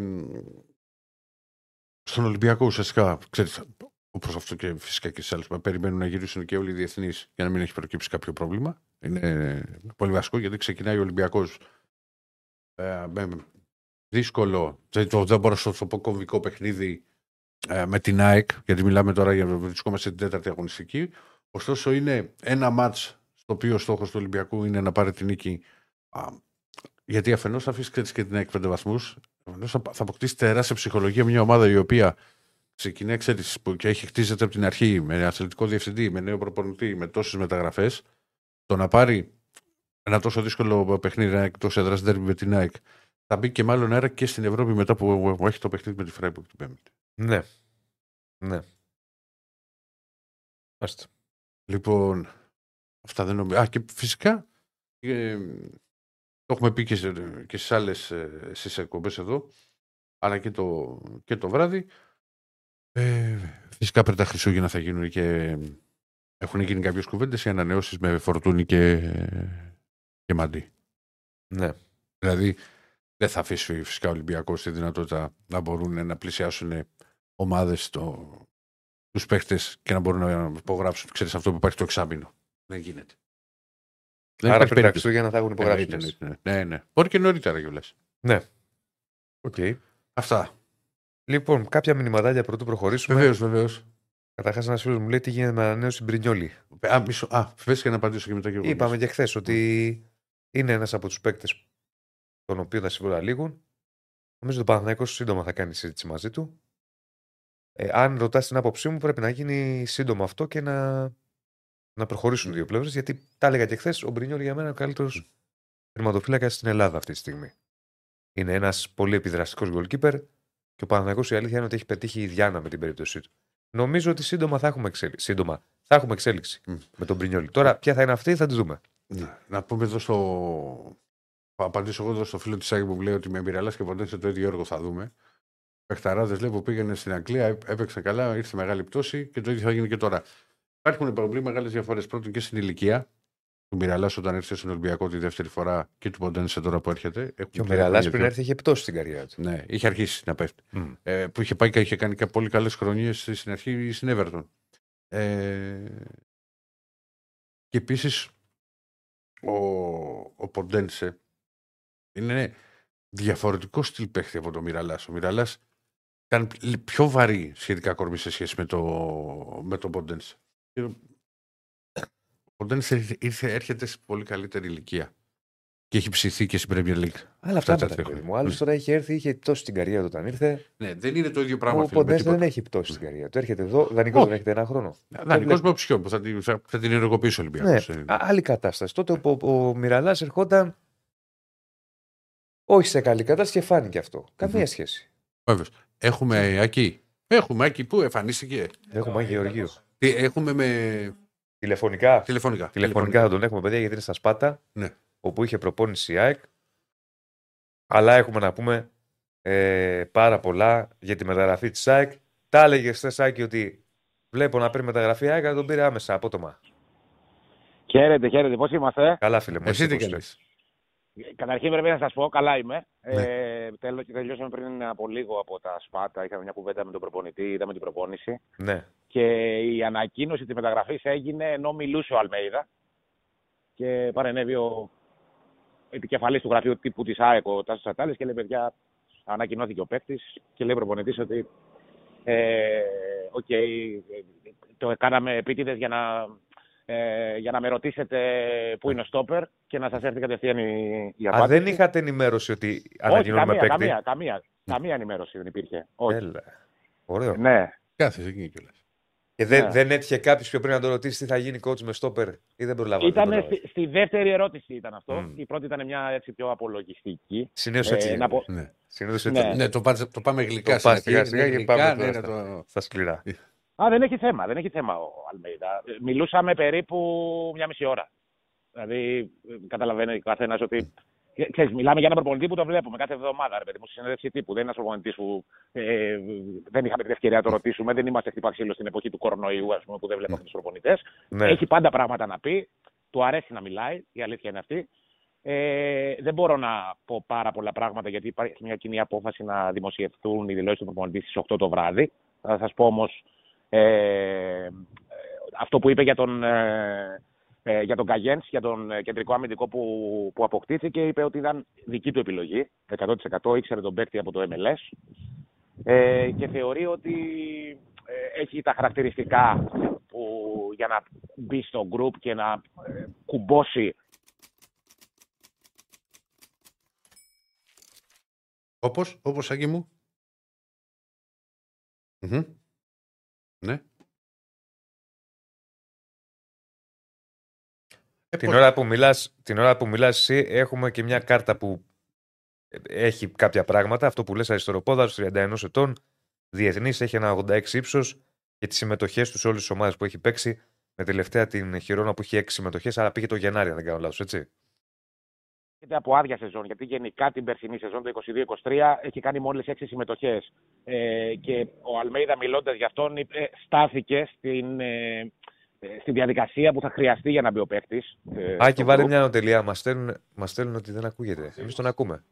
S2: στον Ολυμπιακό ουσιαστικά, ξέρεις, όπως αυτό και φυσικά και στι άλλες, περιμένουν να γυρίσουν και όλοι οι διεθνείς για να μην έχει προκύψει κάποιο πρόβλημα. Είναι πολύ βασικό γιατί ξεκινάει ο Ολυμπιακός ε, με δύσκολο, δεν το- δεν μπορώ να σου το πω κομβικό παιχνίδι ε, με την ΑΕΚ, γιατί μιλάμε τώρα για βρισκόμαστε στην τέταρτη αγωνιστική. Ωστόσο είναι ένα μάτς στο οποίο ο στόχος του Ολυμπιακού είναι να πάρει την νίκη. Α, γιατί αφενός θα αφήσει ξέρεις, και την ΑΕΚ πέντε βαθμούς, αφενός θα, θα αποκτήσει τεράστια ψυχολογία μια ομάδα η οποία ξεκινάει, ξέρεις, που και έχει χτίζεται από την αρχή με αθλητικό διευθυντή, με νέο προπονητή, με τόσες μεταγραφές. Το να πάρει ένα τόσο δύσκολο παιχνίδι, ένα εκτός έδρας ντέρμπι με την ΑΕΚ, θα μπει και μάλλον αέρα και στην Ευρώπη μετά που που έχει το παιχνίδι με τη Φράιμπουργκ την Πέμπτη.
S1: Ναι. Ναι. Μάλιστα.
S2: Λοιπόν, αυτά δεν νομίζω. Α, και φυσικά ε, το έχουμε πει και, σε, και στις άλλες ε, στις εκπομπές εδώ, αλλά και το, και το βράδυ. Ε, φυσικά πριν τα Χριστούγεννα θα γίνουν και έχουν γίνει κάποιες κουβέντες οι ανανεώσεις με φορτούνι και, και μαντί.
S1: Ναι.
S2: Δηλαδή δεν θα αφήσει φυσικά ο Ολυμπιακός τη δυνατότητα να μπορούν να πλησιάσουν ομάδες το, τους παίχτες και να μπορούν να υπογράψουν ξέρεις, αυτό που υπάρχει το εξάμεινο. Δεν γίνεται. Δεν
S1: Άρα
S2: υπάρχει
S1: πριν τα
S2: περίπτωση.
S1: Χριστούγεννα θα έχουν υπογράψει.
S2: Εννοείται, ναι, ναι, ναι. Μπορεί και νωρίτερα κιόλας.
S1: Οκ.
S2: Αυτά.
S1: Λοιπόν, κάποια μηνυματάκια πρωτού προχωρήσουμε.
S2: Βεβαίως, βεβαίως.
S1: Καταρχάς, ένας φίλος μου λέει τι γίνεται με ανανέωση Μπρινιόλι;
S2: Α, μισό. Α, πες και να απαντήσω και μετά και εγώ.
S1: Είπαμε και χθες ότι είναι ένας από τους παίκτες των οποίων τα συμβόλαια λήγουν. Νομίζω ότι ο Παναθηναϊκός σύντομα θα κάνει συζήτηση μαζί του. Ε, αν ρωτάς την άποψή μου, πρέπει να γίνει σύντομα αυτό και να, να προχωρήσουν οι δύο πλευρές. Γιατί τα έλεγα και χθες, ο Μπρινιόλη για μένα είναι ο καλύτερος τερματοφύλακας στην Ελλάδα αυτή τη στιγμή. Είναι ένας πολύ επιδραστικός goalkeeper και ο Παναθηναϊκός η αλήθεια είναι ότι έχει πετύχει η Διάνα με την περίπτωσή του. Νομίζω ότι σύντομα θα έχουμε εξέλιξη. Σύντομα θα έχουμε εξέλιξη
S2: Μμ.
S1: με τον Μπρινιόλη. Τώρα, ποια θα είναι αυτή, θα τη δούμε.
S2: Ναι. Να πούμε εδώ στο. Θα απαντήσω εγώ εδώ στο φίλο της Άγη που μου λέει ότι με Μιραλά και ποτέ σε το ίδιο έργο θα δούμε. Πεχταράδε λέει που πήγαινε στην Αγγλία, έ- έπαιξε καλά, ήρθε μεγάλη πτώση και το ίδιο θα γίνει και τώρα. Υπάρχουν πολύ μεγάλες διαφορές. Πρώτον και στην ηλικία. Του Μιραλά όταν ήρθε στον Ολυμπιακό τη δεύτερη φορά και του Ποντένσε τώρα που έρχεται. Έχουν
S1: Και ο
S2: τρία
S1: Μιραλά
S2: χρόνια
S1: πριν
S2: πιο-
S1: έρθει είχε πτώσει στην καριέρα του.
S2: Ναι, είχε αρχίσει να πέφτει.
S1: Μμ.
S2: Ε, που είχε πάει και είχε κάνει και πολύ καλές χρονιές στην αρχή στην Everton. Ε, και επίσης ο, ο Ποντένσε είναι διαφορετικό στυλ παίχτη από τον Μιραλά. Ο Μιραλά ήταν πιο βαρύ σχετικά κορμί σε σχέση με, το, με τον Ποντένσε. Και Ο ο Ποντένσε ήρθε- ήρθε, έρχεται σε πολύ καλύτερη ηλικία. Και έχει ψηθεί και στην Premier League.
S1: Αλλά
S2: Αυτά
S1: αυτά
S2: τα
S1: τα
S2: τρία
S1: παιδί
S2: χρόνια.
S1: μου. Άλλος
S2: Ναι.
S1: τώρα είχε έρθει, είχε πτώσει στην καριέρα του όταν ήρθε.
S2: Ναι, δεν είναι το ίδιο πράγμα.
S1: Ο
S2: φίλε, με
S1: Ποντένσε
S2: τίποτα.
S1: δεν έχει πτώσει στην καριέρα του. Έρχεται εδώ, δανεικός
S2: Όχι.
S1: δεν έρχεται ένα χρόνο.
S2: Δανεικός με οψιόν που θα την, θα, θα την ενεργοποιήσει ο
S1: Ναι,
S2: Ολυμπιακό.
S1: α- άλλη κατάσταση. Τότε ο, ο, ο Μιραλά ερχόταν. Όχι σε καλή κατάσταση και φάνηκε αυτό. Καμία
S2: Μμμ.
S1: σχέση.
S2: Βέβαιω. Έχουμε Ακή. Έχουμε Ακή. Πού εμφανίστηκε;
S1: Έχουμε Άγιο Γεωργίου.
S2: Τι, έχουμε με
S1: Τηλεφωνικά.
S2: τηλεφωνικά.
S1: Τηλεφωνικά θα τον έχουμε, παιδιά, γιατί είναι στα Σπάτα.
S2: Ναι.
S1: Όπου είχε προπόνηση η ΑΕΚ. Αλλά έχουμε να πούμε ε, πάρα πολλά για τη μεταγραφή της ΑΕΚ. Τα έλεγε χθες Άκη ότι βλέπω να παίρνει μεταγραφή η ΑΕΚ, αλλά τον πήρε άμεσα απότομα.
S5: Χαίρετε, χαίρετε. Πώς είμαστε;
S1: Καλά, φίλε μου.
S2: Εσύ τι
S1: πώς
S2: κάνεις;
S5: Καταρχήν πρέπει να σας πω, καλά είμαι.
S2: Ναι.
S5: Ε, τέλος, τελειώσαμε πριν από λίγο από τα Σπάτα. Είχαμε μια κουβέντα με τον προπονητή, είδαμε την προπόνηση.
S1: Ναι.
S5: Και η ανακοίνωση της μεταγραφής έγινε ενώ μιλούσε ο Αλμέιδα και παρενέβη ο επικεφαλής του γραφείου τύπου της ΑΕΚ, ο Τάσος Ατάλης, και λέει: Παιδιά, ανακοινώθηκε ο παίκτης και λέει προπονητής ότι. Ε, okay, το κάναμε επίτηδες για να, ε, για να με ρωτήσετε πού είναι ο στόπερ και να σας έρθει κατευθείαν η, η απάντηση.
S1: Α, δεν είχατε ενημέρωση ότι
S5: Όχι,
S1: ανακοινώνουμε
S5: καμία,
S1: παίκτη;
S5: καμία, καμία, καμία ενημέρωση δεν υπήρχε. Όχι.
S1: Έλα. Ωραίο.
S5: Ναι.
S2: Κάθε εκεί κιόλας.
S1: Και δεν,
S5: Ναι.
S1: δεν έτυχε κάποιος πιο πριν να το ρωτήσει τι θα γίνει coach με στόπερ ή δεν προλάβατε.
S5: Ήταν
S1: δεν προλάβατε.
S5: στη, στη δεύτερη ερώτηση ήταν αυτό.
S1: Μμ.
S5: Η πρώτη ήταν μια έτσι πιο απολογιστική.
S1: Συνήθως
S5: Ε,
S1: έτσι.
S5: να
S1: είναι.
S5: πω-
S2: Ναι.
S1: Συνήθως έτσι.
S5: Ναι.
S1: είναι.
S2: ναι, το, πάμε- το πάμε γλυκά.
S1: Το πας
S2: στην αρχή,
S1: σιγά-σιγά
S2: είναι
S1: και πάμε
S2: γλυκά,
S1: τώρα
S2: ναι,
S1: στα-
S2: το-
S1: Στα σκληρά.
S5: Α, δεν έχει θέμα, δεν έχει θέμα ο Αλμέιδα. Ε, Μιλούσαμε περίπου μια μισή ώρα. Δηλαδή, ε, καταλαβαίνει ο καθένας ότι. ε, Ξέρεις, μιλάμε για έναν προπονητή που το βλέπουμε κάθε εβδομάδα, ρε παιδί μου, στη συνέντευξη τύπου. Δεν είναι ένας προπονητής που ε, δεν είχαμε την ευκαιρία να το ρωτήσουμε. Δεν είμαστε χτυπά ξύλο στην εποχή του κορονοϊού, ας πούμε, που δεν βλέπαμε τους προπονητές.
S1: Ναι.
S5: Έχει πάντα πράγματα να πει. Του αρέσει να μιλάει, η αλήθεια είναι αυτή. Ε, δεν μπορώ να πω πάρα πολλά πράγματα γιατί υπάρχει μια κοινή απόφαση να δημοσιευτούν οι δηλώσεις του προπονητή στις 8 το βράδυ. Θα σας πω όμως ε, ε, αυτό που είπε για τον, ε, ε, για τον Καγέντς, για τον ε, κεντρικό αμυντικό που, που αποκτήθηκε, είπε ότι ήταν δική του επιλογή, 100% ήξερε τον παίκτη από το MLS ε, και θεωρεί ότι ε, έχει τα χαρακτηριστικά που, για να μπει στο group και να ε, κουμπώσει
S2: Όπως, όπως Άγγι μου. Μμμ. Ναι. Ε,
S1: Την
S2: πώς-
S1: ώρα, που μιλάς, την ώρα που μιλάς εσύ έχουμε και μια κάρτα που έχει κάποια πράγματα. Αυτό που λες αριστεροπόδαρος 31 ετών, διεθνής, έχει ένα 86 ύψος και τις συμμετοχές τους σε όλες τις ομάδες που έχει παίξει με τελευταία την Χιρόνα που έχει 6 συμμετοχές, αλλά πήγε το Γενάρη αν δεν κάνω λάθος, έτσι.
S5: Έρχεται από άδεια σεζόν, γιατί γενικά την περσινή σεζόν, το 22-23, έχει κάνει μόλις 6 συμμετοχές. Ε, και ο Αλμέιδα μιλώντας για αυτόν, είπε, στάθηκε στην, ε, ε, στη διαδικασία που θα χρειαστεί για να μπει ο παίκτης. Ε,
S1: Άκη,
S5: στο
S1: βάλε
S5: group.
S1: μια νοτελεία. Μας στέλνουν, μας στέλνουν ότι δεν ακούγεται. Εμείς τον ακούμε.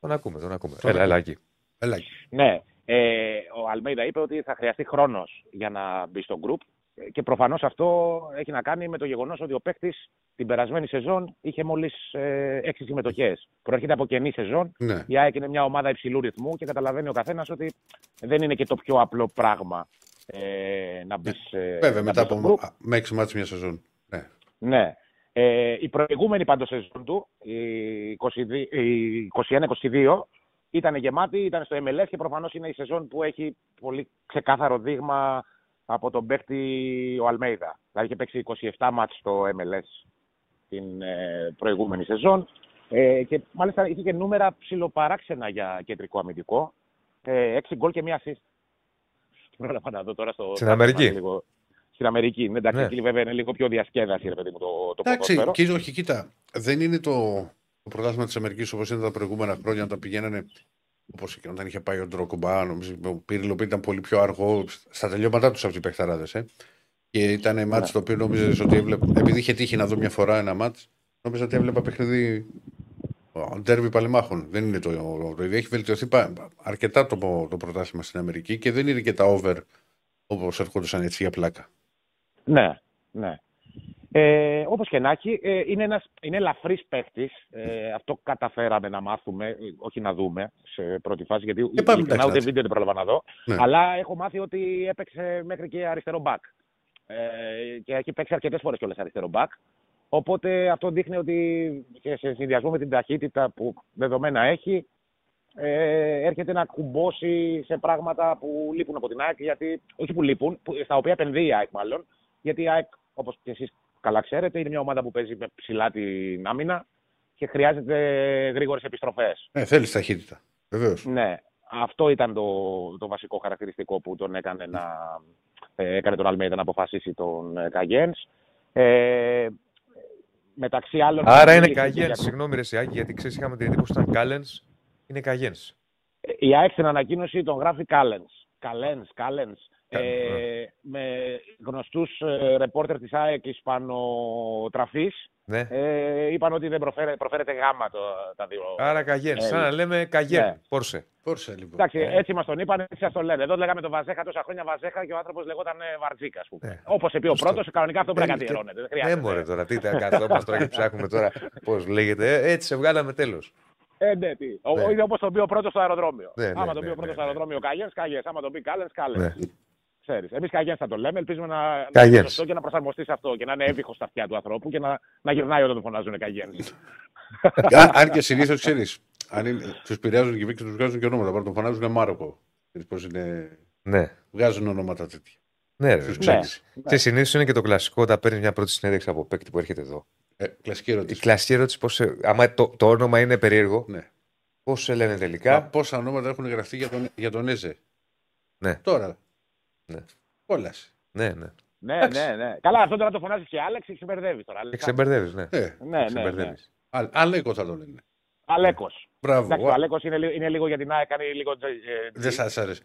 S1: Τον ακούμε, τον ακούμε.
S2: Τον
S1: έλα, έλα, Άκη.
S2: Έλα.
S5: Ναι, ε, ο Αλμέιδα είπε ότι θα χρειαστεί χρόνος για να μπει στο group Ε, και προφανώς αυτό έχει να κάνει με το γεγονός ότι ο παίκτης την περασμένη σεζόν είχε μόλις ε, 6 συμμετοχές. Προέρχεται από καινή σεζόν
S2: Ναι.
S5: Η ΑΕΚ είναι μια ομάδα υψηλού ρυθμού και καταλαβαίνει ο καθένας ότι δεν είναι και το πιο απλό πράγμα ε, να μπεις. Ε,
S2: Βέβαια,
S5: να
S2: μετά
S5: μπεις στο
S2: από
S5: group.
S2: α, με έξι μάτς μια σεζόν. Ναι.
S5: Ναι. Ε, η προηγούμενη πάντως σεζόν του, η 22 η 21-22, ήταν γεμάτη, ήταν στο MLS και προφανώς είναι η σεζόν που έχει πολύ ξεκάθαρο δείγμα από τον παίκτη ο Αλμέιδα. Δηλαδή είχε παίξει 27 μάτς στο MLS την ε, προηγούμενη σεζόν ε, και μάλιστα είχε και νούμερα ψηλοπαράξενα για κεντρικό αμυντικό. Ε, 6 γκολ και μία assist. Πρόλαβα να δω τώρα στο...
S1: Στην Αμερική.
S5: Λίγο. Στην Αμερική. Ναι, εντάξει,
S1: Ναι.
S5: εκεί βέβαια είναι λίγο πιο διασκέδαση, ρε παιδί μου, το, το
S2: Εντάξει,
S5: ποδόσφαιρο.
S2: και, όχι, κοίτα. Δεν είναι το, το πρωτάθλημα της Αμερικής όπως ήταν τα προηγούμενα χρόνια όταν πηγαίνανε. Όπως και όταν είχε πάει ο Ντροκομπά, νομίζω ο Πύριλο που ήταν πολύ πιο αργό στα τελειώματά τους από του παιχταράδες. Ε. Και ήταν μάτς το οποίο νόμιζε ότι έβλεπα. Επειδή είχε τύχει να δω μια φορά ένα μάτς, νόμιζα ότι έβλεπα παιχνίδι ο, ντέρβι παλεμάχων. Δεν είναι το, το ίδιο. Έχει βελτιωθεί πα- αρκετά το, το πρωτάθλημα στην Αμερική και δεν είναι και τα over όπως έρχονταν έτσι για πλάκα.
S5: Ναι, ναι. Ε, όπως και να έχει, ε, είναι, ένας, είναι ελαφρύς παίχτης. Ε, αυτό καταφέραμε να μάθουμε, ε, όχι να δούμε σε πρώτη φάση, γιατί
S2: Ε, πάμε,
S5: ειλικρινά
S2: εντάξει,
S5: ούτε
S2: εντάξει.
S5: βίντεο δεν πρόλαβα να δω.
S2: Ναι.
S5: Αλλά έχω μάθει ότι έπαιξε μέχρι και αριστερό μπακ. Ε, και έχει παίξει αρκετές φορές κιόλας αριστερό μπακ. Οπότε αυτό δείχνει ότι και σε συνδυασμό με την ταχύτητα που δεδομένα έχει, ε, έρχεται να κουμπώσει σε πράγματα που λείπουν από την ΑΕΚ, γιατί, όχι που λείπουν, που, στα οποία επενδύει η ΑΕΚ μάλλον, γιατί η ΑΕΚ, όπως και εσείς καλά ξέρετε, είναι μια ομάδα που παίζει με ψηλά την άμυνα και χρειάζεται γρήγορες επιστροφές.
S2: Ε, Θέλεις ταχύτητα. Βεβαίως.
S5: Ναι, αυτό ήταν το, το βασικό χαρακτηριστικό που τον έκανε, να, ε, έκανε τον Αλμέιδα να αποφασίσει τον ε, Καγένς. Ε, μεταξύ άλλων...
S1: Άρα είναι
S5: μίλησε και
S1: Καγένς.
S5: για-
S1: Συγγνώμη, ρε Σιάκη, γιατί ξέρεις, είχαμε την εντύπωση ότι ήταν Κάλενς. Είναι Καγένς.
S5: Η ΑΕΚ στην ανακοίνωση τον γράφει Κάλενς. Καλένς, Κάλενς.
S1: Κάλενς,
S5: Ε, με γνωστούς ε, ρεπόρτερ της ΑΕΚ Ισπανοτραφής
S1: Ναι.
S5: ε, είπαν ότι δεν προφέρε, προφέρεται γάμα το, τα δύο.
S1: Άρα Καγέν.
S5: Ε,
S1: Σαν να λέμε Καγέν.
S5: ναι.
S1: Πόρσε.
S2: Πόρσε λοιπόν.
S5: Εντάξει, έτσι μας τον είπαν, έτσι σας το λένε. Εδώ λέγαμε τον Βαζέχα τόσα χρόνια Βαζέχα και ο άνθρωπος λεγόταν ε, Βαρτζίκα, ας πούμε.
S1: Ναι.
S5: Όπως είπε ο
S1: Σωστό.
S5: πρώτος, κανονικά αυτό πρέπει να
S1: Ε,
S5: καθιερώνεται. Δεν
S1: Ναι,
S5: χρειάζεται.
S1: μωρέ τώρα. Τι τα καθόμαστε τώρα και ψάχνουμε τώρα. Πώς λέγεται. Ε, Έτσι σε βγάλαμε τέλος.
S5: Ε, ναι, τι. Ο,
S1: Ναι.
S5: Είναι όπως τον πει ο πρώτος στο αεροδρόμιο.
S1: Ναι, ναι,
S5: Άμα τον
S1: ναι,
S5: πει ο
S1: ναι,
S5: πρώτος
S1: ναι.
S5: στο αεροδρόμιο Κάγεν, Κάγεν. Άμα τον πει Κάλεν, Κάλεν.
S1: Ναι.
S5: Ξέρεις. Εμείς Κάγεν θα το λέμε, ελπίζουμε να, να
S1: Καγιένς.
S5: είναι σωστό και να προσαρμοστεί σε αυτό και να είναι εύηχο στα αυτιά του ανθρώπου και να, να γυρνάει όταν τον φωνάζουν Καγιέν.
S2: αν, αν και συνήθως ξέρεις, τους πειράζουν και τους βγάζουν και ονόματα. Πάρουν τον φωνάζουν Μάροκο. Πώς είναι.
S1: Ναι.
S2: Βγάζουν ονόματα τέτοια.
S1: Ναι, ρε.
S2: Στους
S1: ναι.
S2: ξένους.
S1: Και συνήθως είναι και το κλασικό όταν παίρνεις μια πρώτη συνέντευξη από παίκτη που έρχεται εδώ.
S2: Ε, κλασική
S1: Η
S2: ερώτηση.
S1: κλασική ερώτηση πώς. Άμα το, το όνομα είναι περίεργο,
S2: Ναι.
S1: πώς σε λένε
S2: Μα
S1: τελικά.
S2: Πόσα ονόματα έχουν γραφτεί για τον, για τον Έζε;
S1: Ναι.
S2: Τώρα.
S1: Ναι.
S2: Κόλασε.
S1: Ναι, ναι.
S5: ναι, ναι, ναι. Καλά, αυτό τώρα το φωνάζεις και Άλεξ, ξεμπερδεύεις τώρα.
S1: Και ξεμπερδεύεις, ναι.
S2: Ε,
S5: Ναι, ναι, ναι.
S1: Ξεμπερδεύεις.
S2: α- Αλέκος θα το λένε.
S5: Αλέκος.
S2: Μπράβο.
S5: Εντάξει, ο Αλέκος είναι, λι- είναι λίγο για την ΑΕΚ, κάνει λίγο. ε,
S2: Δεν σας άρεσε.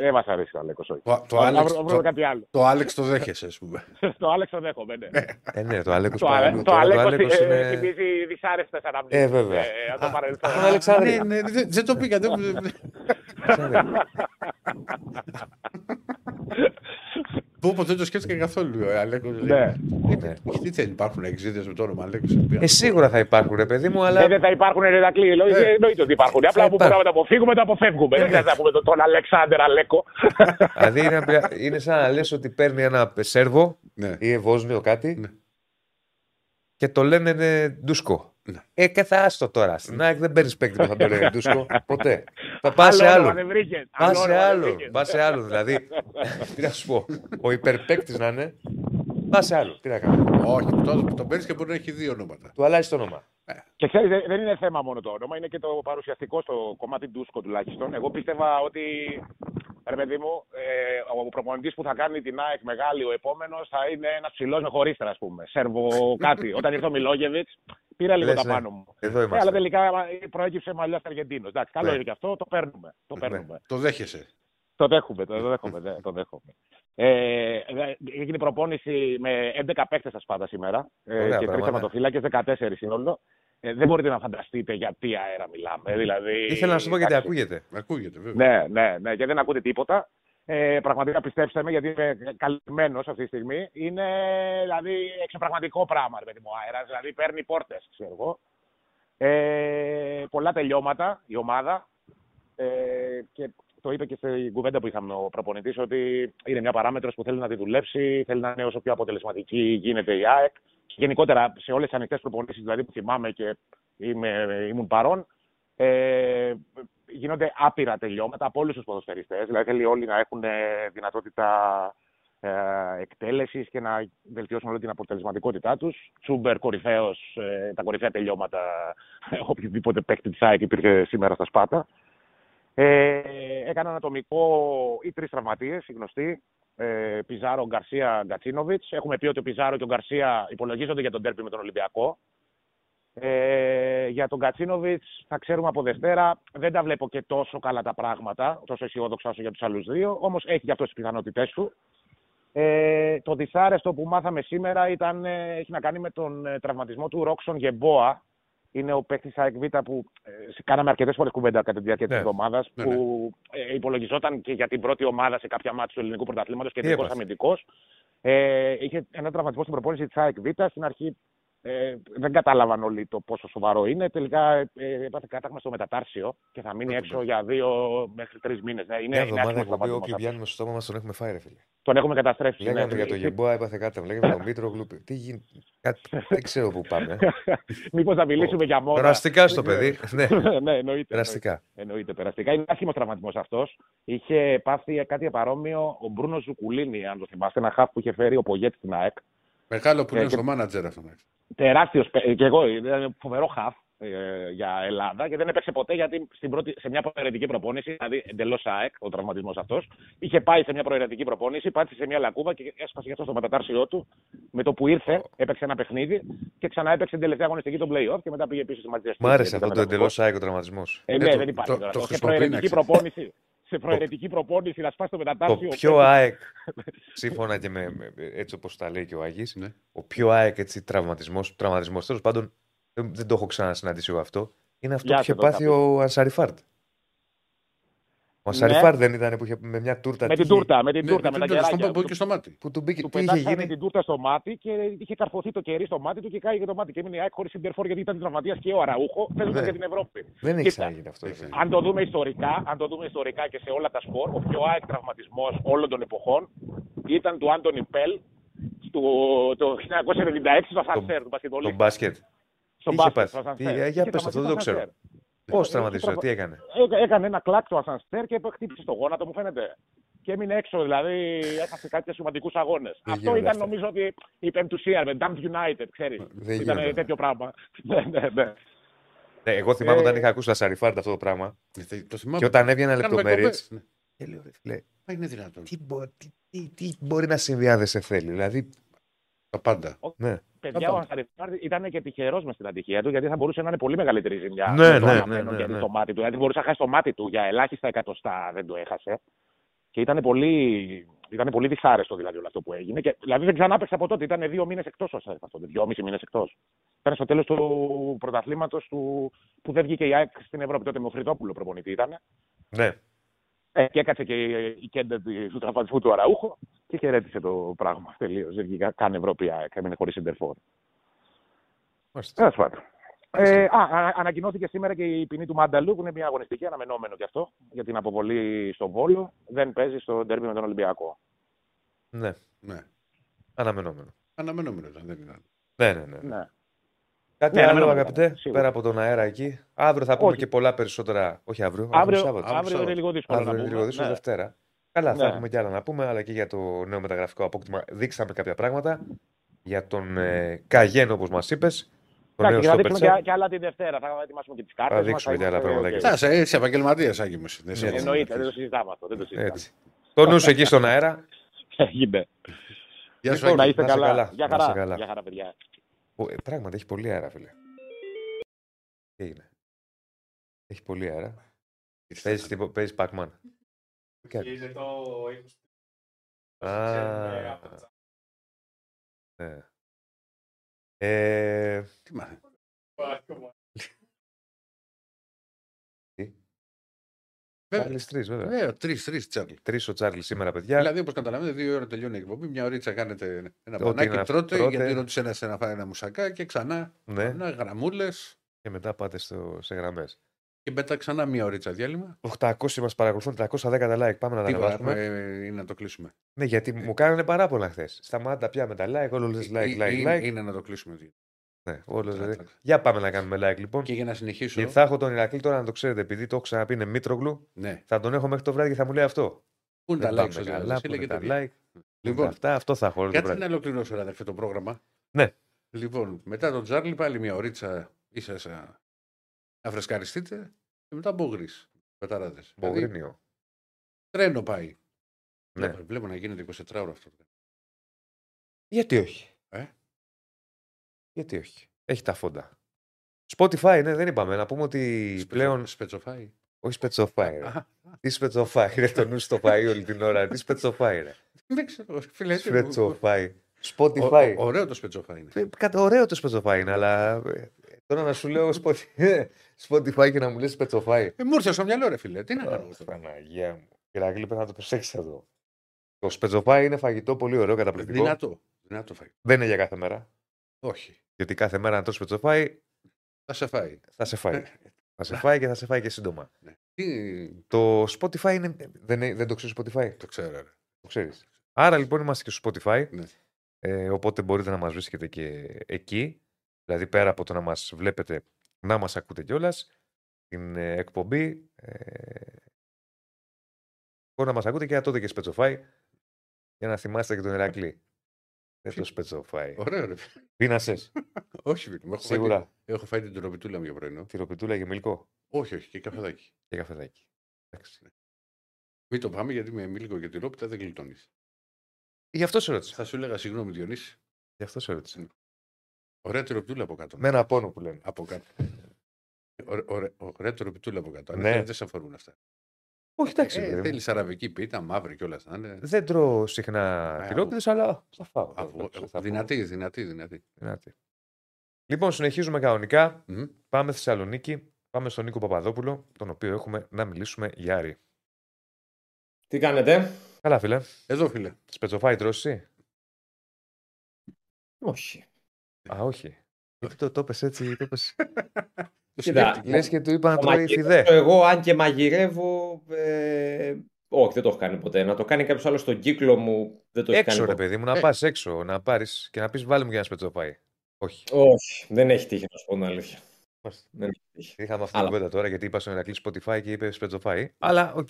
S5: Δεν μας αρέσει ο Αλέκος, όχι.
S2: Το, το,
S5: Να
S2: Άλεξ,
S5: βρούμε
S2: το,
S5: κάτι άλλο.
S2: το Άλεξ το δέχεσαι, ας πούμε.
S5: Το Άλεξ το δέχομαι, ναι.
S1: Ε, ναι, το Αλέκο
S5: Το, Α- το
S1: τώρα
S5: Αλέκο
S1: Άλεκος
S5: ε,
S1: είναι.
S5: θυμίζει δυσάρεστες αναμνήσεις.
S1: Ε, βέβαια.
S5: Ε, από το παρελθόν.
S1: Τον Αλεξάνδρεια.
S2: ναι, ναι, δεν, δεν το πήγατε. Που ποτέ το σκέφτηκα καθόλου. Ο Αλέκο.
S5: Ναι.
S1: Ναι.
S2: Τι δεν υπάρχουν εξήδε με το όνομα Αλέκο.
S1: Ε, σίγουρα θα υπάρχουν, ρε παιδί μου, αλλά.
S5: Ε, δεν θα υπάρχουν ρεδακλοί.
S2: Ε.
S5: Εννοείται ότι υπάρχουν. Απλά που
S1: υπάρχουν.
S5: μπορούμε να το αποφύγουμε, το αποφεύγουμε. Δεν χρειάζεται να πούμε τον- τον Αλεξάνδρ Αλέκο.
S1: δηλαδή είναι, απλά- είναι σαν να λες ότι παίρνει ένα Σέρβο
S2: Ναι.
S1: ή Ευόσμιο κάτι
S2: Ναι.
S1: και το λένε ε, Ντούσκο.
S2: Ναι.
S1: Ε, και θα άστο τώρα. Στην ΑΕΚ δεν παίρνεις παίκτη που θα το λέει Ντούσκο. Ποτέ. Θα πας σε
S5: όνομα
S1: άλλο.
S5: δεν βρήκες.
S1: Πας σε
S5: όνομα δεν
S1: άλλο.
S5: βρήκες.
S1: Πας σε άλλο. Δηλαδή, τι να σου πω. Ο υπερπαίκτης να είναι. Πας σε άλλο. Τι να κάνω.
S2: Όχι, το, το παίρνεις και μπορεί να έχει δύο ονόματα.
S1: Του αλλάζει το όνομα.
S5: Και ξέρεις, δεν είναι θέμα μόνο το όνομα, είναι και το παρουσιαστικό στο κομμάτι ντούσκο τουλάχιστον. Εγώ πίστευα ότι, ρε παιδί μου, ε, ο προπονητής που θα κάνει την ΑΕΚ μεγάλη ο επόμενος θα είναι ένας ψηλός με χωρίστρα, ας πούμε. Σερβο κάτι. Όταν ήρθε ο Μιλόγεβιτς, πήρα λίγο
S1: Λες,
S5: τα
S1: ναι.
S5: πάνω μου.
S1: Εδώ
S5: Ε,
S1: είμαστε.
S5: αλλά τελικά προέκυψε μαλλιά Αργεντίνος. Εντάξει, καλό
S1: Ναι.
S5: είναι και αυτό, το παίρνουμε. Το παίρνουμε.
S2: Το δέχεσαι.
S5: Το δέχομαι, το δέχομαι. δε- το δέχομαι. Ε, δε- έγινε προπόνηση με 11 παίκτες στα Σπάτα σήμερα ε,
S1: Ωραία
S5: και τρεις
S1: πράγματα.
S5: τερματοφύλακε, 14 σύνολο. Ε, δεν μπορείτε να φανταστείτε για τι αέρα μιλάμε. Δηλαδή,
S1: Ήθελα να σου πω γιατί
S5: εντάξει.
S1: ακούγεται.
S2: Ακούγεται βέβαια.
S5: Ναι, ναι, ναι, και δεν ακούτε τίποτα. Ε, πραγματικά πιστέψτε με, γιατί είμαι καλυμμένος αυτή τη στιγμή. Είναι δηλαδή εξωπραγματικό πράγμα, ρε παιδί μου, αέρας. Δηλαδή παίρνει πόρτες, ξέρω εγώ. Ε, πολλά τελειώματα η ομάδα. Ε, και το είπε και στην κουβέντα που είχαμε ο προπονητής ότι είναι μια παράμετρος που θέλει να τη δουλέψει, θέλει να είναι όσο πιο αποτελεσματική γίνεται η ΑΕΚ. Γενικότερα σε όλες τις ανοιχτές προπονήσεις δηλαδή, που θυμάμαι και είμαι, ήμουν παρόν, ε, γίνονται άπειρα τελειώματα από όλους τους ποδοσφαιριστές. Δηλαδή θέλει όλοι να έχουν ε, δυνατότητα ε, εκτέλεσης και να βελτιώσουν όλη την αποτελεσματικότητά τους. Τσούμπερ, κορυφαίος, ε, τα κορυφαία τελειώματα οποιοδήποτε παίκτη της ΑΕΚ υπήρχε σήμερα στα Σπάτα. Ε, έκαναν ατομικό ή τρεις τραυματίες, οι γνωστοί. Ε, Πιζάρο, Γκαρσία, Γκατσίνοβιτς. Έχουμε πει ότι ο Πιζάρο και ο Γκαρσία υπολογίζονται για τον τέρπι με τον Ολυμπιακό. Ε, για τον Κατσίνοβιτ θα ξέρουμε από Δευτέρα. Δεν τα βλέπω και τόσο καλά τα πράγματα, τόσο αισιόδοξα όσο για τους άλλους δύο. Όμως έχει και αυτό τις πιθανότητές του. Ε, το δυσάρεστο που μάθαμε σήμερα ήταν, ε, έχει να κάνει με τον ε, τραυματισμό του Ρόξον Γεμπόα. Είναι ο παίκτης ΑΕΚ Β που ε, κάναμε αρκετές φορές κουβέντα κατά τη διάρκεια
S1: Ναι.
S5: τη εβδομάδας.
S2: Ναι,
S5: που ε, υπολογιζόταν και για την πρώτη ομάδα σε κάποια μάτια του ελληνικού πρωταθλήματος και
S1: Τι
S5: τελικός
S1: έπαθε;
S5: αμυντικός. Ε, είχε ένα τραυματισμό στην προπόνηση της ΑΕΚ Β. Στην αρχή ε, δεν κατάλαβαν όλοι το πόσο σοβαρό είναι. Τελικά ε, έπαθε κάταγμα στο μετατάρσιο και θα μείνει έξω για δύο μέχρι τρεις μήνες. Ναι, είναι,
S1: Μια
S5: είναι
S1: εβδομάδα
S5: άσχημος
S1: εκπομπή,
S5: τραυματισμός
S1: όποιοι
S5: αυτός.
S1: πιάνουμε στο στόμα μας τον έχουμε φάει, ρε φίλε.
S5: Τον έχουμε καταστρέψει.
S1: Λέγαμε
S5: ναι.
S1: για τον Γεμπόα, έπαθε κάτι. Λέγαμε για τον Μήτρο Τι γίνεται. Κάτι... Δεν ξέρω πού πάμε.
S5: Μήπως θα μιλήσουμε για μόνα.
S1: Περαστικά στο παιδί. ναι,
S5: ναι, εννοείται.
S1: περαστικά.
S5: Εννοείται, περαστικά. Είναι άσχημος τραυματισμός αυτός. Είχε πάθει κάτι παρόμοιο ο Μπρούνος Ζουκουλίνη, αν το θυμάστε, ένα χαφ που είχε φέρει ο Πογέτ στην ΑΕΚ.
S2: Μεγάλο που
S5: Ε,
S2: είναι
S5: και-
S2: στο μάνατζερ αυτό. ναι.
S5: Τεράστιος και εγώ, ήταν φοβερό χαφ ε, για Ελλάδα και δεν έπαιξε ποτέ γιατί στην πρώτη, σε μια προαιρετική προπόνηση, δηλαδή εντελώς ΑΕΚ, ο τραυματισμός αυτός, είχε πάει σε μια προαιρετική προπόνηση, πάτησε σε μια λακκούβα και έσπασε γι' αυτό στο μετατάρσιό του. Με το που ήρθε, έπαιξε ένα παιχνίδι και ξανά έπαιξε την τελευταία αγωνιστική των playoff και μετά πήγε πίσω στη Manchester
S1: Μ' άρεσε
S5: City.
S1: αυτό το
S5: Ήταν
S1: εντελώς άϊκο τραυματισμός.
S5: Ε,
S2: Ε,
S5: ναι,
S2: το-
S5: δεν υπάρχει.
S2: το-
S5: τώρα.
S2: το
S5: σε
S2: χρησιμοποιεί,
S5: προαιρετική
S2: να ξέρεις.
S5: προπόνηση. σε προαιρετική προπόνηση να σπάσει το
S1: Το
S5: μετατάσσιο.
S1: πιο ΑΕΚ, σύμφωνα και με, με- έτσι όπως τα λέει και ο Άγης,
S2: Ναι.
S1: ο πιο ΑΕΚ έτσι, τραυματισμός, τραυματισμός τέλος πάντων, δεν, δεν το έχω ξανασυναντήσει εγώ αυτό, είναι αυτό
S5: Για
S1: που είχε
S5: σε το
S1: πάθει ο Ανσαριφάρτ. Ο
S5: Ναι.
S1: Ανσαριφάρτ δεν ήταν που είχε με μια τούρτα.
S5: Με
S1: τι
S5: την
S1: είχε-
S5: τούρτα, με την
S2: Ναι,
S5: τούρτα, με τα
S2: τον στον
S5: κεράκια.
S2: παππού και στο μάτι.
S1: Που του μπήκε.
S5: Του
S1: Τι είχε
S5: πετάξανε
S1: γίνει;
S5: την τούρτα στο μάτι και είχε καρφωθεί το κερί στο μάτι του και κάγει το μάτι. Και έμεινε η ΑΕΚ χωρίς συντερφόρ γιατί ήταν τραυματίας και ο Αραούχο. Παίζοντα
S1: Ναι.
S5: για την Ευρώπη.
S1: Δεν έχει
S5: Κοίτα,
S1: ξαναγίνει αυτό.
S2: έχει
S1: ρε.
S2: ξαναγίνει.
S5: Αν το δούμε ιστορικά, αν το δούμε ιστορικά και σε όλα τα σπορ, ο πιο ΑΕΚ τραυματισμός όλων των εποχών ήταν του Άντωνι Πέλ στο, το 1996 στο Ασανσέρ του μπασκετμπολίστα.
S1: Το μπάσκετ.
S5: Στον
S1: είχε
S5: μπάσκετ,
S1: πάθει;
S5: στο
S1: Τι-
S5: Ασανσέρ.
S1: για
S5: Είχε
S1: πες αυτό, δεν το
S5: τραυματιστεί στο
S1: ξέρω.
S5: Ασανσέρ.
S1: Πώ
S5: Είχε
S1: τραυματίστηκε,
S5: τραυμα-
S1: τι έκανε;
S5: Έκα- Έκανε ένα κλακ στο Ασανσέρ και χτύπησε το γόνατο, μου φαίνεται. Και έμεινε έξω, δηλαδή έχασε κάτι σημαντικούς αγώνες. Αυτό
S1: γίνονται
S5: ήταν
S1: αυτά.
S5: νομίζω ότι η πεμπτουσία με Damned United, ξέρεις.
S1: Δεν
S5: Ήταν
S1: γίνονται.
S5: τέτοιο πράγμα. Ναι, ναι, ναι.
S1: Ναι, εγώ θυμάμαι
S5: Ε,
S1: όταν είχα ακούσει τα Σαριφάρτ αυτό το πράγμα.
S2: Ε, Το θυμάμαι.
S1: Και όταν έβγαινα
S2: Κάνουμε
S1: λεπτομέρειε.
S2: εκπομπές. Ναι.
S1: Και λέω, ρε φίλε,
S2: Μα είναι δυνατόν.
S1: τι, μπο- τι, τι, τι μπορεί να συμβεί αν δεν σε θέλει. Δηλαδή,
S2: Τα πάντα.
S1: ναι.
S5: Παιδιά,
S2: Κατά.
S5: ο Ασαριφάρ ήταν και τυχερός μες στην ατυχία του, γιατί θα μπορούσε να είναι πολύ μεγαλύτερη ζημιά.
S1: Ναι,
S5: με το
S1: ναι,
S5: αναμένο
S1: ναι, ναι,
S5: κερί
S1: ναι.
S5: στο μάτι του. Δηλαδή μπορούσε να χάσει το μάτι του για ελάχιστα εκατοστά, δεν το έχασε. Και ήταν πολύ, ήταν πολύ δυσάρεστο δηλαδή όλο αυτό που έγινε. Και, δηλαδή δεν ξανά έπαιξε από τότε. Ήταν δύο μήνες εκτός ο Ασαριφάρ τότε. Δυόμιση μήνες εκτός. Ήταν στο τέλος του πρωταθλήματος του... που δεν βγήκε η ΑΕΚ στην Ευρώπη. Τότε με ο Φρυτόπουλο προπονητή ήταν.
S1: ναι.
S5: Ε, και έκατσε και η κέντα του τραυματισμού του Αραούχο και χαιρέτησε το πράγμα τελείως. Δεν βγήκε καν Ευρώπη η ΑΕΚ. Έμεινε χωρίς συντερφόρ.
S1: Μάλιστα.
S5: Τέλος πάντων. Ε, α, α, ανακοινώθηκε σήμερα και η ποινή του Μάνταλου, που είναι μια αγωνιστική, αναμενόμενο κι αυτό, για την αποβολή στον Βόλο. Δεν παίζει στο ντέρμπι με τον Ολυμπιακό.
S1: ναι.
S2: Ναι.
S1: Αναμενόμενο.
S2: Αναμενόμενο ήταν, δεν ήταν.
S1: Ναι, ναι, ναι.
S5: Ναι.
S1: Κάτι
S5: Ναι,
S1: άλλο,
S5: αναμενόμενο
S1: αγαπητέ,
S5: ήταν, σίγουρα.
S1: πέρα από τον αέρα εκεί. Αύριο θα πούμε
S5: Όχι.
S1: και πολλά περισσότερα. Όχι αύριο,
S5: Αύριο,
S1: Σάββατο.
S5: αύριο είναι
S2: Σάββατο.
S5: λίγο δύσκολο
S1: Αύριο
S5: να
S1: είναι
S5: πούμε.
S1: λίγο δύσκολο,
S5: Ναι.
S1: Δευτέρα. Καλά, θα
S5: Ναι.
S1: έχουμε και άλλα να πούμε, αλλά και για το νέο μεταγραφικό απόκτημα. Δείξαμε κάποια πράγματα. Για τον ε, Καγέν, όπως μας είπες. Τον νέο
S5: Εντάξει, θα
S1: στόπερ
S5: δείξουμε
S1: τσεκ.
S5: και, και άλλα τη Δευτέρα. Θα ετοιμάσουμε και τις κάρτες.
S1: Θα δείξουμε και άλλα πράγματα και
S2: Θα είσαι είσαι επαγγελματίας, Άγγι μου. εσύ. Δεν σε
S1: Ναι,
S2: έχω
S5: Εννοείται, δεν το
S2: συναντήσει.
S5: συζητάμε αυτό. Δεν το συζητάμε.
S1: Έτσι. Το νου σου εκεί στον αέρα.
S5: Έγινε.
S2: Γεια σου,
S1: Λοιπόν,
S5: Να
S2: Άγγι.
S5: είστε
S1: να είσαι
S5: καλά.
S1: καλά.
S5: Γεια
S1: Να είσαι
S5: χαρά.
S1: καλά.
S5: Γεια χαρά, παιδιά.
S1: Ο, ε, πράγματι έχει πολύ αέρα, φίλε. Τι έγινε; Έχει πολύ αέρα. Παίζεις τίπο- παίζεις Pac-Man. Τι κάνεις;
S4: Είναι το 20.
S1: Α,
S4: Ξέρουμε από τα-
S1: ναι. Ε,
S2: Τι μάθε.
S4: ακόμα.
S2: Βέβαια.
S1: Τσάρλις τρεις, βέβαια.
S2: Βέβαια, τρει-τρει τσάρλι.
S1: Τρεις ο Τσάρλι σήμερα, παιδιά.
S2: Δηλαδή, όπως καταλαβαίνετε, δύο ώρα τελειώνει η εκπομπή. Μια ωρίτσα κάνετε ένα
S1: Ό,τι
S2: πανάκι,
S1: είναι,
S2: τρώτε,
S1: τρώτε.
S2: γιατί ρώτησε ένας να φάει ένα μουσακά και ξανά
S1: Ναι,
S2: ένα γραμμούλες
S1: και μετά πάτε στο, σε γραμμές.
S2: και μετά ξανά μια ωρίτσα διάλειμμα.
S1: 800 μας παρακολουθούν, 310 τα like. Πάμε να τα
S2: Τίποτα,
S1: ανεβάσουμε.
S2: ε, είναι να το κλείσουμε.
S1: Ναι, γιατί μου κάνανε παράπονα χθες. Σταμάτα πια με τα like, όλο λες like,
S2: Ε,
S1: like,
S2: είναι,
S1: like.
S2: είναι να το κλείσουμε.
S1: Ναι, όλος
S2: Τρα-
S1: λες-
S2: τρα-
S1: Για πάμε να κάνουμε like λοιπόν.
S2: Και για να συνεχίσω.
S1: Και θα έχω τον Ηρακλή τώρα να το ξέρετε, επειδή το έχω ξαναπεί είναι Μήτρογλου,
S2: Ναι.
S1: θα τον έχω μέχρι το βράδυ και θα μου λέει αυτό.
S2: Πού είναι τα
S1: Δεν
S2: like
S1: πάμε
S2: σας,
S1: καλά,
S2: δηλαδή,
S1: πού
S2: Βασίλη,
S1: είναι
S2: και
S1: τα
S2: τέτοια.
S1: like.
S2: Λοιπόν,
S1: Αυτά, αυτό θα έχω όλο το
S2: Κάτσε
S1: βράδυ.
S2: να ολοκληρώσω, ρε, αδερφέ, το πρόγραμμα.
S1: Ναι.
S2: Λοιπόν, μετά τον Τζάρλι πάλι μια ωρίτσα ίσα να φρεσκαριστείτε και μετά μπογρίς. Πεταράδε. Δηλαδή,
S1: Μπογρίνιο.
S2: τρένο πάει.
S1: Ναι.
S2: Βλέπω, βλέπω να γίνεται 24 ώρα αυτό.
S1: Γιατί όχι;
S2: Ε;
S1: Γιατί όχι; Έχει τα φόντα. Spotify, ναι, δεν είπαμε. Να πούμε ότι
S2: Σπετσο-
S1: πλέον.
S2: Σπετσοφάει.
S1: Όχι σπετσοφάι. ρε.
S2: Α,
S1: Τι σπετσοφάι, ρε. Το νους στο φαΐ όλη την ώρα. Τι σπετσοφάι, ρε.
S2: Δεν ξέρω, φίλε. τι-
S1: Σπετσοφάι.
S2: Ο-
S1: Spotify.
S2: ο- Ωραίο το σπετσοφάει είναι.
S1: Ε, Κατά ωραίο το σπετσοφάι είναι, αλλά. ε, Τώρα να σου λέω Spotify, Spotify και να μου λες σπετσοφάι.
S2: Ε, μου ήρθε στο μυαλό, ρε φίλε. Τι να κάνω.
S1: Αχ, Παναγία μου. Ηρακλή, πρέπει να το προσέξεις εδώ. Το σπετσοφάι είναι φαγητό πολύ ωραίο, καταπληκτικό.
S2: Δυνατό. Δυνατό φάει.
S1: Δεν είναι για κάθε μέρα.
S2: Όχι.
S1: Γιατί κάθε μέρα να το σπετσοφάι
S2: Θα σε φάει.
S1: θα σε φάει.
S2: Ε,
S1: θα σε φάει και θα σε φάει και σύντομα.
S2: Τι...
S1: Το Spotify είναι. Δεν, είναι- δεν το ξέρεις Spotify;
S2: Το ξέρω, ρε.
S1: Το ξέρεις. Άρα λοιπόν είμαστε και στο Spotify.
S2: Ναι.
S1: Ε, οπότε μπορείτε να μας βρίσκετε και εκεί. Δηλαδή πέρα από το να μας βλέπετε, να μας ακούτε κιόλας. Την ε, εκπομπή. Ε, μπορεί να μας ακούτε και να τότε και Spotify. Για να θυμάστε και τον Ηρακλή. Δεν το Spotify.
S2: Ωραίο, ρε.
S1: Πίνασες.
S2: όχι, φίλε. μου, Έχω φάει,
S1: Σίγουρα.
S2: την- έχω φάει την τροπιτούλα μου για πρωινό.
S1: Τυροπιτούλα και μιλικό.
S2: Όχι, όχι, και καφεδάκι.
S1: Και καφεδάκι. Εντάξει.
S2: Μην το πάμε γιατί με μίλικο και τυρόπιτα δεν γλιτώνεις.
S1: Γι' αυτό σε ρώτησα.
S2: Θα σου έλεγα συγγνώμη, Διονύση.
S1: Γι' αυτό σε ρώτησα.
S2: Ωραία τυροπιτούλα από κάτω.
S1: Με ένα πόνο που λένε.
S2: Από κάτω. Ωραία, ωραία, ωραία τυροπιτούλα από κάτω. Αν
S1: Ναι.
S2: θέλετε, δεν σε αφορούν αυτά.
S1: Όχι, εντάξει.
S2: Ε,
S1: παιδί μου.
S2: Θέλεις αραβική πίτα, μαύρη κιόλα να είναι.
S1: Δεν τρώω συχνά
S2: Ε,
S1: τυρόπιτες, αλλά θα φάω.
S2: Αυγό-
S1: Θα φάω.
S2: Δυνατή, δυνατή, δυνατή.
S1: Δυνατή. Λοιπόν, συνεχίζουμε κανονικά.
S2: Μμ.
S1: Πάμε στη Θεσσαλονίκη. Πάμε στον Νίκο Παπαδόπουλο, τον οποίο έχουμε να μιλήσουμε για Άρη.
S6: Τι κάνετε;
S1: Καλά, φίλε.
S2: Εδώ, φίλε.
S1: Σπετσοφάι τρώσει. εσύ;
S6: Όχι.
S1: Α, όχι. Γιατί το, το πες έτσι, το πες.
S6: Κοίτα,
S1: Λες και του είπα να
S6: το
S1: τρώει
S6: μαγειρεύω
S1: φιδέ.
S6: Εγώ, αν και μαγειρεύω. Ε... Όχι, δεν το έχω κάνει ποτέ. Να το κάνει κάποιος άλλος στον κύκλο μου. Δεν το έχει
S1: Έξω,
S6: κάνει
S1: ρε
S6: ποτέ.
S1: παιδί μου, να
S2: Ε.
S1: πας έξω, να πάρεις και να πεις βάλε μου για ένα σπετσοφάι. Όχι.
S6: Όχι, δεν έχει τύχει να σου πω την αλήθεια. Δεν έχει τύχει.
S1: Είχαμε αυτή την
S6: Αλλά-
S1: κουβέντα τώρα γιατί είπα στον Ηρακλή Spotify και είπε σπετσοφάι. Αλλά οκ,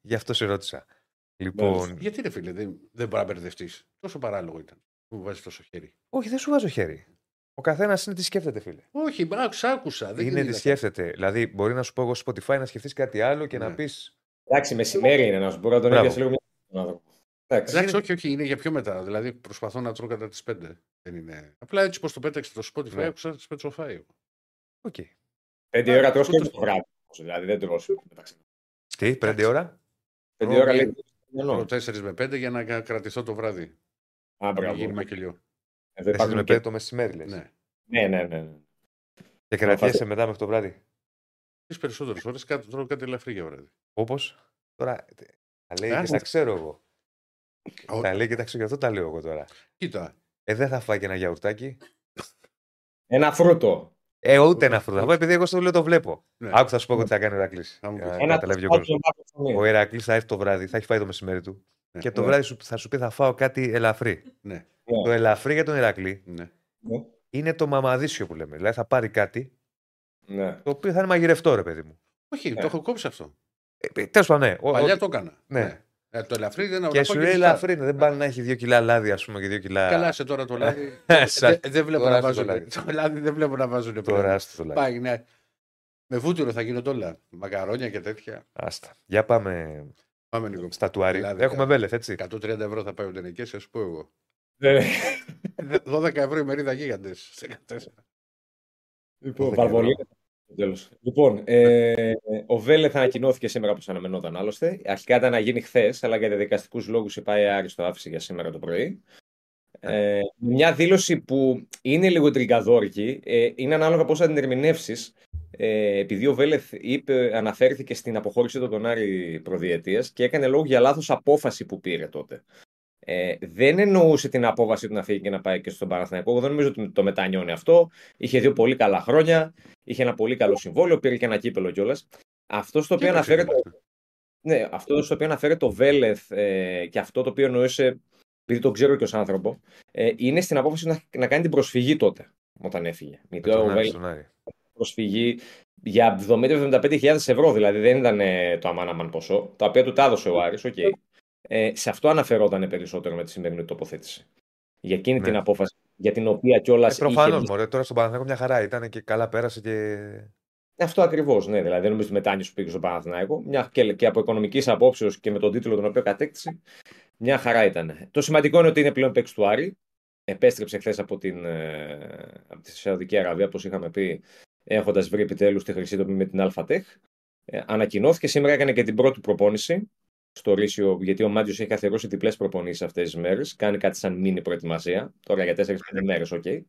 S1: γι' αυτό σε ρώτησα. Λοιπόν,
S2: Γιατί ρε φίλε, δεν, δεν μπορεί να μπερδευτεί. Τόσο παράλογο ήταν. Μου βάζεις τόσο χέρι.
S1: όχι, δεν σου βάζω χέρι. Ο καθένας είναι τι σκέφτεται, φίλε.
S2: Όχι, άκουσα, άκουσα. Δεν
S1: είναι τι
S2: γίνεται.
S1: σκέφτεται. Δηλαδή, μπορεί να σου πω εγώ στο Spotify να σκεφτείς κάτι άλλο και να
S2: Ναι.
S1: πεις.
S6: Εντάξει, μεσημέρι είναι να σου πω να τον
S1: Μπράβο.
S6: έπιασε λίγο μια τον άνθρωπο. Εντάξει.
S2: Εντάξει, όχι, όχι, είναι για πιο μετά. Δηλαδή προσπαθώ να τρώω κατά τις 5. Δεν είναι. Απλά έτσι πως το πέταξε το Spotify,
S1: Ναι.
S2: άκουσα σπετσοφάι. εγώ.
S1: Οκ.
S6: Πέντε ώρα τρως και το βράδυ. Δηλαδή δεν τρως. μεταξύ.
S1: Τι, πέντε ώρα;
S6: Πέντε
S2: Οκ.
S6: ώρα λέει.
S2: Τρώω 4 με 5 για να κα- κρατηθώ το βράδυ.
S6: Α,
S2: Να μην
S6: μπράβο.
S2: Γίνει μακελιό.
S6: Εδώ
S1: Εσύ
S6: υπάρχουν
S1: με
S6: και-
S1: πέντε το μεσημέρι, λες.
S2: Ναι.
S6: Ναι, ναι, ναι. ναι.
S1: Και κρατιέσαι μετά μέχρι το βράδυ.
S2: Τι περισσότερες φορέ τρώω κάτι ελαφρύ για βράδυ.
S1: Όπως; Τώρα. Τα λέει
S2: Α,
S1: και τα ξέρω εγώ.
S2: Ω,
S1: Τα λέει και τα ξέρω, γι' αυτό τα λέω εγώ τώρα.
S2: Κοίτα.
S1: Ε, δεν θα φάει και ένα γιαουρτάκι.
S6: Ένα φρούτο.
S1: Ε, ούτε ένα φρούτο. Θα φάει επειδή εγώ στο λέω το βλέπω.
S2: Ναι.
S1: Άκου, θα σου πω εγώ τι θα κάνει ο Ηρακλής.
S2: Θα μου
S1: Για
S2: πεις.
S1: να
S6: Ένα
S1: καταλάβει ο
S6: τουφάκι
S1: κόσμος.
S6: βάθος ψωμί.
S1: Ο Ηρακλής θα έρθει το βράδυ, θα έχει φάει το μεσημέρι του.
S2: Ναι.
S1: Και το
S6: Ναι.
S1: βράδυ σου- θα σου πει θα φάω κάτι ελαφρύ.
S2: Ναι.
S6: Ναι.
S1: Το ελαφρύ για τον Ηρακλή
S2: ναι.
S6: Ναι.
S1: είναι το μαμαδίσιο που λέμε. Δηλαδή θα πάρει κάτι
S6: Ναι.
S1: το οποίο θα είναι μαγειρευτό, ρε παιδί μου.
S2: Όχι,
S6: Ναι.
S2: το έχω κόψει αυτό.
S1: Ε, Τέλος πάντων, ναι. Ο-
S2: Παλιά
S1: ο-
S2: το έκανα.
S1: Ναι.
S2: Ε, το ελαφρύ δεν
S1: Και
S2: να
S1: σου
S2: πάω
S1: λέει
S2: μισά.
S1: ελαφρύ, ναι, δεν πάνε να έχει δύο κιλά λάδι, ας πούμε, και δύο κιλά.
S2: Καλά, σε τώρα το λάδι.
S1: Σα-
S2: Δεν δεν βλέπω
S1: τώρα
S2: να
S1: στο
S2: βάζουν.
S1: λάδι.
S2: Το λάδι δεν βλέπω να βάζουν.
S1: Τώρα
S2: πράγματα.
S1: άστο το λάδι.
S2: Πάει, ναι. Με βούτυρο θα γίνονται όλα. Μακαρόνια και τέτοια.
S1: Άστα. Για πάμε
S2: Πάμε λίγο.
S1: στα τουάρι.
S2: Δηλαδή,
S1: Έχουμε βέλεθ, έτσι.
S2: 130 ευρώ θα πάει ο Ντενεκέ, ας πω εγώ.
S6: Ναι.
S2: 12 ευρώ η μερίδα γίγαντες.
S6: Λοιπόν,
S1: 12
S6: Βαρβολίνα.
S1: ευρώ.
S6: Τέλος. Λοιπόν, ε, ο Βέλεθ ανακοινώθηκε σήμερα όπω αναμενόταν άλλωστε. Αρχικά ήταν να γίνει χθες, αλλά για διαδικαστικούς λόγους η ΠΑΕ Άρης το άφησε για σήμερα το πρωί. Ε, μια δήλωση που είναι λίγο τριγκαδόρικη, ε, είναι ανάλογα πώς θα την ερμηνεύσεις. Ε, επειδή ο Βέλεθ είπε, αναφέρθηκε στην αποχώρηση του τον Άρη προδιετίας και έκανε λόγο για λάθος απόφαση που πήρε τότε. Ε, δεν εννοούσε την απόβαση του να φύγει και να πάει και στον Παναθηναϊκό. Εγώ δεν νομίζω ότι το μετανιώνει αυτό. Είχε δύο πολύ καλά χρόνια. Είχε ένα πολύ καλό συμβόλαιο. Πήρε και ένα κύπελο κιόλας. Αυτό στο οποίο αναφέρεται, ναι, αυτό στο οποίο αναφέρεται το Βέλεθ ε, και αυτό το οποίο εννοούσε, επειδή το ξέρω και ως άνθρωπο, ε, είναι στην απόφαση να, να κάνει την προσφυγή τότε, όταν έφυγε.
S1: Με
S6: Γιατί ο
S1: τον Άρη,
S6: Βέλεθ
S1: στον Άρη.
S6: Προσφυγή για 70-75 ευρώ, δηλαδή δεν ήταν ε, το αμάναμαν ποσό, τα οποία του τα έδωσε ο Άρης, οκ. Ε, σε αυτό αναφερόταν περισσότερο με τη σημερινή τοποθέτηση. Για εκείνη
S1: Ναι.
S6: την απόφαση, για την οποία κιόλας.
S1: Ε, Προφανώς, μωρέ, τώρα στον Παναθηναϊκό μια χαρά ήταν και καλά πέρασε και.
S6: Αυτό ακριβώς, ναι. Δηλαδή, δεν νομίζω ότι μετάνιωσε που πήγε στον Παναθηναϊκό. Μια και, και από οικονομικής απόψεως και με τον τίτλο τον οποίο κατέκτησε, μια χαρά ήταν. Το σημαντικό είναι ότι είναι πλέον παίκτης του Άρη. Επέστρεψε χθες από, την, ε, από τη Σαουδική Αραβία, όπως είχαμε πει, έχοντας βρει επιτέλους τη χρυσή τομή με την Αλ Φάτεχ. Ε, ανακοινώθηκε σήμερα, έκανε και την πρώτη προπόνηση στο Ρύσιο, γιατί ο Μάντζιος έχει καθιερώσει διπλές προπονήσεις αυτές τις μέρες. Κάνει κάτι σαν μίνι προετοιμασία. Τώρα για 4-5 μέρες, οκ. Ε,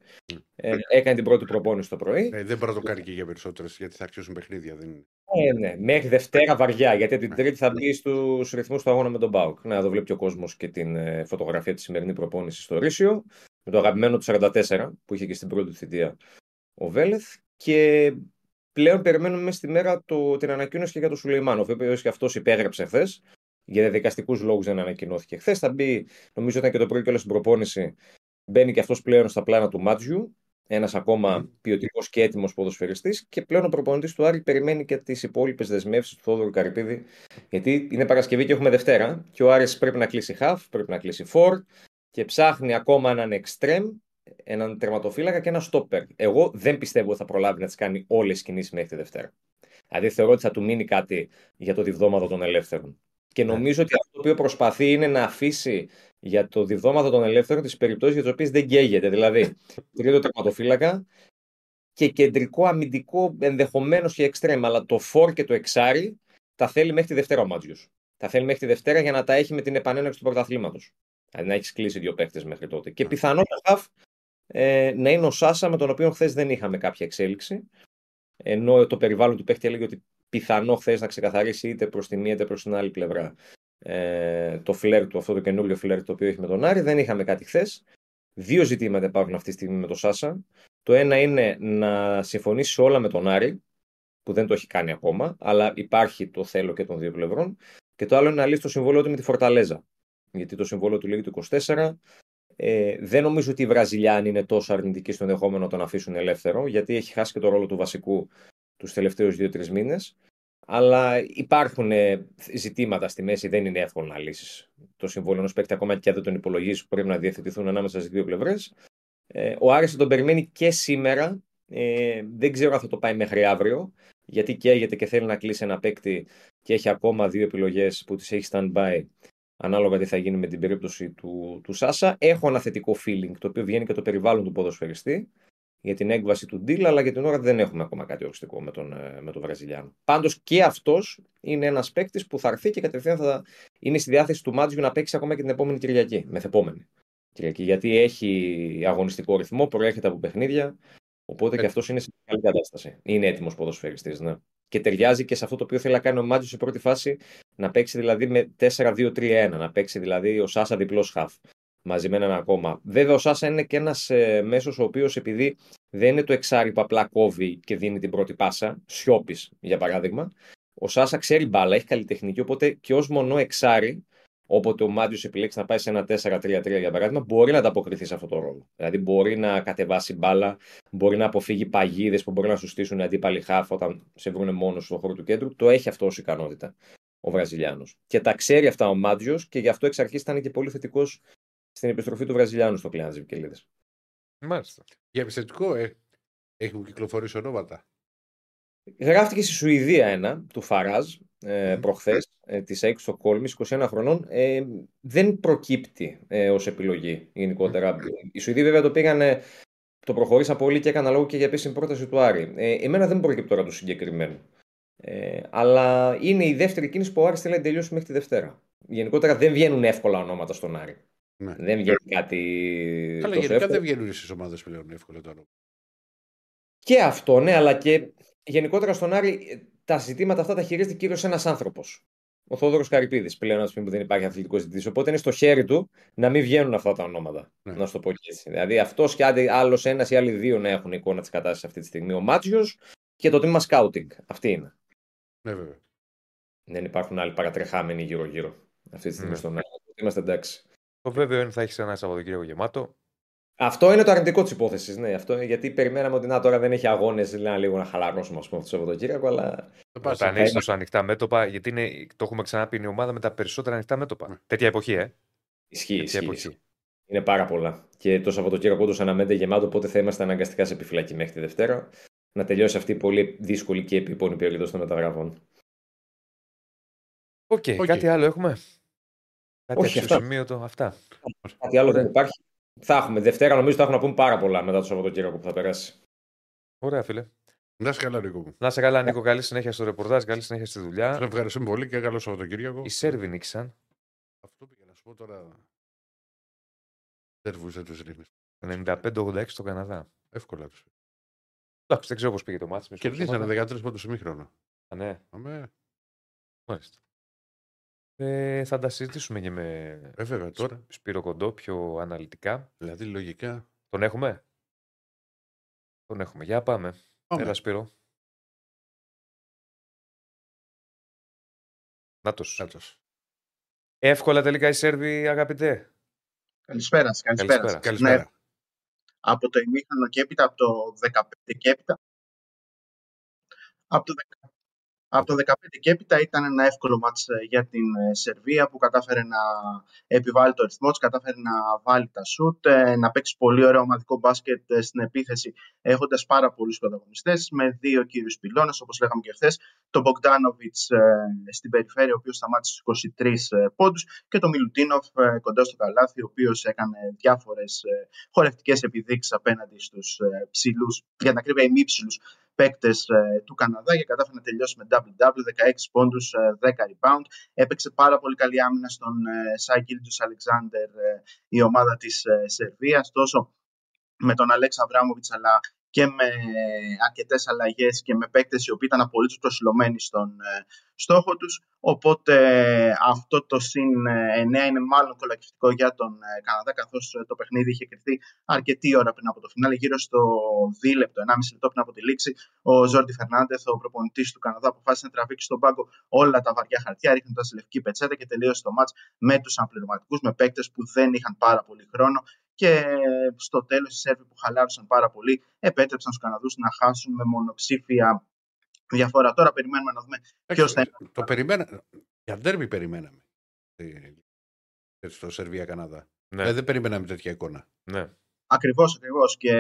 S6: έκανε την πρώτη προπόνηση το πρωί.
S2: Ε, δεν μπορεί να το κάνει και για περισσότερες γιατί θα αρχίσουν παιχνίδια. Δεν... είναι.
S6: Ε, ναι, μέχρι Δευτέρα βαριά, γιατί την Τρίτη θα μπει στους ρυθμούς του αγώνα με τον ΠΑΟΚ. Να εδώ βλέπει και ο κόσμος και την ε, φωτογραφία της σημερινής προπόνησης στο Ρύσιο, με το αγαπημένο του 44 που είχε και στην πρώτη θητεία ο Βέλεθ. Και πλέον περιμένουμε μέσα στη μέρα το, την ανακοίνωση και για τον Σουλεϊμάνοφ, ο οποίος και αυτός υπέγραψε χθες. Για διαδικαστικούς λόγους δεν ανακοινώθηκε χθες. Θα μπει, νομίζω ήταν και το πρωί και όλη στην προπόνηση. Μπαίνει και αυτός πλέον στα πλάνα του Μάτζιου. Ένας ακόμα ποιοτικός και έτοιμος ποδοσφαιριστής. Και πλέον ο προπονητής του Άρη περιμένει και τις υπόλοιπες δεσμεύσεις του Θόδωρου Καρυπίδη. Γιατί είναι Παρασκευή και έχουμε Δευτέρα. Και ο Άρης πρέπει να κλείσει half, πρέπει να κλείσει for. Και ψάχνει ακόμα έναν extreme, έναν τερματοφύλακα και ένα stopper. Εγώ δεν πιστεύω ότι θα προλάβει να τις κάνει όλες τι κινήσεις μέχρι τη Δευτέρα. Δηλαδή θεωρώ ότι θα του μείνει κάτι για το διβδόματο των ελεύθερων. Και νομίζω ότι αυτό το οποίο προσπαθεί είναι να αφήσει για το διβδόματο των ελεύθερων τις περιπτώσεις για τις οποίες δεν καίγεται. Δηλαδή, τρίτο τερματοφύλακα και κεντρικό αμυντικό ενδεχομένως και εξτρέμ. Αλλά το φόρ και το εξάρι τα θέλει μέχρι τη Δευτέρα ο Μάτζιος. Τα θέλει μέχρι τη Δευτέρα για να τα έχει με την επανέναρξη του πρωταθλήματος. Δηλαδή να έχεις κλείσει δύο παίχτε μέχρι τότε. Και πιθανό το χαφ ε, να είναι ο Σάσα με τον οποίο χθες δεν είχαμε κάποια εξέλιξη. Ενώ το περιβάλλον του παίχτη έλεγε ότι πιθανό χθες να ξεκαθαρίσει είτε προς τη μία είτε προς την άλλη πλευρά ε, το φλερ του, αυτό το καινούριο φλερ το οποίο έχει με τον Άρη. Δεν είχαμε κάτι χθες. Δύο ζητήματα υπάρχουν αυτή τη στιγμή με τον Σάσα. Το ένα είναι να συμφωνήσει όλα με τον Άρη, που δεν το έχει κάνει ακόμα, αλλά υπάρχει το θέλω και των δύο πλευρών. Και το άλλο είναι να λύσει το συμβόλαιο του με τη Φορταλέζα. Γιατί το συμβόλαιο του λέγει το 24. Ε, δεν νομίζω ότι οι Βραζιλιάνοι είναι τόσο αρνητικοί στο ενδεχόμενο να τον αφήσουν ελεύθερο, γιατί έχει χάσει και το ρόλο του βασικού τους τελευταίους δύο-τρεις μήνες. Αλλά υπάρχουν ε, ζητήματα στη μέση, δεν είναι εύκολο να λύσεις το συμβόλαιο ενός παίκτη ακόμα και αν δεν τον υπολογίσει που πρέπει να διευθετηθούν ανάμεσα στις δύο πλευρές. Ε, ο Άρης τον περιμένει και σήμερα. Ε, δεν ξέρω αν θα το πάει μέχρι αύριο, γιατί καίγεται και θέλει να κλείσει ένα παίκτη και έχει ακόμα δύο επιλογές που τις έχει stand-by ανάλογα τι θα γίνει με την περίπτωση του, του Σάσα. Έχω ένα θετικό feeling, το οποίο βγαίνει και το περιβάλλον του ποδοσφαιριστή για την έκβαση του deal, αλλά για την ώρα δεν έχουμε ακόμα κάτι οριστικό με τον, ε, με τον Βραζιλιάνο. Πάντως και αυτός είναι ένας παίκτης που θα έρθει και κατευθείαν θα είναι στη διάθεση του Μάτζιου να παίξει ακόμα και την επόμενη Κυριακή, μεθεπόμενη Κυριακή. Γιατί έχει αγωνιστικό ρυθμό, προέρχεται από παιχνίδια. Οπότε και ε. αυτός είναι σε καλή κατάσταση. Είναι έτοιμος ποδοσφαιριστής, ναι. Και ταιριάζει και σε αυτό το οποίο θέλει να κάνει ο Μάτζιος σε πρώτη φάση, να παίξει δηλαδή με 4-2-3-1, να παίξει δηλαδή ο Σάσα διπλός χαφ μαζί με έναν ακόμα. Βέβαια, ο Σάσα είναι και ένας ε, μέσος ο οποίος επειδή δεν είναι το εξάρι που απλά κόβει και δίνει την πρώτη πάσα, σιώπης για παράδειγμα, ο Σάσα ξέρει μπάλα, έχει καλλιτεχνική, οπότε και ως μονό εξάρι, όποτε ο Μάτιο επιλέξει να πάει σε ένα 4-3-3 για παράδειγμα, μπορεί να ανταποκριθεί σε αυτό το ρόλο. Δηλαδή μπορεί να κατεβάσει μπάλα, μπορεί να αποφύγει παγίδες που μπορεί να σου στήσουν αντίπαλοι χάφ όταν σε βρουν μόνος στο χώρο του κέντρου. Το έχει αυτό ως ικανότητα ο Βραζιλιάνος. Και τα ξέρει αυτά ο Μάτζιος και γι' αυτό εξ αρχής ήταν και πολύ θετικός στην επιστροφή του Βραζιλιάνου στο κλειάν Βικελίδη.
S1: Μάλιστα.
S2: Για επιθετικό, ε, έχουν κυκλοφορήσει ονόματα.
S6: Γράφτηκε στη Σουηδία ένα του Φαράζ ε, προχθές, ε, της ΑΕΚ στο Κόλμης, 21 χρονών. Ε, δεν προκύπτει ε, ως επιλογή γενικότερα. Οι Σουηδοί βέβαια το πήγανε, το προχωρήσαν πολύ και έκανα λόγο και για επίσημη πρόταση του Άρη. Ε, εμένα δεν προκύπτει τώρα το συγκεκριμένο. Ε, αλλά είναι η δεύτερη κίνηση που ο Άρης θέλει να τελειώσει μέχρι τη Δευτέρα. Γενικότερα δεν βγαίνουν εύκολα ονόματα στον Άρη. Ναι. Δεν βγαίνει κάτι.
S2: Αλλά γενικά εύκολο. δεν βγαίνουν στις ομάδες πλέον εύκολα τώρα.
S6: Και αυτό, ναι, αλλά και γενικότερα στον Άρη τα ζητήματα αυτά τα χειρίζεται κύριος ένας άνθρωπος. Ο Θόδωρος Καρυπίδης πλέον, α πούμε, που δεν υπάρχει αθλητικό ζητητής. Οπότε είναι στο χέρι του να μην βγαίνουν αυτά τα ονόματα. Ναι. Να σου το πω και έτσι. Δηλαδή αυτός και άλλος ένας ή άλλοι δύο να έχουν εικόνα της κατάστασης αυτή τη στιγμή. Ο Μάτσιο και το τμήμα σκάουτινγκ. Αυτή είναι.
S2: Ναι, βέβαια.
S6: Δεν υπάρχουν άλλοι παρατρεχάμενοι γύρω-γύρω αυτή τη στιγμή ναι. στον Άρη. Είμαστε εντάξει.
S1: Το βέβαιο είναι ότι θα έχεις ένα Σαββατοκύριακο γεμάτο.
S6: Αυτό είναι το αρνητικό της υπόθεσης. Ναι, αυτό, γιατί περιμέναμε ότι να, τώρα δεν έχει αγώνες, λέει λίγο να χαλαρώσουμε πούμε, αυτό το Σαββατοκύριακο. Αλλά...
S1: Όταν έχει τόσο ανοιχτά μέτωπα, γιατί είναι, το έχουμε ξαναπεί, είναι η ομάδα με τα περισσότερα ανοιχτά μέτωπα. Ναι. Τέτοια εποχή, ε.
S6: Ισχύει, ισχύει. Εποχή. Είναι πάρα πολλά. Και το Σαββατοκύριακο όντως αναμένεται γεμάτο, οπότε θα είμαστε αναγκαστικά σε επιφυλακή μέχρι τη Δευτέρα. Να τελειώσει αυτή η πολύ δύσκολη και επίπονη περίοδο των μεταγραφών.
S1: OK, okay, okay. κάτι άλλο έχουμε; Κάτι Όχι, αυτά. αυτά.
S6: Κάτι άλλο δεν υπάρχει. Θα έχουμε. Δευτέρα νομίζω θα έχουμε να πούμε πάρα πολλά μετά το Σαββατοκύριακο που θα περάσει.
S1: Ωραία, φίλε.
S2: Να σε καλά, Νίκο.
S1: Να σε καλά, Νίκο. Καλή συνέχεια στο ρεπορτάζ, καλή συνέχεια στη δουλειά.
S2: Σα ευχαριστούμε πολύ και καλό Σαββατοκύριακο.
S1: Οι Σέρβοι νίξαν.
S2: Αυτό πήγα να σου πω τώρα. Σέρβου δεν του ρίχνει.
S1: 95-86 στο Καναδά.
S2: Εύκολα τους.
S1: Εντάξει, δεν ξέρω πώς πήγε το μάτι.
S2: Κερδίσανε 13 πόντους ημίχρονο.
S1: Α, ναι.
S2: Αμέ.
S1: Μάλιστα. Ε, θα τα συζητήσουμε και με
S2: ε, βέβαια, τώρα.
S1: Σπύρο Κοντό πιο αναλυτικά.
S2: Δηλαδή λογικά.
S1: Τον έχουμε; Τον έχουμε. Για πάμε. πάμε. Έλα Σπύρο. Νάτος.
S2: Νάτος.
S1: Εύκολα τελικά η Σέρβοι, αγαπητέ.
S7: Καλησπέρα. Καλησπέρα.
S2: καλησπέρα. Ναι.
S7: Από το ημίχρονο και έπειτα, από το 15 και έπειτα. Από το από το 2015 και έπειτα ήταν ένα εύκολο μάτς ε, για την ε, Σερβία που κατάφερε να επιβάλλει το ρυθμό της, κατάφερε να βάλει τα σουτ, ε, να παίξει πολύ ωραίο ομαδικό μπάσκετ στην επίθεση έχοντας πάρα πολλούς πρωταγωνιστές με δύο κύριους πυλώνες όπως λέγαμε και χθες, τον Μπογκδάνοβιτ στην περιφέρεια, ο οποίος σταμάτησε στους 23 πόντους, και τον Μιλουτίνοφ κοντά στο καλάθι, ο οποίος έκανε διάφορες χορευτικές επιδείξεις απέναντι στους ψηλούς, για να ακρίβεια ημίψηλους παίκτες του Καναδά και κατάφερε να τελειώσει με double-double, 16 πόντους, 10 rebound. Έπαιξε πάρα πολύ καλή άμυνα στον Σάι Αλεξάνδερ, η ομάδα της Σερβίας. Τόσο με τον Αλέξ Αβράμοβιτ, αλλά και με αρκετές αλλαγές και με παίκτες οι οποίοι ήταν απολύτως προσιλωμένοι στον ε, στόχο τους. Οπότε αυτό το συν 9 ε, είναι μάλλον κολακευτικό για τον ε, Καναδά, καθώς το παιχνίδι είχε κρυφτεί αρκετή ώρα πριν από το φινάλε, γύρω στο 2 λεπτό, 1,5 λεπτό πριν από τη λήξη. Ο Ζόρντι Φερνάντεθ, ο προπονητής του Καναδά, αποφάσισε να τραβήξει στον πάγκο όλα τα βαριά χαρτιά, ρίχνοντας λευκή πετσέτα και τελείωσε το μάτς με τους αμπληρωματικού, με παίκτες που δεν είχαν πάρα πολύ χρόνο και στο τέλος οι Σέρβοι που χαλάρωσαν πάρα πολύ επέτρεψαν στους Καναδούς να χάσουν με μονοψήφια διαφορά. Τώρα περιμένουμε να δούμε ποιος θα είναι.
S2: Το περιμένα... Για ντέρμπι περιμέναμε στο Σερβία-Καναδά. Ναι. Ε, δεν περιμέναμε τέτοια εικόνα.
S1: Ναι.
S7: Ακριβώς, ακριβώς. Και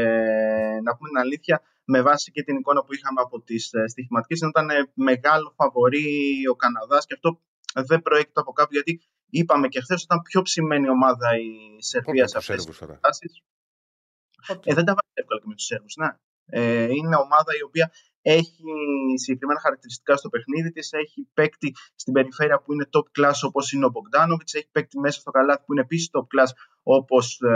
S7: να πούμε την αλήθεια, με βάση και την εικόνα που είχαμε από τις ε, στοιχηματικές, ήταν μεγάλο φαβορή ο Καναδάς και αυτό δεν προέρχεται από κάπου, γιατί είπαμε και χθες ήταν πιο ψημένη ομάδα η Σερβία σε αυτές τις καταστάσεις. Ε, δεν τα βάζει εύκολα και με τους Σέρβους. Ναι. Ε, είναι ομάδα η οποία έχει συγκεκριμένα χαρακτηριστικά στο παιχνίδι της. Έχει παίκτη στην περιφέρεια που είναι top class όπως είναι ο Μπογκδάνοβιτ. Έχει παίκτη μέσα στο καλάθι που είναι επίσης top class όπως ε,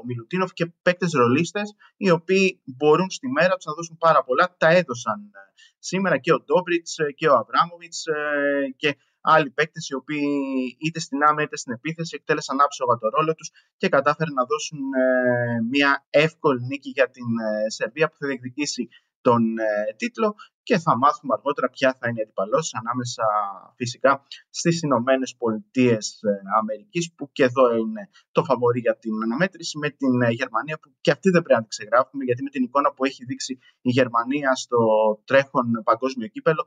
S7: ο Μιλουτίνοφ και παίκτες ρολίστες οι οποίοι μπορούν στη μέρα τους να δώσουν πάρα πολλά. Τα έδωσαν ε, σήμερα και ο Ντόμπριτ ε, και ο Αβράμοβιτς ε, και άλλοι παίκτες οι οποίοι είτε στην άμυνα είτε στην επίθεση εκτέλεσαν άψογα το ρόλο τους και κατάφεραν να δώσουν ε, μια εύκολη νίκη για την ε, Σερβία που θα διεκδικήσει τον ε, τίτλο και θα μάθουμε αργότερα ποια θα είναι η αντιπαλώση ανάμεσα φυσικά στις Ηνωμένες Πολιτείες Αμερικής που και εδώ είναι το φαβορή για την αναμέτρηση με την Γερμανία που και αυτή δεν πρέπει να την ξεγράφουμε γιατί με την εικόνα που έχει δείξει η Γερμανία στο τρέχον παγκόσμιο κύπελο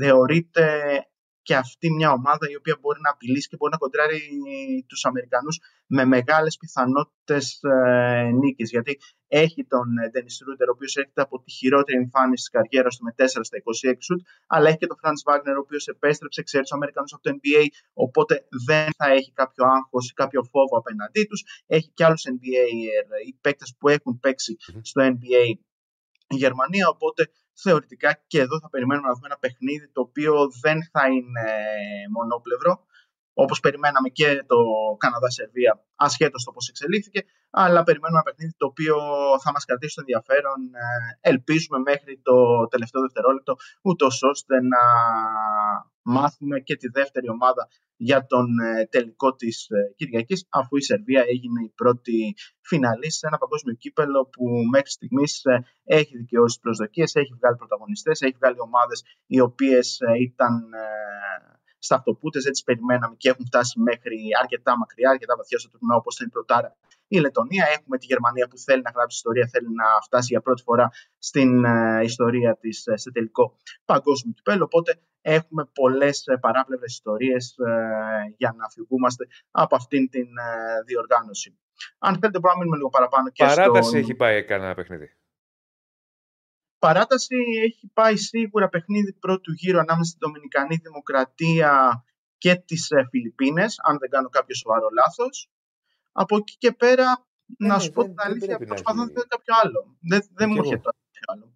S7: θεωρείται και αυτή μια ομάδα η οποία μπορεί να απειλήσει και μπορεί να κοντράρει τους Αμερικανούς με μεγάλες πιθανότητες ε, νίκης. Γιατί έχει τον Ντένις Ρούντερ, ο οποίος έρχεται από τη χειρότερη εμφάνιση της καριέρας του με 4 στα 26 σουτ, αλλά έχει και τον Φραντς Βάγνερ, ο οποίος επέστρεψε, ξέρει τους Αμερικανούς από το NBA, οπότε δεν θα έχει κάποιο άγχος ή κάποιο φόβο απέναντί τους. Έχει και άλλους NBA οι παίκτες που έχουν παίξει στο NBA η Γερμανία, οπότε θεωρητικά και εδώ θα περιμένουμε να δούμε ένα παιχνίδι το οποίο δεν θα είναι μονόπλευρο, όπως περιμέναμε και το Καναδά-Σερβία, ασχέτως το πώς εξελίχθηκε, αλλά περιμένουμε ένα παιχνίδι το οποίο θα μας κρατήσει το ενδιαφέρον, ε, ελπίζουμε μέχρι το τελευταίο δευτερόλεπτο, ούτως ώστε να μάθουμε και τη δεύτερη ομάδα για τον ε, τελικό της ε, Κυριακής, αφού η Σερβία έγινε η πρώτη φιναλή σε ένα παγκόσμιο κύπελο που μέχρι στιγμής έχει δικαιώσεις τις προσδοκίες, έχει βγάλει πρωταγωνιστές, έχει βγάλει ομάδες οι οποίες ήταν στα αυτοπούτε, δεν τι περιμέναμε και έχουν φτάσει μέχρι αρκετά μακριά, αρκετά βαθιά στο τουρνουά όπως ήταν η Πρωτάρα η Λετωνία. Έχουμε τη Γερμανία που θέλει να γράψει ιστορία, θέλει να φτάσει για πρώτη φορά στην ε, ιστορία της ε, σε τελικό παγκόσμιο κυπέλο. Οπότε έχουμε πολλές ε, παράπλευρες ιστορίες για να φυγούμαστε από αυτήν την διοργάνωση. Αν θέλετε, μπορούμε να μείνουμε λίγο παραπάνω και
S1: Παράταση έχει πάει κανένα παιχνίδι
S7: παράταση έχει πάει σίγουρα παιχνίδι πρώτου γύρου ανάμεσα στην Δομινικανή Δημοκρατία και τις ε, Φιλιππίνες, αν δεν κάνω κάποιο σοβαρό λάθος. Από εκεί και πέρα, ε, να σου πω την αλήθεια, προσπαθώ να δω κάποιο άλλο. Δεν, δεν μου έρχεται κάποιο άλλο.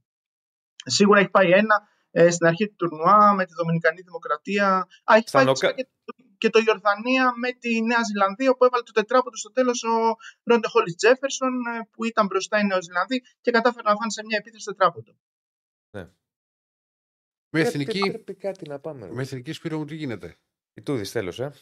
S7: Σίγουρα έχει πάει ένα ε, στην αρχή του τουρνουά με τη Δομινικανή Δημοκρατία. Α, έχει πάει και, και το Ιορδανία με τη Νέα Ζηλανδία, που έβαλε το τετράποτο στο τέλος ο Ρόντε Χόλις Τζέφερσον, ε, που ήταν μπροστά οι Νεοζηλανδοί και κατάφερε να φάνε σε μια επίθεση τετράποτο.
S1: Ναι.
S2: Με εθνική,
S1: πρέπει κάτι να πάμε.
S2: Με εθνική Σπύρο μου τι γίνεται;
S1: Η Τούδης τέλος, ε.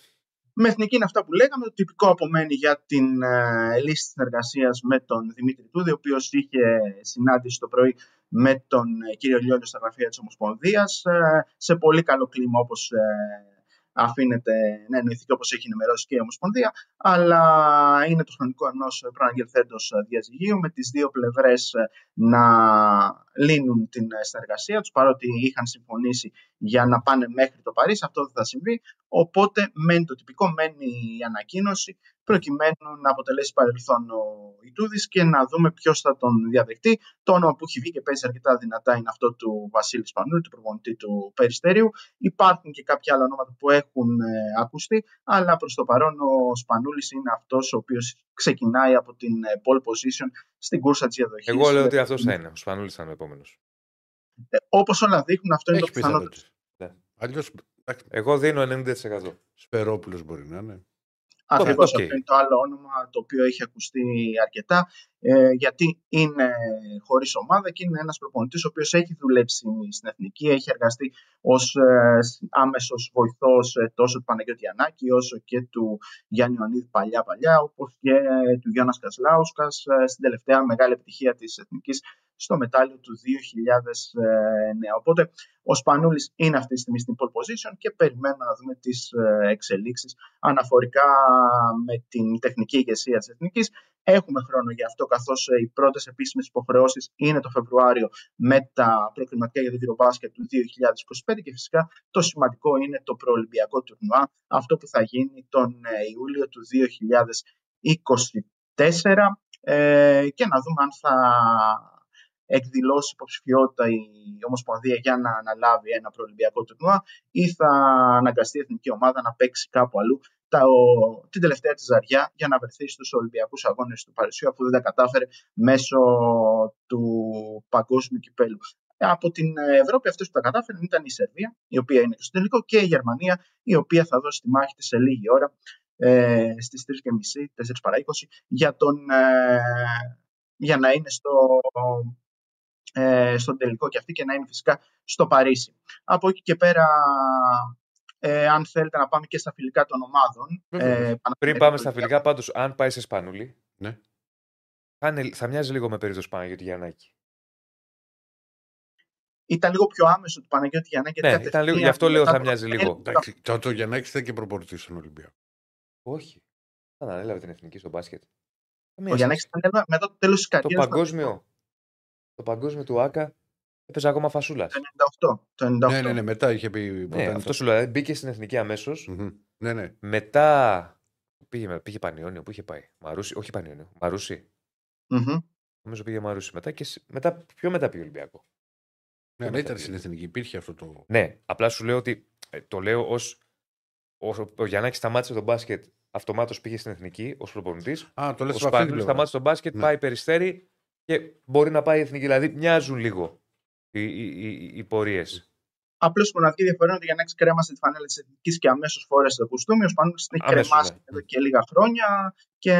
S7: Με εθνική είναι αυτά που λέγαμε. Το τυπικό απομένει για την ε, λύση συνεργασίας με τον Δημήτρη Τούδη, ο οποίος είχε συνάντηση το πρωί με τον ε, κύριο Λιόλιο στα γραφεία της Ομοσπονδίας. Ε, σε πολύ καλό κλίμα, όπως ε, αφήνεται να εννοηθεί όπως έχει ενημερώσει και η Ομοσπονδία, αλλά είναι το χρονικό ενός προαναγγελθέντο διαζυγίου με τις δύο πλευρές να λύνουν την συνεργασία τους, παρότι είχαν συμφωνήσει για να πάνε μέχρι το Παρίσι. Αυτό δεν θα συμβεί. Οπότε μένει το τυπικό, μένει η ανακοίνωση προκειμένου να αποτελέσει παρελθόν ο Ιτούδης και να δούμε ποιος θα τον διαδεχτεί. Το όνομα που έχει βγει και παίζει αρκετά δυνατά είναι αυτό του Βασίλη Σπανούλη, του προπονητή του Περιστέριου. Υπάρχουν και κάποια άλλα ονόματα που έχουν ε, ακουστεί, αλλά προς το παρόν ο Σπανούλης είναι αυτός ο οποίος ξεκινάει από την ε, pole position στην κούρσα της διαδοχής.
S1: Εγώ λέω ότι αυτός θα είναι. Ο Σπανούλης θα είναι ο επόμενος.
S7: Ε, όπως όλα δείχνουν, αυτό είναι
S2: Έχει
S7: το πιθανότερο.
S2: πιθανότητες.
S1: Ναι.
S2: Αλλιώς
S1: Εγώ δίνω 90%.
S2: Σπερόπουλος μπορεί να είναι.
S7: Ακριβώς
S1: οκ.
S7: αυτό είναι το άλλο όνομα το οποίο έχει ακουστεί αρκετά. Ε, γιατί είναι χωρίς ομάδα και είναι ένας προπονητής ο οποίος έχει δουλέψει στην εθνική, έχει εργαστεί ως ε, άμεσος βοηθός τόσο του Παναγιώτη Γιαννάκη όσο και του Γιάννη Ιωαννίδη παλιά-παλιά, όπως και του Γιώνας Κασλάουσκας στην τελευταία μεγάλη επιτυχία της εθνικής στο μετάλλιο του 2009. Οπότε ο Σπανούλης είναι αυτή τη στιγμή στην pole position και περιμένουμε να δούμε τις ε, εξελίξεις αναφορικά με την τεχνική ηγεσία της Εθνικής. Έχουμε χρόνο για αυτό καθώς ε, οι πρώτες επίσημες υποχρεώσεις είναι το Φεβρουάριο με τα προκριματικά για το Eurobasket του 2025 και φυσικά το σημαντικό είναι το προολυμπιακό τουρνουά, αυτό που θα γίνει τον ε, Ιούλιο του 2024 ε, και να δούμε αν θα εκδηλώσει υποψηφιότητα η Ομοσπονδία για να αναλάβει ένα προολυμπιακό τουρνουά ή θα αναγκαστεί η εθνική ομάδα να παίξει κάπου αλλού τα, ο, την τελευταία της ζαριά για να βρεθεί στους Ολυμπιακούς Αγώνες του Παρισιού αφού δεν τα κατάφερε μέσω του παγκόσμιου κυπέλου. Από την Ευρώπη αυτές που τα κατάφεραν ήταν η Σερβία, η οποία είναι και στο τελικό, και η Γερμανία, η οποία θα δώσει τη μάχη της σε λίγη ώρα ε, στις 3.30, 4 παρά 20, για, τον, ε, για να είναι στο, ε, στον τελικό και αυτή και να είναι φυσικά στο Παρίσι. Από εκεί και πέρα, ε, αν θέλετε να πάμε και στα φιλικά των ομάδων.
S2: Βεβαίως.
S7: Ε,
S1: Πριν
S7: Παναθηναϊκός
S1: πάμε στα
S7: Ολυμπιακός.
S1: φιλικά, πάντως, αν πάει σε Σπανούλη,
S2: Ναι.
S1: θα, είναι- θα μοιάζει λίγο με περίπτωση Παναγιώτη Γιαννάκη.
S7: Ήταν λίγο πιο άμεσο του Παναγιώτη Γιαννάκη.
S1: Ναι,
S7: γιατί
S1: ήταν λίγο-
S7: κατευθείαν
S1: γι' αυτό λέω θα
S7: μετά
S1: μοιάζει
S7: από-
S1: λίγο.
S2: Εντάξει, το, το Γιαννάκη ήταν και προπορτή στον Ολυμπιακό.
S1: Όχι. Θα ανέλαβε την εθνική στο μπάσκετ.
S7: Ο
S1: Καμία
S7: Γιαννάκης
S1: σχέση.
S7: ήταν μετά το τέλος της
S1: Το
S7: καριέρας του
S1: παγκόσμιο, το παγκόσμιο του ΑΚΑ έπαιζε ακόμα φασούλας.
S7: το 98. Το 98.
S2: Ναι, ναι, ναι, μετά είχε πει.
S1: Ναι,
S2: όταν
S1: αυτό σου λέω. δηλαδή, Μπήκε στην εθνική αμέσως.
S2: Μμμ. Ναι, ναι.
S1: Μετά. Πήγε, πήγε Πανιόνιο, πού είχε πάει. Μαρούσι, όχι Πανιόνιο. Μαρούσι.
S7: Μμμ.
S1: Νομίζω πήγε Μαρούσι. Μετά και σ- μετά, πιο μετά πήγε Ολυμπιακό.
S2: Ναι,
S1: μετά
S2: αλλά ήταν
S1: πήγε.
S2: στην εθνική. Υπήρχε αυτό το.
S1: Ναι, απλά σου λέω ότι ε, το λέω ως. Ο, ο Γιαννάκης σταμάτησε τον μπάσκετ, αυτομάτως πήγε στην εθνική ως προπονητής.
S2: Α, το
S1: Ο
S2: λε από αυτή την
S1: Σπανούλη
S2: πλευρά.
S1: σταμάτησε τον μπάσκετ,
S2: Ναι.
S1: πάει περιστέρι και μπορεί να πάει η εθνική. Δηλαδή μοιάζουν λίγο οι, οι, οι, οι πορείες.
S7: Απλώς η μοναδική διαφορά είναι ότι για να έχεις κρέμασε τη φανέλα της εθνικής και αμέσως φόρεσε το κουστούμι. Ο Σπανούλης την έχει
S1: Αμέσως,
S7: κρεμάσει
S1: ναι.
S7: εδώ και λίγα χρόνια. Και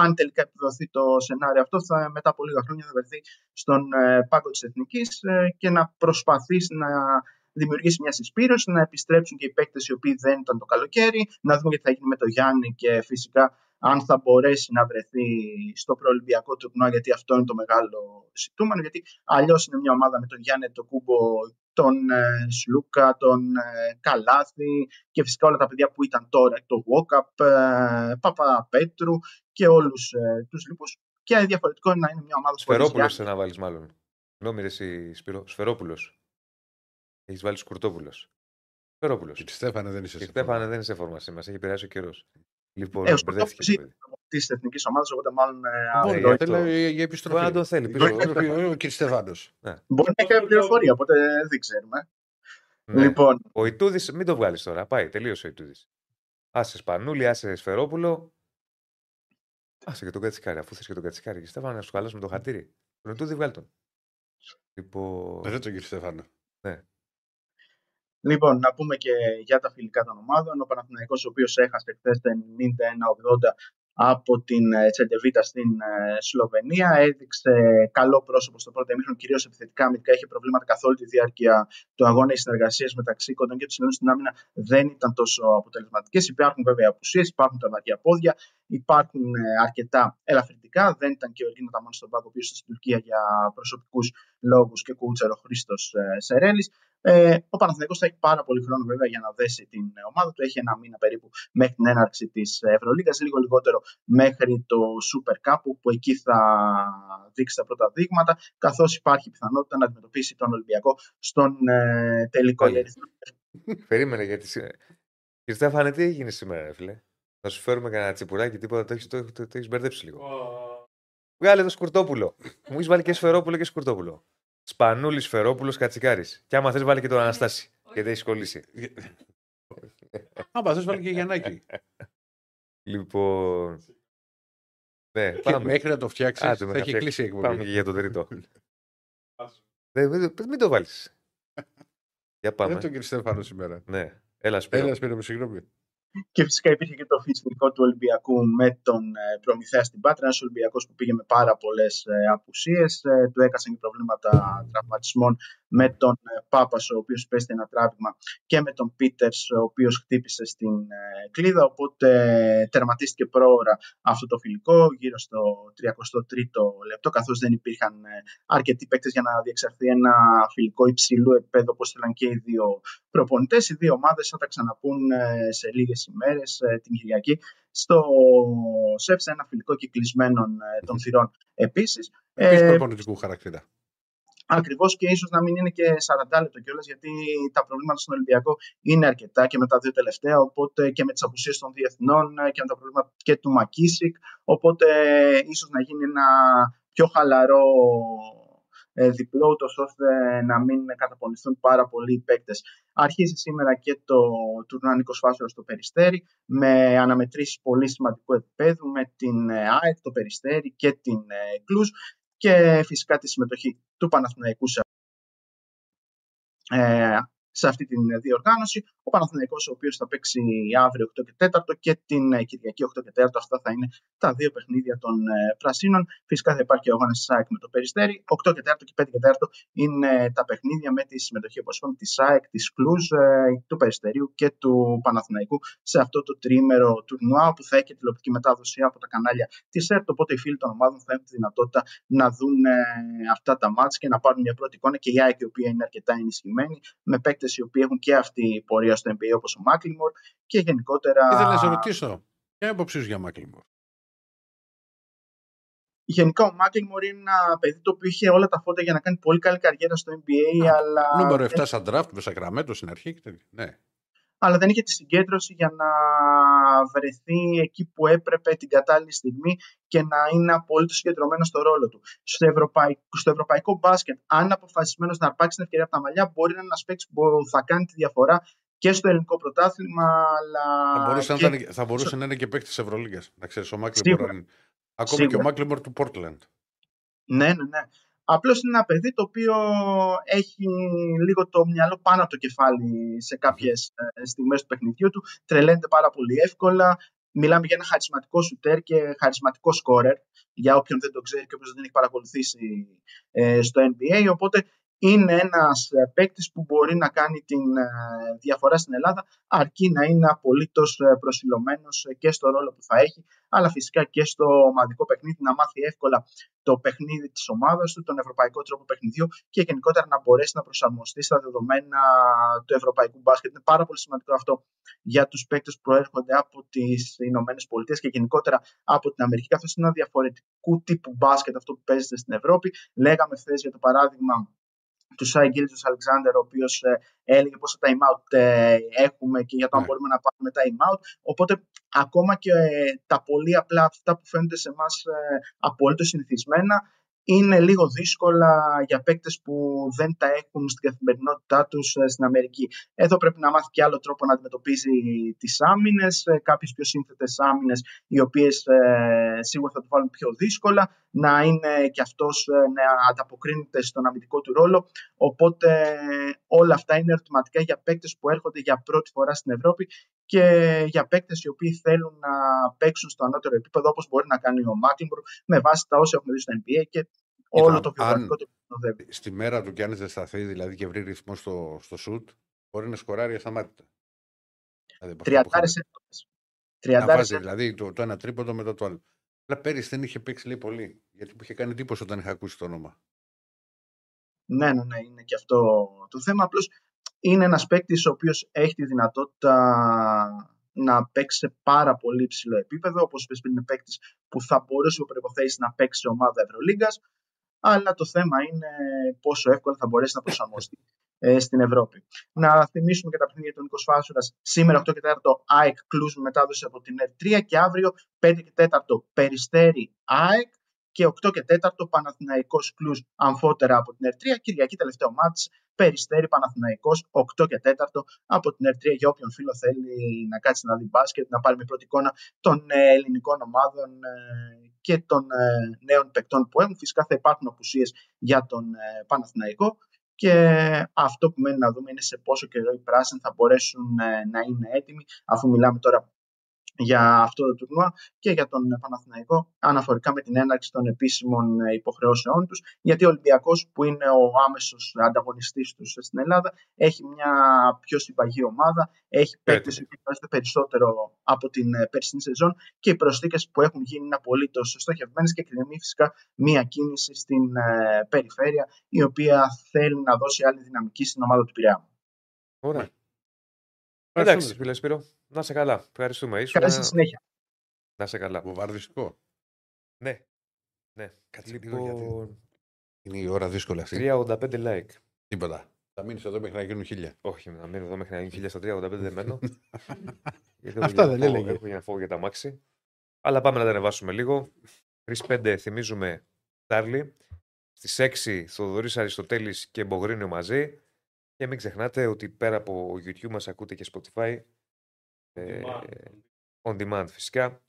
S7: αν τελικά επιβεβαιωθεί το σενάριο αυτό, θα, μετά από λίγα χρόνια θα βρεθεί στον ε, πάγκο της εθνικής και να προσπαθήσει να δημιουργήσει μια συσπήρωση, να επιστρέψουν και οι παίκτες οι οποίοι δεν ήταν το καλοκαίρι, να δούμε τι θα γίνει με τον Γιάννη και φυσικά αν θα μπορέσει να βρεθεί στο προολυμπιακό τουρνουά, γιατί αυτό είναι το μεγάλο ζητούμενο. Γιατί αλλιώς είναι μια ομάδα με τον Γιάννη, τον Κούμπο, τον ε, Σλούκα, τον ε, Καλάθη και φυσικά όλα τα παιδιά που ήταν τώρα, το Βόκαπ, ε, Παπαπέτρου και όλους ε, τους λοιπούς. Και διαφορετικό είναι να είναι μια ομάδα χωρίς
S1: Σφερόπουλος
S7: Γιάννη.
S1: θε να βάλεις, μάλλον. Συγγνώμη, ρε, εσύ, Σπύρο. Σφερόπουλος. Έχεις βάλει Σκουρτόπουλος. Σφερόπουλος.
S2: Και τη Στέφανε δεν είσαι
S1: Και
S2: σε
S1: Στέφανε
S2: φόρμα.
S1: δεν είσαι φόρμα μα έχει επηρεάσει ο καιρός. Λοιπόν,
S7: Ε, ο
S1: μπερδεύτηκε
S7: Σκουρτόπουλος
S1: το παιδί.
S7: της εθνικής ομάδας, οπότε μάλλον ε,
S2: Μπορεί,
S1: γι'
S2: για,
S1: αυτό.
S2: θέλω, για, για επιστροφή.
S1: Μπορεί να τον θέλει
S2: Για
S1: πίσω.
S2: επιστροφή, Ο κ. Στεφάνο.
S7: μπορεί να έχει κάποια πληροφορία, οπότε δεν ξέρουμε.
S1: Ναι.
S7: Λοιπόν,
S1: Ο Ιτούδης, μην το βγάλεις τώρα. Πάει, τελείωσε ο Ιτούδης. Άσε Σπανούλη, άσε Σφερόπουλο. Άσε και τον Κατσικάρη. Αφού θες και τον Κατσικάρη, και Στέφανε να σου χαλάσουμε το χατήρι. Τον Ιτούδη, βγάλει τον. Λοιπόν.
S2: Δεν τον κ. Στεφάνο.
S7: Λοιπόν, να πούμε και για τα φιλικά των ομάδων. Ο Παναθηναϊκός, ο οποίος έχασε χθες το 91-80 από την ε, Τσεντεβίτα στην ε, Σλοβενία. Έδειξε καλό πρόσωπο στο πρώτο ημίχρονο, κυρίως επιθετικά αμυντικά. Είχε προβλήματα καθ' όλη τη διάρκεια του αγώνα. Οι συνεργασίες μεταξύ κοντών και του συνόλου στην άμυνα δεν ήταν τόσο αποτελεσματικές. Υπάρχουν βέβαια απουσίες, υπάρχουν τα βαριά πόδια, υπάρχουν ε, αρκετά ελαφρυντικά. Δεν ήταν και ο Εργίνο Ταμόν στον πάγκο, ο οποίος ήταν στην Τουρκία για προσωπικούς λόγους και κούτσερο Χρήστος Σερέλης. Ε, ο Παναθηναϊκός θα έχει πάρα πολύ χρόνο βέβαια για να δέσει την ε, ομάδα του. Έχει ένα μήνα περίπου μέχρι την έναρξη της Ευρωλίγα, λίγο λιγότερο μέχρι το Super Cup, που εκεί θα δείξει τα πρώτα δείγματα, καθώς υπάρχει πιθανότητα να αντιμετωπίσει τον Ολυμπιακό στον ε, τελικό.
S1: Πάλι.
S7: Η Ερυθρό-
S1: Περίμενε γιατί. συ- Και Στέφανε, τι έγινε σήμερα, ρε φίλε; Θα σου φέρουμε κανένα τσιπουράκι, τίποτα, το έχεις το, το, το έχεις μπερδέψει λίγο. Βγάλε το σκουρτόπουλο. Μου έχεις βάλει και σφερόπουλο και σκουρτόπουλο. Σπανούλης, σφερόπουλο, κατσικάρης. Και άμα θες, βάλει και τον Αναστάση. Γιατί έχει κολλήσει.
S2: Άμα θες βάλει και Γιαννάκη.
S1: Λοιπόν. Ναι,
S2: και
S1: πάμε.
S2: μέχρι να το φτιάξεις,
S1: Άντε,
S2: θα
S1: με να
S2: έχει
S1: φτιάξεις.
S2: κλείσει η
S1: Πάμε
S2: εκπομπή.
S1: και για το τρίτο. Δεν μην, το- μην το βάλεις. Για πάμε.
S2: Δεν τον κύριο Στέφανο σήμερα.
S1: Ναι, έλα Σπύρο.
S2: Έλα, Σπύρο μου, συγγνώμη.
S7: Και φυσικά υπήρχε και το φυσικό του Ολυμπιακού με τον ε, Προμηθέα στην Πάτρα. Ένας Ολυμπιακός που πήγε με πάρα πολλές απουσίες. Του έκασαν και προβλήματα τραυματισμών με τον ε, Πάπας, ο οποίος πέστη ένα τράβημα, και με τον Πίτερς, ο οποίος χτύπησε στην ε, κλίδα. Οπότε ε, τερματίστηκε πρόωρα αυτό το φιλικό, γύρω στο 33ο λεπτό, καθώς δεν υπήρχαν ε, αρκετοί παίκτες για να διεξαχθεί ένα φιλικό υψηλού επίπεδου, όπως θέλαν και οι δύο προπονητές. Οι δύο ομάδες θα τα ξαναπούν ε, σε λίγες ημέρες την Κυριακή στο ΣΕΦ σε ένα φιλικό κυκλισμένων ε, των θυρών επίσης.
S2: Επίσης
S7: Ε,
S2: προπονητικού χαρακτήρα.
S7: Ακριβώς και ίσως να μην είναι και 40 λεπτό κιόλας, γιατί τα προβλήματα στον Ολυμπιακό είναι αρκετά και με τα δύο τελευταία. Οπότε και με τις απουσίες των διεθνών ε, και με τα προβλήματα και του Μακίσικ. Οπότε ίσως να γίνει ένα πιο χαλαρό ε, διπλό, ούτως ώστε να μην καταπονηθούν πάρα πολλοί οι παίκτες. Αρχίζει σήμερα και το τουρνουά Νίκος Φάσορος στο Περιστέρι με αναμετρήσεις πολύ σημαντικού επίπεδου με την ε, ΑΕΚ, το Περιστέρι και την ε, Κλουζ και φυσικά τη συμμετοχή του Παναθηναϊκού σε, ε, σε αυτή την διοργάνωση. Ο Παναθηναϊκός ο οποίος θα παίξει αύριο 8 και 4 και την ε, Κυριακή 8 και 4. Αυτά θα είναι τα δύο παιχνίδια των ε, Πρασίνων. Φυσικά θα υπάρχει και ο αγώνας της ΣΑΕΚ με το Περιστέρι. 8 και 4 και 5 και 4 είναι τα παιχνίδια με τη συμμετοχή όπως είπαμε, της ΣΑΕΚ, της Κλουζ, ε, του Περιστερίου και του Παναθηναϊκού σε αυτό το τρίμερο τουρνουά που θα έχει και τηλεοπτική μετάδοση από τα κανάλια της ΕΡΤ. Οπότε οι φίλοι των ομάδων θα έχουν τη δυνατότητα να δουν ε, αυτά τα μάτς και να πάρουν μια πρώτη εικόνα. Και η ΑΕΚ η οποία είναι αρκετά ενισχυμένη με παίκτες οι οποίοι έχουν και αυτή η πορεία στο NBA όπως ο Μάκλιμορ και γενικότερα.
S2: Ήθελα να σε ρωτήσω. Ποια είναι η άποψή σου για Μάκλιμορ.
S7: Γενικά ο Μάκλιμορ είναι ένα παιδί το οποίο είχε όλα τα φώτα για να κάνει πολύ καλή καριέρα στο NBA, αλλά,
S2: Νούμερο 7 σαν draft με Σακραμέντο στην αρχή. και τέτοια. Ναι.
S7: Αλλά δεν είχε τη συγκέντρωση για να βρεθεί εκεί που έπρεπε την κατάλληλη στιγμή και να είναι απολύτω συγκεντρωμένος στο ρόλο του. Στο ευρωπαϊκό, στο ευρωπαϊκό μπάσκετ, αν είναι αποφασισμένος να αρπάξει την ευκαιρία από τα μαλλιά, μπορεί να είναι ένας παίκτης που θα κάνει τη διαφορά και στο ελληνικό πρωτάθλημα, αλλά.
S2: Θα μπορούσε,
S7: και...
S2: να, ήταν, θα μπορούσε να είναι και παίκτης τη Ευρωλίγα. Να ξέρεις, ο Μάκλιμορ.
S7: Σίγουρα.
S2: αν- Ακόμα και ο
S7: Σίγουρα.
S2: Μάκλιμορ του Portland.
S7: Ναι, ναι, ναι. Απλώς είναι ένα παιδί το οποίο έχει λίγο το μυαλό πάνω από το κεφάλι σε κάποιες ε, στιγμές του παιχνιδιού του. Τρελαίνεται πάρα πολύ εύκολα. Μιλάμε για ένα χαρισματικό σουτέρ και χαρισματικό σκόρερ, για όποιον δεν το ξέρει και όποιος δεν έχει παρακολουθήσει ε, στο NBA. Οπότε είναι ένας ε, παίκτης που μπορεί να κάνει την ε, διαφορά στην Ελλάδα, αρκεί να είναι απολύτως ε, προσιλωμένος ε, και στο ρόλο που θα έχει, αλλά φυσικά και στο ομαδικό παιχνίδι να μάθει εύκολα το παιχνίδι της ομάδας του, τον ευρωπαϊκό τρόπο παιχνιδιού και γενικότερα να μπορέσει να προσαρμοστεί στα δεδομένα του ευρωπαϊκού μπάσκετ. Είναι πάρα πολύ σημαντικό αυτό για τους παίκτες που προέρχονται από τις Ηνωμένες Πολιτείες και γενικότερα από την Αμερική, καθώς είναι ένα διαφορετικού τύπου μπάσκετ αυτό που παίζεται στην Ευρώπη. Λέγαμε χθες για το παράδειγμα του Σάι Γκίλτος Αλεξάνδερ, ο οποίος ε, έλεγε πόσα time out ε, έχουμε και για το αν
S2: Ναι.
S7: μπορούμε να πάρουμε time out. Οπότε ακόμα και ε, τα πολύ απλά αυτά που φαίνονται σε εμάς ε, απολύτως συνηθισμένα είναι λίγο δύσκολα για παίκτες που δεν τα έχουν στην καθημερινότητά τους ε, στην Αμερική. Εδώ πρέπει να μάθει και άλλο τρόπο να αντιμετωπίζει τις άμυνες, ε, κάποιες πιο σύνθετες άμυνες οι οποίες ε, σίγουρα θα του βάλουν πιο δύσκολα, να είναι και αυτός ε, να ανταποκρίνεται στον αμυντικό του ρόλο. Οπότε όλα αυτά είναι ερωτηματικά για παίκτες που έρχονται για πρώτη φορά στην Ευρώπη και για παίκτες οι οποίοι θέλουν να παίξουν στο ανώτερο επίπεδο όπως μπορεί να κάνει ο Μάκλιμπουργκ με βάση τα όσα έχουμε δει στο NBA και όλο το βιογραφικό
S2: αν-
S7: του που συνοδεύει.
S2: Στη μέρα του κι αν δεν σταθεί δηλαδή και βρει ρυθμό στο, στο shoot, μπορεί να σκοράρει ασταμάτητα. Δηλαδή, από αυτά που
S7: Τριαντάρες
S2: είχαμε.
S7: εύκολες.
S2: Να
S7: Τριαντάρες
S2: βάζει δηλαδή το, το ένα τρίποντο μετά το άλλο. Αλλά πέρυσι δεν είχε παίξει λέει πολύ. Γιατί μου είχε κάνει εντύπωση όταν είχα ακούσει το όνομα.
S7: Ναι, ναι, ναι, είναι και αυτό το θέμα. Απλώς είναι ένας παίκτης ο οποίος έχει τη δυνατότητα να παίξει σε πάρα πολύ υψηλό επίπεδο. Όπως είπες πριν, είναι παίκτης που θα μπορούσε υπό προϋποθέσεις να παίξει σε ομάδα Ευρωλίγκας. Αλλά το θέμα είναι πόσο εύκολα θα μπορέσει να προσαρμοστεί ε, στην Ευρώπη. Να θυμίσουμε και τα παιχνίδια του Νίκος Φάσουρας. Σήμερα 8 και 4 ΑΕΚ Κλουζ με μετάδοση από την ΕΡ3 και αύριο 5 και 4 Περιστέρι ΑΕΚ και 8 και 4 Παναθηναϊκός Κλουζ αμφότερα από την ΕΡ3. Κυριακή τελευταίο μάτς Περιστέρι Παναθηναϊκός 8 και 4 από την ΕΡ3 για όποιον φίλο θέλει να κάτσει να δει μπάσκετ, να πάρει μια πρώτη εικόνα των ε, ελληνικών ομάδων ε, και των νέων παικτών που έχουν. Φυσικά θα υπάρχουν απουσίες για τον Παναθηναϊκό και αυτό που μένει να δούμε είναι σε πόσο καιρό οι πράσινοι θα μπορέσουν ε, να είναι έτοιμοι αφού μιλάμε τώρα για αυτό το τουρνουά και για τον Παναθηναϊκό αναφορικά με την έναρξη των επίσημων ε, υποχρεώσεών τους γιατί ο Ολυμπιακός που είναι ο άμεσος ανταγωνιστής τους στην Ελλάδα έχει μια πιο συμπαγή ομάδα, έχει παίκτες που περισσότερο από την ε, περσινή σεζόν και οι προσθήκες που έχουν γίνει είναι απολύτως στοχευμένες και κρινεμεί φυσικά μια κίνηση στην ε, περιφέρεια η οποία θέλει να δώσει άλλη δυναμική στην ομάδα του Πειραιά.
S1: Ωραία. Εντάξει, φίλε Σπύρο. Να σε καλά. Ευχαριστούμε.
S7: Ήσουν... Καλή συνέχεια.
S1: Να σε καλά.
S2: Βομβαρδιστικό.
S1: Ναι. ναι.
S2: Κάτι λοιπόν... Είναι η ώρα δύσκολη αυτή.
S1: 385 like.
S2: Τίποτα. Θα μείνεις εδώ μέχρι να γίνουν χίλια.
S1: Όχι, να μείνω εδώ μέχρι να γίνουν χίλια στα 385 δεν μένω.
S2: Αυτά δεν έλεγε.
S1: Έχω για να φόβο για τα μάξι. Αλλά πάμε να τα ανεβάσουμε λίγο. 3-5 θυμίζουμε Τάρλι. Στις 6 Θοδωρής Αριστοτέλης και Μπογρίνιο μαζί. Και μην ξεχνάτε ότι πέρα από YouTube μας ακούτε και Spotify ε, on demand φυσικά.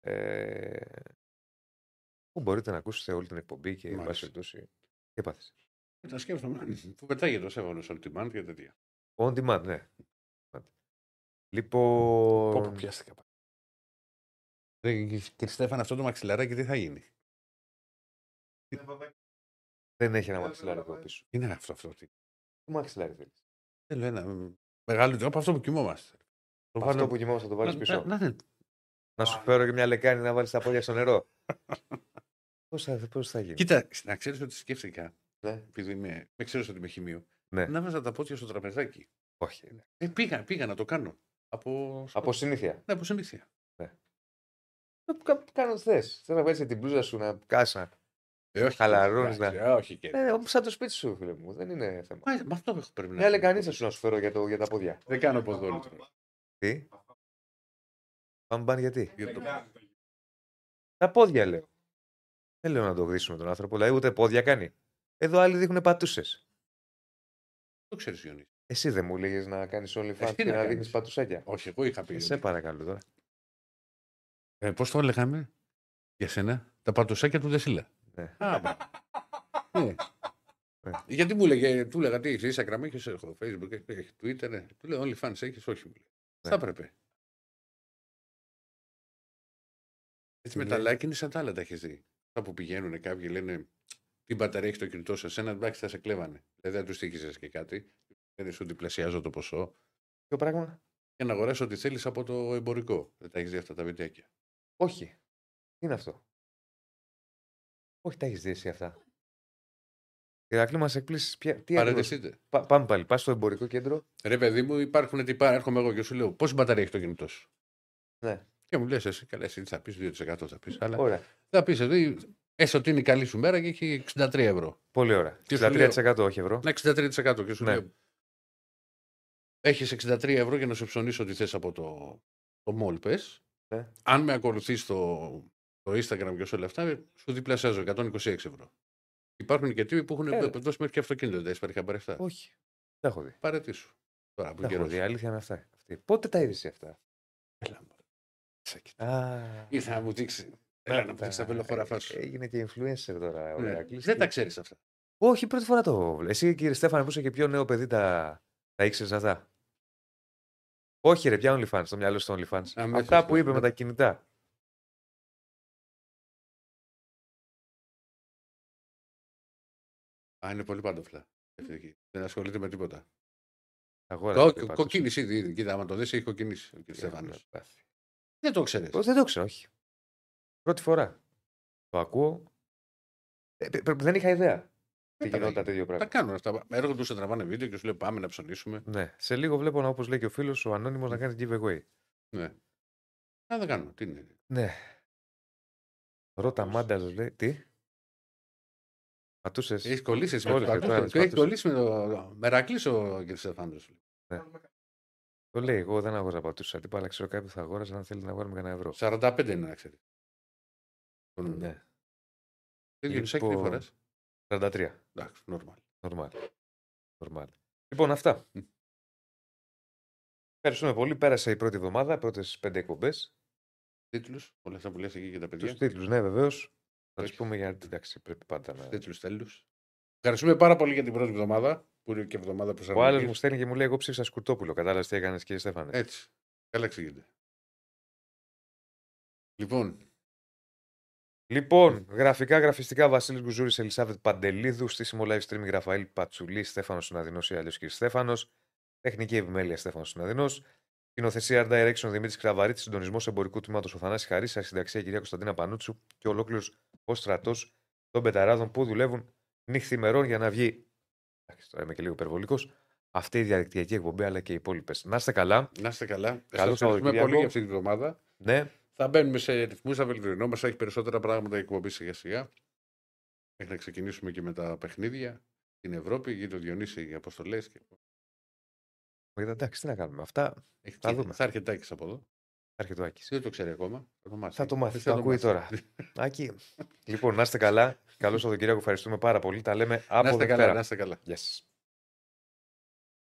S1: Ε, που μπορείτε να ακούσετε όλη την εκπομπή και βάση περιπτώσει. Τι έπαθες.
S2: Τα σκέφτομαι. Που πετάγεται ο Σέβαλος on demand και τέτοια.
S1: On demand, ναι. Λοιπόν.
S2: Πόπο πιάστηκα. Κύριε Στέφαν, αυτό το μαξιλαράκι τι θα γίνει;
S1: Δεν έχει ένα μαξιλάρι εδώ πίσω.
S2: Είναι αυτό αυτό.
S1: Τι; Μαξιλάρι θέλεις;
S2: Θέλω ένα μεγάλο από αυτό που κοιμόμαστε.
S1: Το αυτό που κοιμόμαστε θα το βάλεις πίσω.
S2: Να, να,
S1: να σου φέρω και μια λεκάνη να βάλεις τα πόδια στο νερό. Πώς θα, πώς θα γίνει;
S2: Κοίτα, να ξέρεις ότι σκέφτηκα.
S1: Ναι.
S2: Επειδή με, με ξέρεις ότι είμαι χημείο.
S1: Ναι.
S2: Να βάζα τα πόδια στο τραπεζάκι.
S1: Όχι. Ναι.
S2: Ε, πήγα, πήγα να το κάνω. Από,
S1: από συνήθεια.
S2: Ναι, από συνήθεια.
S1: Ναι. Κάνω θες. Θέλω να βάλει την μπλούζα σου να κάσα.
S2: Ε, όχι,
S1: Χαλαρώνει να.
S2: Ε, όχι και.
S1: Ε, σαν το σπίτι σου, φίλε μου. Δεν είναι θέμα.
S2: Μα, μα αυτό πρέπει να
S1: Μια λεκανίτσα σου να σου φέρω για, το, για τα πόδια.
S2: Δεν κάνω ποδόλι.
S1: Τι; Πάμε πάνε γιατί.
S2: Για το...
S1: Τα πόδια λέω. Δεν λέω να το γδίσουμε τον άνθρωπο, δηλαδή ούτε πόδια κάνει. Εδώ άλλοι δείχνουν πατούσες.
S2: Το ξέρεις, Γιονί.
S1: Εσύ δεν μου λέγες να κάνεις όλοι φαν και
S2: να
S1: να
S2: κάνεις;
S1: δείχνεις πατουσάκια.
S2: Όχι, εγώ είχα πει.
S1: Σε παρακαλώ τώρα.
S2: Ε, Πώς το έλεγαμε; Για σένα, τα πατουσάκια του Δεσίλα.
S1: Ναι.
S2: Α, ναι.
S1: Ναι.
S2: Γιατί μου έλεγε, του έλεγα τι έχει, Instagram έχεις, έχω Facebook, έχεις Twitter, ναι. του λέω όλοι fans έχεις, όχι μου λέει.
S1: Ναι.
S2: Θα έπρεπε. Έτσι με τα
S1: λέει;
S2: like είναι σαν τα άλλα τα έχεις δει. Αυτά που πηγαίνουν κάποιοι λένε τι μπαταρία έχει το κινητό σου, εσένα εντάξει θα σε κλέβανε. Δηλαδή δεν τους τύχησε και κάτι. Δεν σου διπλασιάζω το ποσό.
S1: Ποιο πράγμα.
S2: Για να αγοράσεις ό,τι θέλεις από το εμπορικό. Δεν τα έχεις δει αυτά τα βιντεάκια.
S1: Όχι. Τι είναι αυτό; Όχι, τα έχεις δει εσύ αυτά; Ηρακλή μας εκπλήσεις. Τι ακριβώς-
S2: Παρατηρηθείτε.
S1: Πα- πάμε πάλι. Πας στο εμπορικό κέντρο.
S2: Ρε παιδί μου, υπάρχουν τυπά, έρχομαι εγώ και σου λέω πόση μπαταρία έχει το κινητό σου;
S1: Ναι.
S2: Και μου λες, εσύ καλά, εσύ τι θα πεις, 2% θα πεις. Αλλά
S1: Ωραία.
S2: θα πεις εδώ, έστω ότι είναι η καλή σου μέρα και έχει 63 ευρώ.
S1: Πολύ ωραία.
S2: Τι σου
S1: 63% όχι ευρώ.
S2: Ναι, 63% και σου
S1: Ναι.
S2: λέω. Έχεις 63 ευρώ για να σου ψωνίσει ό,τι θες από το, το mall, πες.
S1: Ναι.
S2: Αν με ακολουθείς στο, στο Instagram και σε όλα αυτά, σου διπλασιάζω 126 ευρώ. Υπάρχουν και τύποι που έχουν
S1: Έλα.
S2: δώσει μέχρι και αυτοκίνητο. Δεν έχει πάρει χαμπάρι αυτά.
S1: Όχι. Τα έχω δει.
S2: Πάρε σου. Τώρα που
S1: Τα έχω
S2: καιρός.
S1: δει. Η αλήθεια είναι αυτά. Αυτή. Πότε τα είδες εσύ αυτά;
S2: Έλα, μωρέ.
S1: Α,
S2: Ήρθε να μου δείξει. Έλα να μου δείξει τα βελοχωραφά σου.
S1: Έγινε και influencer τώρα. ο
S2: Ναι.
S1: Ηρακλής
S2: Δεν
S1: και-
S2: τα ξέρεις αυτά.
S1: Όχι, πρώτη φορά το βλέπω. Εσύ, κύριε Στέφανε, που είσαι και πιο νέο παιδί, τα, τα ήξερες αυτά; Όχι, ρε, πια OnlyFans, στο μυαλό σου το OnlyFans.
S2: Αμέσως,
S1: Αυτά που
S2: ναι.
S1: είπε με τα κινητά.
S2: Α, είναι πολύ παντοφλά. Δεν ασχολείται με τίποτα.
S1: Αγόρασε.
S2: Κο-
S1: και πάντως.
S2: Κοκκίνησε ήδη. ήδη. Κοίτα, άμα το δεις, έχει κοκκινήσει ο κ.
S1: Τι
S2: Στέφανο.
S1: έχουμε πάθει.
S2: Δεν το ξέρεις.
S1: Πώς, Δεν το ξέρω, όχι. Πρώτη φορά. Το ακούω. Ε, πε- πε- δεν είχα ιδέα. Τι
S2: τα
S1: γινόταν
S2: λέγει.
S1: τέτοιο
S2: Τα
S1: πράγμα.
S2: κάνουν αυτά. Έρχονται του σε τραβάνε βίντεο και σου λέει πάμε να ψωνίσουμε.
S1: Ναι. Σε λίγο βλέπω, όπως λέει και ο φίλος, ο Ανώνυμος να κάνει giveaway.
S2: Ναι. Α, δεν κάνω. Τι είναι.
S1: Ναι. Ρώτα Μάντα λέει. Τι; Πατούσες.
S2: Έχεις κολλήσει εσύ με
S1: Όλοι
S2: το
S1: και το ένας
S2: Πατούσες. Έχει
S1: πατούσε.
S2: κολλήσει με το Μερακλής ο κ. Στεφάνο.
S1: Το λέει, εγώ δεν αγόρασα πατούσα τύπα, αλλά ξέρω κάποιον που θα αγόραζε αν θέλει να αγόρασε με κανένα ευρώ.
S2: 45 είναι να ξέρεις.
S1: Ναι.
S2: Τι δύο
S1: Λοιπόν,
S2: τι φορέ.
S1: 43.
S2: Εντάξει, normal.
S1: Νορμάλ. Νορμάλ. Λοιπόν, αυτά.
S2: Μμ.
S1: Ευχαριστούμε πολύ. Πέρασε η πρώτη εβδομάδα, πρώτες πέντε εκπομπές.
S2: Τίτλους, όλα αυτά που λες εκεί για τα
S1: Τους
S2: παιδιά.
S1: τίτλους, ναι, βεβαίως. Θα τους
S2: Όχι.
S1: πούμε γιατί εντάξει, πρέπει πάντα να.
S2: Τίτλου τέλου. Ευχαριστούμε πάρα πολύ για την πρώτη εβδομάδα, που είναι και εβδομάδα
S1: Ο
S2: προσαρμογής.
S1: άλλο μου στέλνει και μου λέει: Εγώ ψήφισα Σκουρτόπουλο. Κατάλαβες τι έκανες, κύριε Στέφανε.
S2: Έτσι. Καλά εξηγείται. Λοιπόν,
S1: Λοιπόν, γραφικά, γραφιστικά Βασίλης Γκουζούρης, Ελισάβετ Παντελίδου, στήσιμο live streaming Ραφαήλ Πατσουλή, Στέφανος Συναδεινός ή αλλιώ κ. Στέφανος. Τεχνική επιμέλεια Στέφανος Συναδεινός. Κοινοθεσία Art Direction Δημήτρης Κραβαρίτη, συντονισμός εμπορικού τμήματος ο Θανάσης Χαρή, αρχισυνταξία κυρία Κωνσταντίνα Πανούτσου και ολόκληρος ο στρατός των πεταράδων που δουλεύουν νύχθημερών για να βγει. Εντάξει, τώρα είμαι και λίγο υπερβολικός. Αυτή η διαδικτυακή εκπομπή αλλά και οι υπόλοιπες. Να είστε καλά.
S2: να είστε καλά. Σας
S1: Καλό
S2: ευχαριστούμε
S1: Σαββατοκύριακο.
S2: πολύ για αυτή τη βδομάδα.
S1: Ναι,
S2: Θα μπαίνουμε σε ρυθμούς, θα βελτιωνόμαστε. Έχει περισσότερα πράγματα η εκπομπή σιγά σιγά. Μέχρι να ξεκινήσουμε και με τα παιχνίδια στην Ευρώπη. Γίνει ο Διονύση οι αποστολές. Και...
S1: εντάξει, τι να κάνουμε. Αυτά
S2: Έχει
S1: Θα
S2: θα,
S1: δούμε.
S2: θα έρχεται Άκης από εδώ.
S1: έρχεται ο Άκης.
S2: Δεν το ξέρει ακόμα. Θα το μάθει.
S1: Θα το μάθει,
S2: Θα
S1: το ακούει
S2: μάθει.
S1: τώρα. Άκη. λοιπόν, να είστε καλά. Καλό Σαββατοκύριακο. Ευχαριστούμε πάρα πολύ. Τα λέμε από
S2: Να είστε καλά,
S1: Δευτέρα.
S2: να είστε καλά.
S1: Γεια σας.